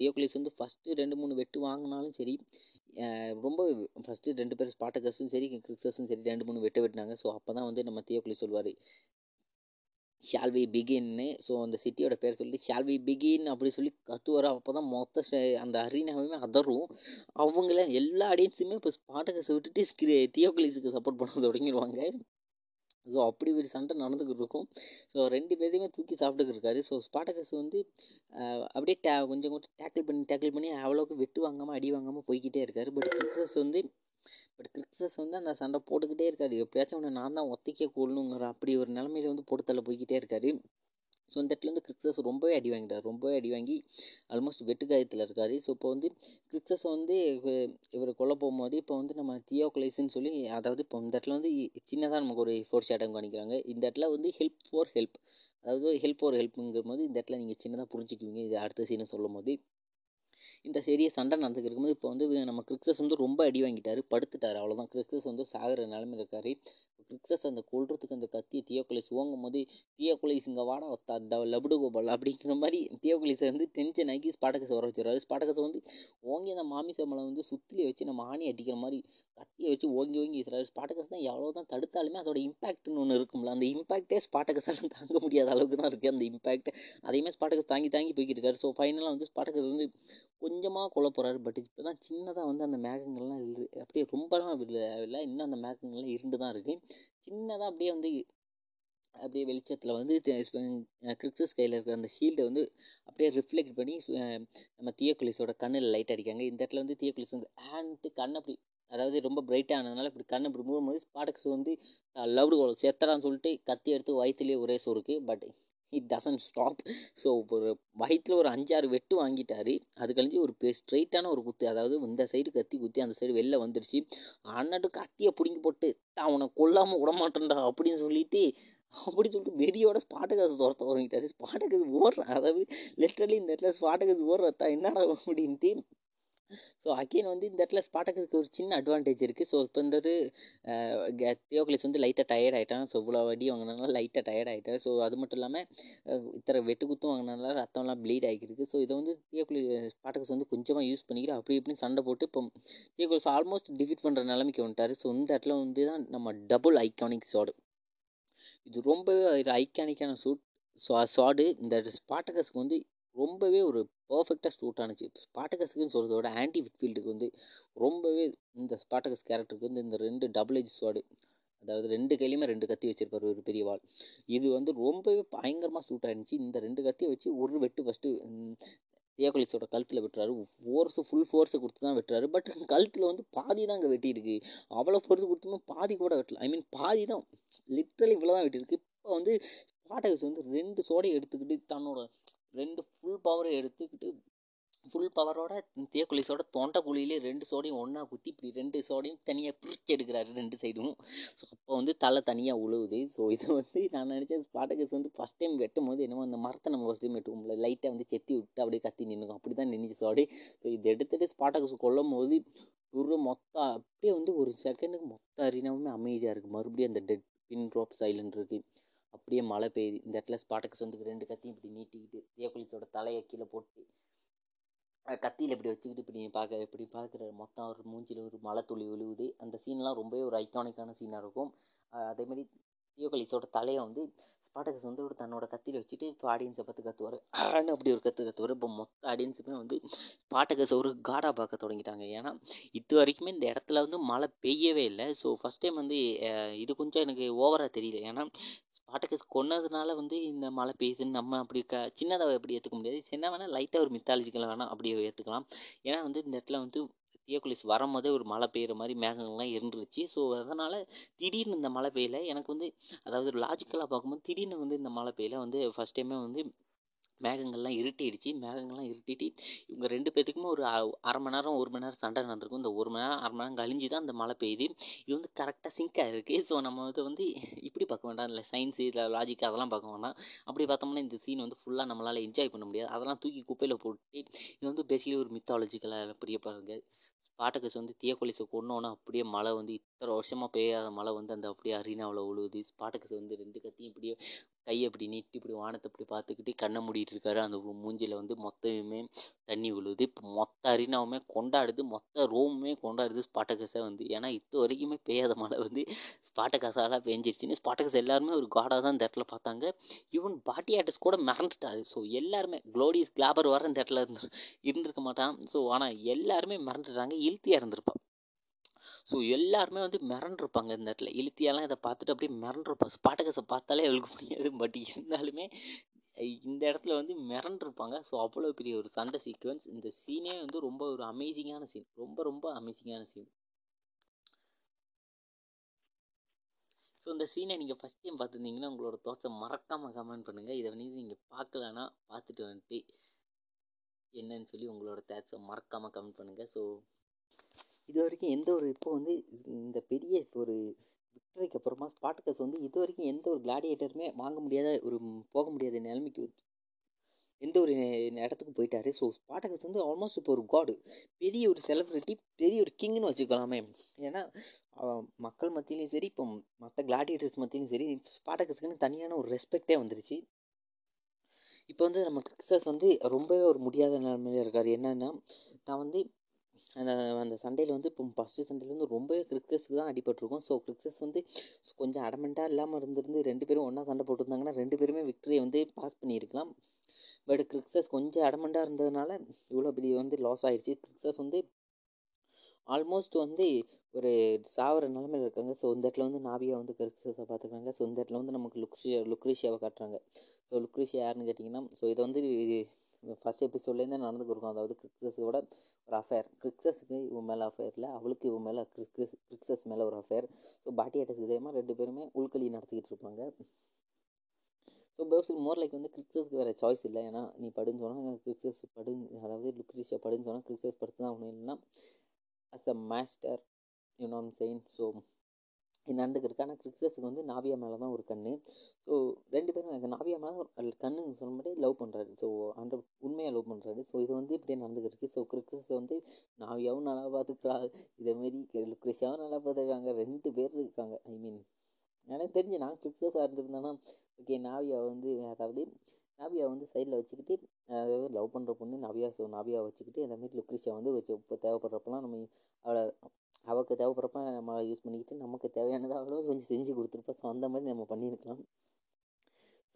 தியோக்லிஸ் வந்து ஃபஸ்ட்டு ரெண்டு மூணு வெட்டு வாங்கினாலும் சரி ரொம்ப ஃபஸ்ட்டு ரெண்டு பேர் ஸ்பாட்டகஸும் சரி கிறிக்ஸஸும் சரி ரெண்டு மூணு வெட்டு வெட்டினாங்க. ஸோ அப்போ தான் வந்து நம்ம தியோகுலிஸ் சொல்வார் ஷால் வி பிகின்னு ஸோ அந்த சிட்டியோட பேர் சொல்லிட்டு ஷால் வி பிகின் அப்படி சொல்லி கத்துவார். அப்போ தான் மொத்த அந்த அரீனாவுமே அதரும். அவங்கள எல்லா ஆடியன்ஸுமே இப்போ ஸ்பாட்டகஸை விட்டுட்டு ஸ்கிரி தியோகலிஸுக்கு சப்போர்ட் பண்ண தொடங்கிடுவாங்க ஸோ அப்படி ஒரு சண்டை நடந்துக்கிட்டு இருக்கும். ஸோ ரெண்டு பேரையுமே தூக்கி சாப்பிட்டுக்கிட்டு இருக்காரு. ஸோ ஸ்பாட்டகஸ் வந்து அப்படியே டே கொஞ்சம் கொஞ்சம் டேக்கிள் பண்ணி டேக்கிள் பண்ணி அவ்வளோக்கு வெட்டு வாங்காமல் அடி வாங்காமல் போய்கிட்டே இருக்காரு. பட் கிரிக்ஸஸ் வந்து பட் கிரிக்ஸஸ் வந்து அந்த சண்டை போட்டுக்கிட்டே இருக்காரு. எப்படியாச்சும் ஒன்று நான் தான் ஒத்திக்க கொள்ளணுங்கிற அப்படி ஒரு நிலமையில வந்து போட்டு போய்கிட்டே இருக்காரு. ஸோ இந்த இடத்துல வந்து கிரிக்ஸஸ் ரொம்பவே அடி வாங்கிட்டார். ரொம்பவே அடி வாங்கி ஆல்மோஸ்ட் வெட்டுக்காயத்தில் இருக்கார். ஸோ இப்போ வந்து கிரிக்ஸஸ் வந்து இவர் கொல்ல போகும்போது இப்போ வந்து நம்ம தியோகுலைஸ்ன்னு சொல்லி அதாவது இப்போ இந்த இடத்துல வந்து சின்னதாக நமக்கு ஒரு ஃபோர் ஷேடம் காணிக்கிறாங்க இந்த இடத்துல வந்து ஹெல்ப் ஃபார் ஹெல்ப் அதாவது ஹெல்ப் ஃபார் ஹெல்ப்புங்கிற போது இந்த இடத்துல நீங்கள் சின்னதாக புரிஞ்சுக்குவீங்க. இது அடுத்த சீனை சொல்லும் போது இந்த சீரிய சண்டை நடந்துக்கு இருக்கும்போது இப்போ வந்து நம்ம கிரிக்ஸஸ் வந்து ரொம்ப அடி வாங்கிட்டார் படுத்துட்டார் அவ்வளோதான் கிரிக்ஸஸ் வந்து சாகிற நிலமையில் இருக்காரு. கிரிக்ஸஸ் அந்த கொள்றதுக்கு அந்த கத்தி தியோகுலைஸ் ஓங்கும் போது தியோகுலிஸ் இங்கே வாடா லபுடு கோபால் அப்படிங்கிற மாதிரி தியோகுலிஸை வந்து டென்ஷன் ஆக்கி ஸ்பாடகஸை வர வச்சுருவாரு ஸ்பாடகஸை வந்து ஓங்கி அந்த மாமிசமலை வந்து சுத்திலே வச்சு நம்ம ஆணி அடிக்கிற மாதிரி கத்தியை வச்சு ஓங்கி ஓங்கி வீசுறாரு ஸ்பாடகஸ் தான் எவ்வளோ தான் தடுத்தாலுமே அதோட இம்பாக்ட்னு ஒன்று இருக்கும்ல. அந்த இம்பாக்டே ஸ்பாடகஸால் தாங்க முடியாத அளவுக்கு தான் இருக்குது அந்த இம்பாக்ட் அதையுமே ஸ்பாடகஸ் தாங்கி தாங்கி போய்க்கிட்டு இருக்காரு. ஸோ ஃபைனலாக வந்து ஸ்பாடகஸ் வந்து கொஞ்சமாக கொல்ல போகிறாரு பட் இப்போ தான் சின்னதாக வந்து அந்த மேகங்கள்லாம் இல்லை அப்படியே ரொம்பலாம் இல்லை இன்னும் அந்த மேகங்கள்லாம் இருண்டு தான் இருக்குது சின்னதாக அப்படியே வந்து அப்படியே வெளிச்சத்தில் வந்து கிரிக்ஸஸ் கையில் இருக்கிற அந்த ஷீல்டை வந்து அப்படியே ரிஃப்ளெக்ட் பண்ணி நம்ம தியோகுலிஸோட கண்ணில் லைட் அடிக்காங்க. இந்த இடத்துல வந்து தியோகுலிஸ் வந்து ஹேண்ட்டு கண் அப்படி அதாவது ரொம்ப பிரைட்டாக ஆனதுனால இப்படி கண்ணை இப்படி மூடும்போது ஸ்பாடக்ஸ் வந்து லவ்டு கோல் செத்தரான்னு சொல்லிட்டு கத்தி எடுத்து வயிற்றுலேயே ஒரே சோறுக்கு but it doesn't stop so ஒரு வயிற்றில் ஒரு அஞ்சாறு வெட்டு வாங்கிட்டாரு. அது கழிஞ்சு ஒரு பெ ஸ்ட்ரைட்டான ஒரு குத்து. அதாவது இந்த சைடு கத்தி குத்தி அந்த சைடு வெளில வந்துருச்சு. அண்ணட்டு கத்தியை பிடுங்கி போட்டு அவனை கொல்லாமல் விடமாட்டேன்டா அப்படின்னு சொல்லிட்டு அப்படி சொல்லிட்டு வெறியோட ஸ்பாட்டுக்கு துரத்த தொடங்கிட்டாரு. ஸ்பாட்டுக்கு ஓடுறான் அதாவது லிட்டரலி இந்த இடத்துல ஸ்பாட்டுக்கு ஓடுறதா என்னடா அப்படின்ட்டு ஸோ அகெயின் வந்து இந்த இடத்துல ஸ்பாட்டக்கு ஒரு சின்ன அட்வான்டேஜ் இருக்குது ஸோ இப்போ இந்த ஒரு வந்து லைட்டாக டயர்ட் ஆகிட்டான் ஸோ இவ்வளோ வடி வாங்கினால லைட்டாக டயர்ட் ஆகிட்டேன் ஸோ அது மட்டும் இல்லாமல் இத்தனை வெட்டு குத்தும் வாங்கினால ரத்தம்லாம் ப்ளீட் ஆகிருக்கு ஸோ இதை வந்து தியோகுலி ஸ்பாட்டக்கஸ் வந்து கொஞ்சமாக யூஸ் பண்ணிக்கிற அப்படி இப்படின்னு சண்டை போட்டு இப்போ தியோகுலிஸ் ஆல்மோஸ்ட் டிஃபீட் பண்ணுற நிலைமைக்கு வந்துட்டார். ஸோ இந்த இடத்துல வந்து தான் நம்ம டபுள் ஐக்கானிக் சாடு இது ரொம்ப ஐக்கானிக்கான சூட் ஸோ ஷாடு இந்த ஸ்பாட்டகஸ்க்கு வந்து ரொம்பவே ஒரு பர்ஃபெக்டாக சூட் ஆனிச்சு. ஸ்பாட்டகஸ்க்குன்னு சொல்கிறத விட ஆன்டி விட்ஃபீல்டுக்கு வந்து ரொம்பவே இந்த ஸ்பாட்டகஸ் கேரக்டருக்கு வந்து இந்த ரெண்டு டபுள் ஏஜ் ஸ்வாடு அதாவது ரெண்டு கையிலையுமே ரெண்டு கத்தி வச்சுருப்பார் ஒரு பெரிய வாள் இது வந்து ரொம்பவே பயங்கரமாக சூட் ஆயிருந்துச்சு இந்த ரெண்டு கத்தியை வச்சு ஒரு வெட்டு ஃபஸ்ட்டு தியோகலிஸோட கழுத்தில் வெட்டுறாரு. ஃபோர்ஸு ஃபுல் ஃபோர்ஸை கொடுத்து தான் வெட்டுறாரு. பட் கழுத்தில் வந்து பாதி தான் அங்கே வெட்டியிருக்கு. அவ்வளோ ஃபோர்ஸ் கொடுத்துமே பாதி கூட வெட்டல. ஐ மீன் பாதி தான் லிட்ரலி இவ்வளோ தான் வெட்டியிருக்கு. இப்போ வந்து ஸ்பாட்டகஸ் வந்து ரெண்டு சோடையை எடுத்துக்கிட்டு தன்னோட ரெண்டு ஃபுல் பவரை எடுத்துக்கிட்டு ஃபுல் பவரோட தேக்குலிஸோட தொண்டை குழியிலே ரெண்டு சோடையும் ஒன்றா குத்தி இப்படி ரெண்டு சோடையும் தனியாக பிரித்து எடுக்கிறாரு ரெண்டு சைடும். ஸோ அப்போ வந்து தலை தனியாக உழுவுது. ஸோ இது வந்து நான் நினச்சேன் ஸ்பாட்டகஸ் வந்து ஃபஸ்ட் டைம் வெட்டும் போது என்னமோ அந்த மரத்தை நம்ம ஃபஸ்ட் டைம் வெட்டுவோம்ல லைட்டாக வந்து செத்தி விட்டு அப்படியே கத்தி நின்றுக்கும் அப்படி தான் நின்று சோடி. ஸோ இது எடுத்துகிட்டு ஸ்பாட்டகஸ் கொல்லும் போது ஒரு மொத்தம் அப்படியே வந்து ஒரு செகண்டுக்கு மொத்த அரினாவுமே அமைதியாக இருக்குது மறுபடியும் அந்த டெட் பின் ட்ராப் சைலண்ட் இருக்குது அப்படியே மழை பெய்யுது. இந்த இடத்துல ஸ்பாட்டகஸ் வந்து ரெண்டு கத்தியும் இப்படி நீட்டிக்கிட்டு தியோகுலிஸோட தலையை கீழே போட்டு கத்தியில் இப்படி வச்சுக்கிட்டு இப்படி பார்க்க இப்படி பார்க்குற மொத்தம் ஒரு மூஞ்சியில் ஒரு மழை துளி விழுவுது. அந்த சீன்லாம் ரொம்பவே ஒரு ஐக்கானிக்கான சீனாக இருக்கும். அதேமாதிரி தியோகலிஸோட தலையை வந்து ஸ்பாட்டகஸ் வந்து ஒரு தன்னோட கத்தியில் வச்சுட்டு இப்போ ஆடியன்ஸை பார்த்து கத்துவார். ஆன்னு அப்படி ஒரு கற்று கத்துவார். இப்போ மொத்த ஆடியன்ஸுமே வந்து ஸ்பாட்டகஸ் ஒரு காடாக பார்க்க தொடங்கிட்டாங்க. ஏன்னா இது வரைக்குமே இந்த இடத்துல வந்து மழை பெய்யவே இல்லை. ஸோ ஃபஸ்ட் டைம் வந்து இது கொஞ்சம் எனக்கு ஓவராக தெரியல. ஏன்னா ஸ்பாட்டகஸ் கொன்னதுனால வந்து இந்த மழை பெய்யுதுன்னு நம்ம அப்படி க சின்னதாக எப்படி ஏற்றுக்க முடியாது. சின்ன வேணால் லைட்டாக ஒரு மித்தாலஜிக்கலாக வேணால் அப்படியே ஏற்றுக்கலாம் ஏன்னா வந்து இந்த இடத்துல வந்து தியோகுலிஸ் வரும்போதே ஒரு மழை பெய்கிற மாதிரி மேகங்கள்லாம் இருந்துருச்சு. ஸோ அதனால் திடீர்னு இந்த மழை பெய்யல. எனக்கு வந்து அதாவது லாஜிக்கலாக பார்க்கும்போது திடீர்னு வந்து இந்த மழை பெய்யல. வந்து ஃபஸ்ட் டைமே வந்து மேகங்கள்லாம் இருட்டிடுச்சு. மேகங்கள்லாம் இருட்டிட்டு இவங்க ரெண்டு பேர்த்துக்குமே ஒரு அரை மணி நேரம் ஒரு மணி நேரம் சண்டை நடந்திருக்கும். இந்த ஒரு மணி நேரம் அரை மணி நேரம் கழிஞ்சு தான் அந்த மழை பெய்யுது. இது வந்து கரெக்டாக சிங்க் ஆகிருக்கு ஸோ நம்ம வந்து வந்து இப்படி பார்க்க வேண்டாம். இல்லை சயின்ஸு இல்லை லாஜிக் அதெல்லாம் பார்க்க வேண்டாம். அப்படி பார்த்தோம்னா இந்த சீன் வந்து ஃபுல்லாக நம்மளால் என்ஜாய் பண்ண முடியாது. அதெல்லாம் தூக்கி குப்பையில் போட்டு இது வந்து பேசிக்கலி ஒரு மித்தாலஜிக்கலாக பெரிய பாட்டுக்கு ஸ்பாட்டகஸ் வந்து தியக்கொலிஸை கொன்னோன்னா அப்படியே மழை வந்து இத்தனை வருஷமாக பெய்யாத மழை வந்து அந்த அப்படியே அரினாவில் உழுவுது ஸ்பாட்டகஸ் வந்து ரெண்டு கத்தியும் இப்படியே கையை இப்படி நீட்டி இப்படி வானத்தை இப்படி பார்த்துக்கிட்டு கண்ணை மூடிட்டு இருக்காரு. அந்த மூஞ்சியில் வந்து மொத்தமே தண்ணி விழுவுது இப்போ மொத்த அரினாவுமே கொண்டாடுது. மொத்த ரோமுமே கொண்டாடுது ஸ்பாட்டகஸை வந்து. ஏன்னா இது வரைக்குமே பெய்யாத மழை வந்து ஸ்பாட்டகஸால் பெஞ்சிருச்சுன்னு ஸ்பாட்டகஸ் எல்லாருமே ஒரு காடாக தான் இந்த இடத்துல பார்த்தாங்க. ஈவன் பாட்டி ஆர்டிஸ்ட் கூட மறந்துட்டாரு. ஸோ எல்லாருமே க்ளோடிஸ் கிளாபர் வர இந்த இடத்துல இருந்து இருந்திருக்க மாட்டான். ஸோ ஆனால் எல்லாருமே மறந்துட்டாங்க. இழுத்தியாக இருந்திருப்பான். ஸோ எல்லாருமே வந்து மிரண்டிருப்பாங்க இந்த இடத்துல. இழுத்தியெல்லாம் இதை பார்த்துட்டு அப்படியே மிரண்டிருப்பாங்க. ஸ்பாட்டகஸை பார்த்தாலே அவளுக்கு முடியாது பட் இருந்தாலுமே இந்த இடத்துல வந்து மிரண்டிருப்பாங்க. ஸோ அவ்வளோ பெரிய ஒரு சண்டை சீக்வன்ஸ் இந்த சீனே வந்து ரொம்ப ஒரு அமேசிங்கான சீன் ரொம்ப ரொம்ப அமேசிங்கான சீன் ஸோ இந்த சீனை நீங்கள் ஃபஸ்ட் டைம் பார்த்துருந்தீங்கன்னா உங்களோட தோட்டம் மறக்காமல் கமெண்ட் பண்ணுங்கள் இதை வந்து நீங்கள் பார்க்கலன்னா பார்த்துட்டு வந்துட்டு என்னன்னு சொல்லி உங்களோட தேட்ஸை மறக்காமல் கமெண்ட் பண்ணுங்கள் ஸோ இது வரைக்கும் எந்த ஒரு இப்போ வந்து இந்த பெரிய ஒரு விக்டரிக்கு அப்புறமா ஸ்பாட்டகஸ் வந்து இது வரைக்கும் எந்த ஒரு கிளாடியேட்டருமே வாங்க முடியாத ஒரு போக முடியாத நிலைமைக்கு எந்த ஒரு இடத்துக்கு போயிட்டாரு. ஸோ ஸ்பாட்டகஸ் வந்து ஆல்மோஸ்ட் இப்போ ஒரு காடு பெரிய ஒரு செலிப்ரிட்டி பெரிய ஒரு கிங்னு வச்சுக்கலாமே. ஏன்னா மக்கள் மத்தியிலையும் சரி இப்போ மற்ற கிளாடியேட்டர்ஸ் மத்தியிலையும் சரி ஸ்பாட்டகஸ்க்குன்னு தனியான ஒரு ரெஸ்பெக்டே வந்துருச்சு. இப்போ வந்து நம்ம கிறிக்ஸஸ் வந்து ரொம்பவே ஒரு முடியாத நிலைமையில இருக்கார். என்னன்னா நான் வந்து அந்த அந்த சண்டையில் வந்து இப்போ ஃபஸ்ட்டு சண்டையில் வந்து ரொம்பவே கிரிக்ஸஸ்க்கு தான் அடிபட்டிருக்கும். ஸோ கிரிக்ஸஸ் வந்து கொஞ்சம் அடமெண்ட்டாக இல்லாமல் இருந்திருந்து ரெண்டு பேரும் ஒன்றா சண்டை போட்டிருந்தாங்கன்னா ரெண்டு பேருமே விக்டரியை வந்து பாஸ் பண்ணியிருக்கலாம். பட் கிரிக்ஸஸ் கொஞ்சம் அடமெண்ட்டாக இருந்ததுனால இவ்வளோ பெரிய வந்து லாஸ் ஆகிடுச்சு கிரிக்ஸஸ் வந்து ஆல்மோஸ்ட் வந்து ஒரு சாவர நிலமையில் இருக்காங்க. ஸோ இந்த இடத்துல வந்து நாவியா வந்து கிரிக்ஸஸை பார்த்துக்கிறாங்க ஸோ இந்த இடத்துல வந்து நமக்கு லுக்ஷியா லுக்ரிஷியாவை காட்டுறாங்க. ஸோ லுக்ரிஷியா யாருன்னு கேட்டிங்கன்னா ஸோ இதை வந்து ஃபஸ்ட் எபிசோட்லேருந்தே நடந்துக்கு இருக்கும். அதாவது கிரிக்ஸஸோட ஒரு அஃபேர் கிரிக்ஸஸுக்கு இவன் மேலே அஃபேர் இல்லை. அவளுக்கு இவன் மேலே கிரிக்ஸஸ் கிரிக்ஸஸ் மேலே ஒரு அஃபேர் ஸோ பாட்டி ஆட்டஸ் இதே மாதிரி ரெண்டு பேருமே உள்களி நடத்திக்கிட்டு இருப்பாங்க. ஸோ பேர்ஸ் மோர் லைக் வந்து கிரிக்ஸஸ்க்கு வேறு சாய்ஸ் இல்லை. ஏன்னா நீ படுன்னு சொன்னால் கிரிக்ஸஸ் படு அதாவது லுக்ரிஷியா படுன்னு சொன்னால் கிரிக்ஸஸ் படுத்து தான் ஒன்றும் இல்லைன்னா அஸ் அ மாஸ்டர் யூனோம் செயின் ஸோ இது நடந்துக்கிருக்கு ஆனால் கிரிக்ஸஸுக்கு வந்து நாவியா மேலே தான் ஒரு கண் ஸோ ரெண்டு பேரும் எனக்கு நாவியா மேலே ஒரு கண்ணுன்னு சொல்ல முடியாது லவ் பண்ணுறாரு ஸோ அந்த உண்மையாக லவ் பண்ணுறாரு ஸோ இது வந்து இப்படியே நடந்துக்கிருக்கு ஸோ கிரிக்ஸஸ் வந்து நாவியாவும் நல்லா பார்த்துக்கிறா இதேமாரி லுக்ரிஷியாவும் நல்லா பார்த்துருக்காங்க ரெண்டு பேர் இருக்காங்க. ஐ மீன் எனக்கு தெரிஞ்சு நான் கிரிக்ஸஸாக இருந்திருந்தேன்னா ஓகே நாவியா வந்து அதாவது நாவியா வந்து சைடில் வச்சுக்கிட்டு அதாவது லவ் பண்ணுற பொண்ணு நாவியா. ஸோ நாவியா வச்சுக்கிட்டு அதேமாரி லுக்ரிஷா வந்து வச்சு இப்போ தேவைப்படுறப்பெல்லாம் நம்ம அவளை அவளுக்கு தேவைப்படுறப்ப நம்ம யூஸ் பண்ணிக்கிட்டு நமக்கு தேவையானதை அவ்வளோ கொஞ்சம் செஞ்சு கொடுத்துருப்பா ஸோ அந்த மாதிரி நம்ம பண்ணியிருக்கலாம்.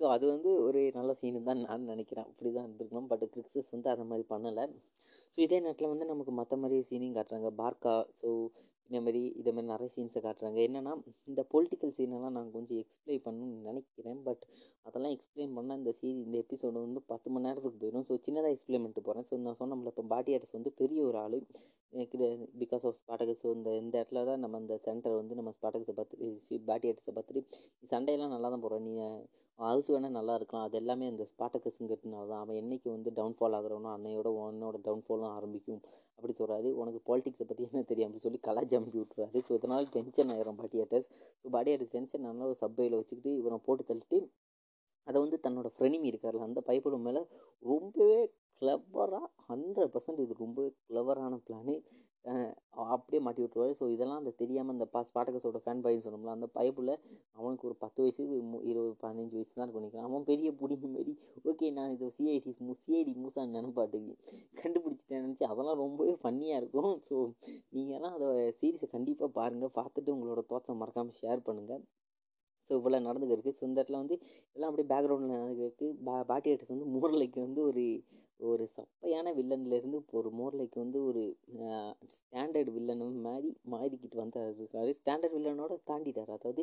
ஸோ அது வந்து ஒரு நல்ல சீனு தான் நான் நினைக்கிறேன். அப்படி தான் இருந்திருக்கணும் பட் கிரிக்ஸஸ் வந்து அந்த மாதிரி பண்ணலை. ஸோ இதே நேரத்தில் வந்து நமக்கு மற்ற மாதிரி சீனையும் காட்டுறாங்க. பார்க்கா ஸோ இந்த மாதிரி இதை மாதிரி நிறைய சீன்ஸை காட்டுறாங்க. என்னென்னா இந்த பொலிட்டிக்கல் சீனெல்லாம் நான் கொஞ்சம் எக்ஸ்பிளைன் பண்ணணும்னு நினைக்கிறேன். பட் அதெல்லாம் எக்ஸ்பிளைன் பண்ணால் இந்த சீ இந்த எபிசோடு வந்து பத்து மணி நேரத்துக்கு போயிடும். ஸோ சின்னதாக எக்ஸ்பிளைன் பண்ணிட்டு போகிறேன் ஸோ நான் சொன்னோம்ல இப்போ பாட்டி ஆர்டர்ஸ் வந்து பெரிய ஒரு ஆள். எனக்கு பிகாஸ் ஆஃப் ஸ்பாட்டகஸ் இந்த இந்த இடத்துல தான் நம்ம இந்த சென்டர் வந்து நம்ம ஸ்பாட்டகஸை பார்த்துட்டு பாட்டி ஆர்டர்ஸை பார்த்துட்டு சண்டையெல்லாம் நல்லா தான் போகிறோம் நீ ஹவுஸ் வேணால் நல்லா இருக்கலாம். அது எல்லாமே அந்த ஸ்பாட்டகஸுங்கிறதுனால தான். அவன் என்றைக்கு வந்து டவுன்ஃபால் ஆகிறவனோ அன்னையோட உன்னோட டவுன்ஃபாலும் ஆரம்பிக்கும். அப்படி சொல்கிறாரு உனக்கு பாலிடிக்ஸை பற்றி என்ன தெரியும்? அப்படி சொல்லி கலாச்சி அமுக்கி விட்டுறாரு. ஸோ இதனால் டென்ஷன் ஆயிரும் Batiatus so Batiatus tension ஆனால் ஒரு சப்பையில் வச்சுக்கிட்டு இவனை போட்டு தள்ளிட்டு அதை வந்து தன்னோட ஃப்ரெனிமி இருக்கார்ல அந்த பைப்போட மேலே ரொம்பவே கிளவராக ஹண்ட்ரட் பர்சன்ட் இது ரொம்பவே கிளவரான பிளானு அப்படியே மாட்டி விட்டுருவாரு. ஸோ இதெல்லாம் அந்த தெரியாமல் அந்த பா ஸ்பாட்டகஸோட ஃபேன் பாயின்னு சொன்னோம்ல அந்த பைப்பில் அவனுக்கு ஒரு பத்து வயசு இருபது பதினஞ்சு வயசு தான் இருக்கும் நினைக்கிறேன். அவன் பெரிய பிடிங்க மாரி ஓகே நான் இது சிஐடி மூ சிஐடி மூசான்னு நினைப்பாட்டுக்கு கண்டுபிடிச்சிட்டேன் நினச்சி அதெல்லாம் ரொம்பவே ஃபன்னியாக இருக்கும். ஸோ நீங்கள்லாம் அதை சீரிஸை கண்டிப்பாக பாருங்கள் பார்த்துட்டு உங்களோட தோற்றம் மறக்காமல் ஷேர் பண்ணுங்கள் ஸோ இவ்வளோ நடந்துக்கிருக்கு ஸோ இந்த இடத்துல வந்து எல்லாம் அப்படியே பேக்ரவுண்டில் நடந்துக்கிருக்கு பா பாட்டி ஆர்டிஸ்ட் வந்து மோர்லைக்கு வந்து ஒரு ஒரு சப்பையான வில்லன்லேருந்து இப்போ ஒரு மோர்லைக்கு வந்து ஒரு ஸ்டாண்டர்ட் வில்லன் மாதிரி மாறிக்கிட்டு வந்தார். இருக்காரு ஸ்டாண்டர்ட் வில்லனோட தாண்டிட்டார். அதாவது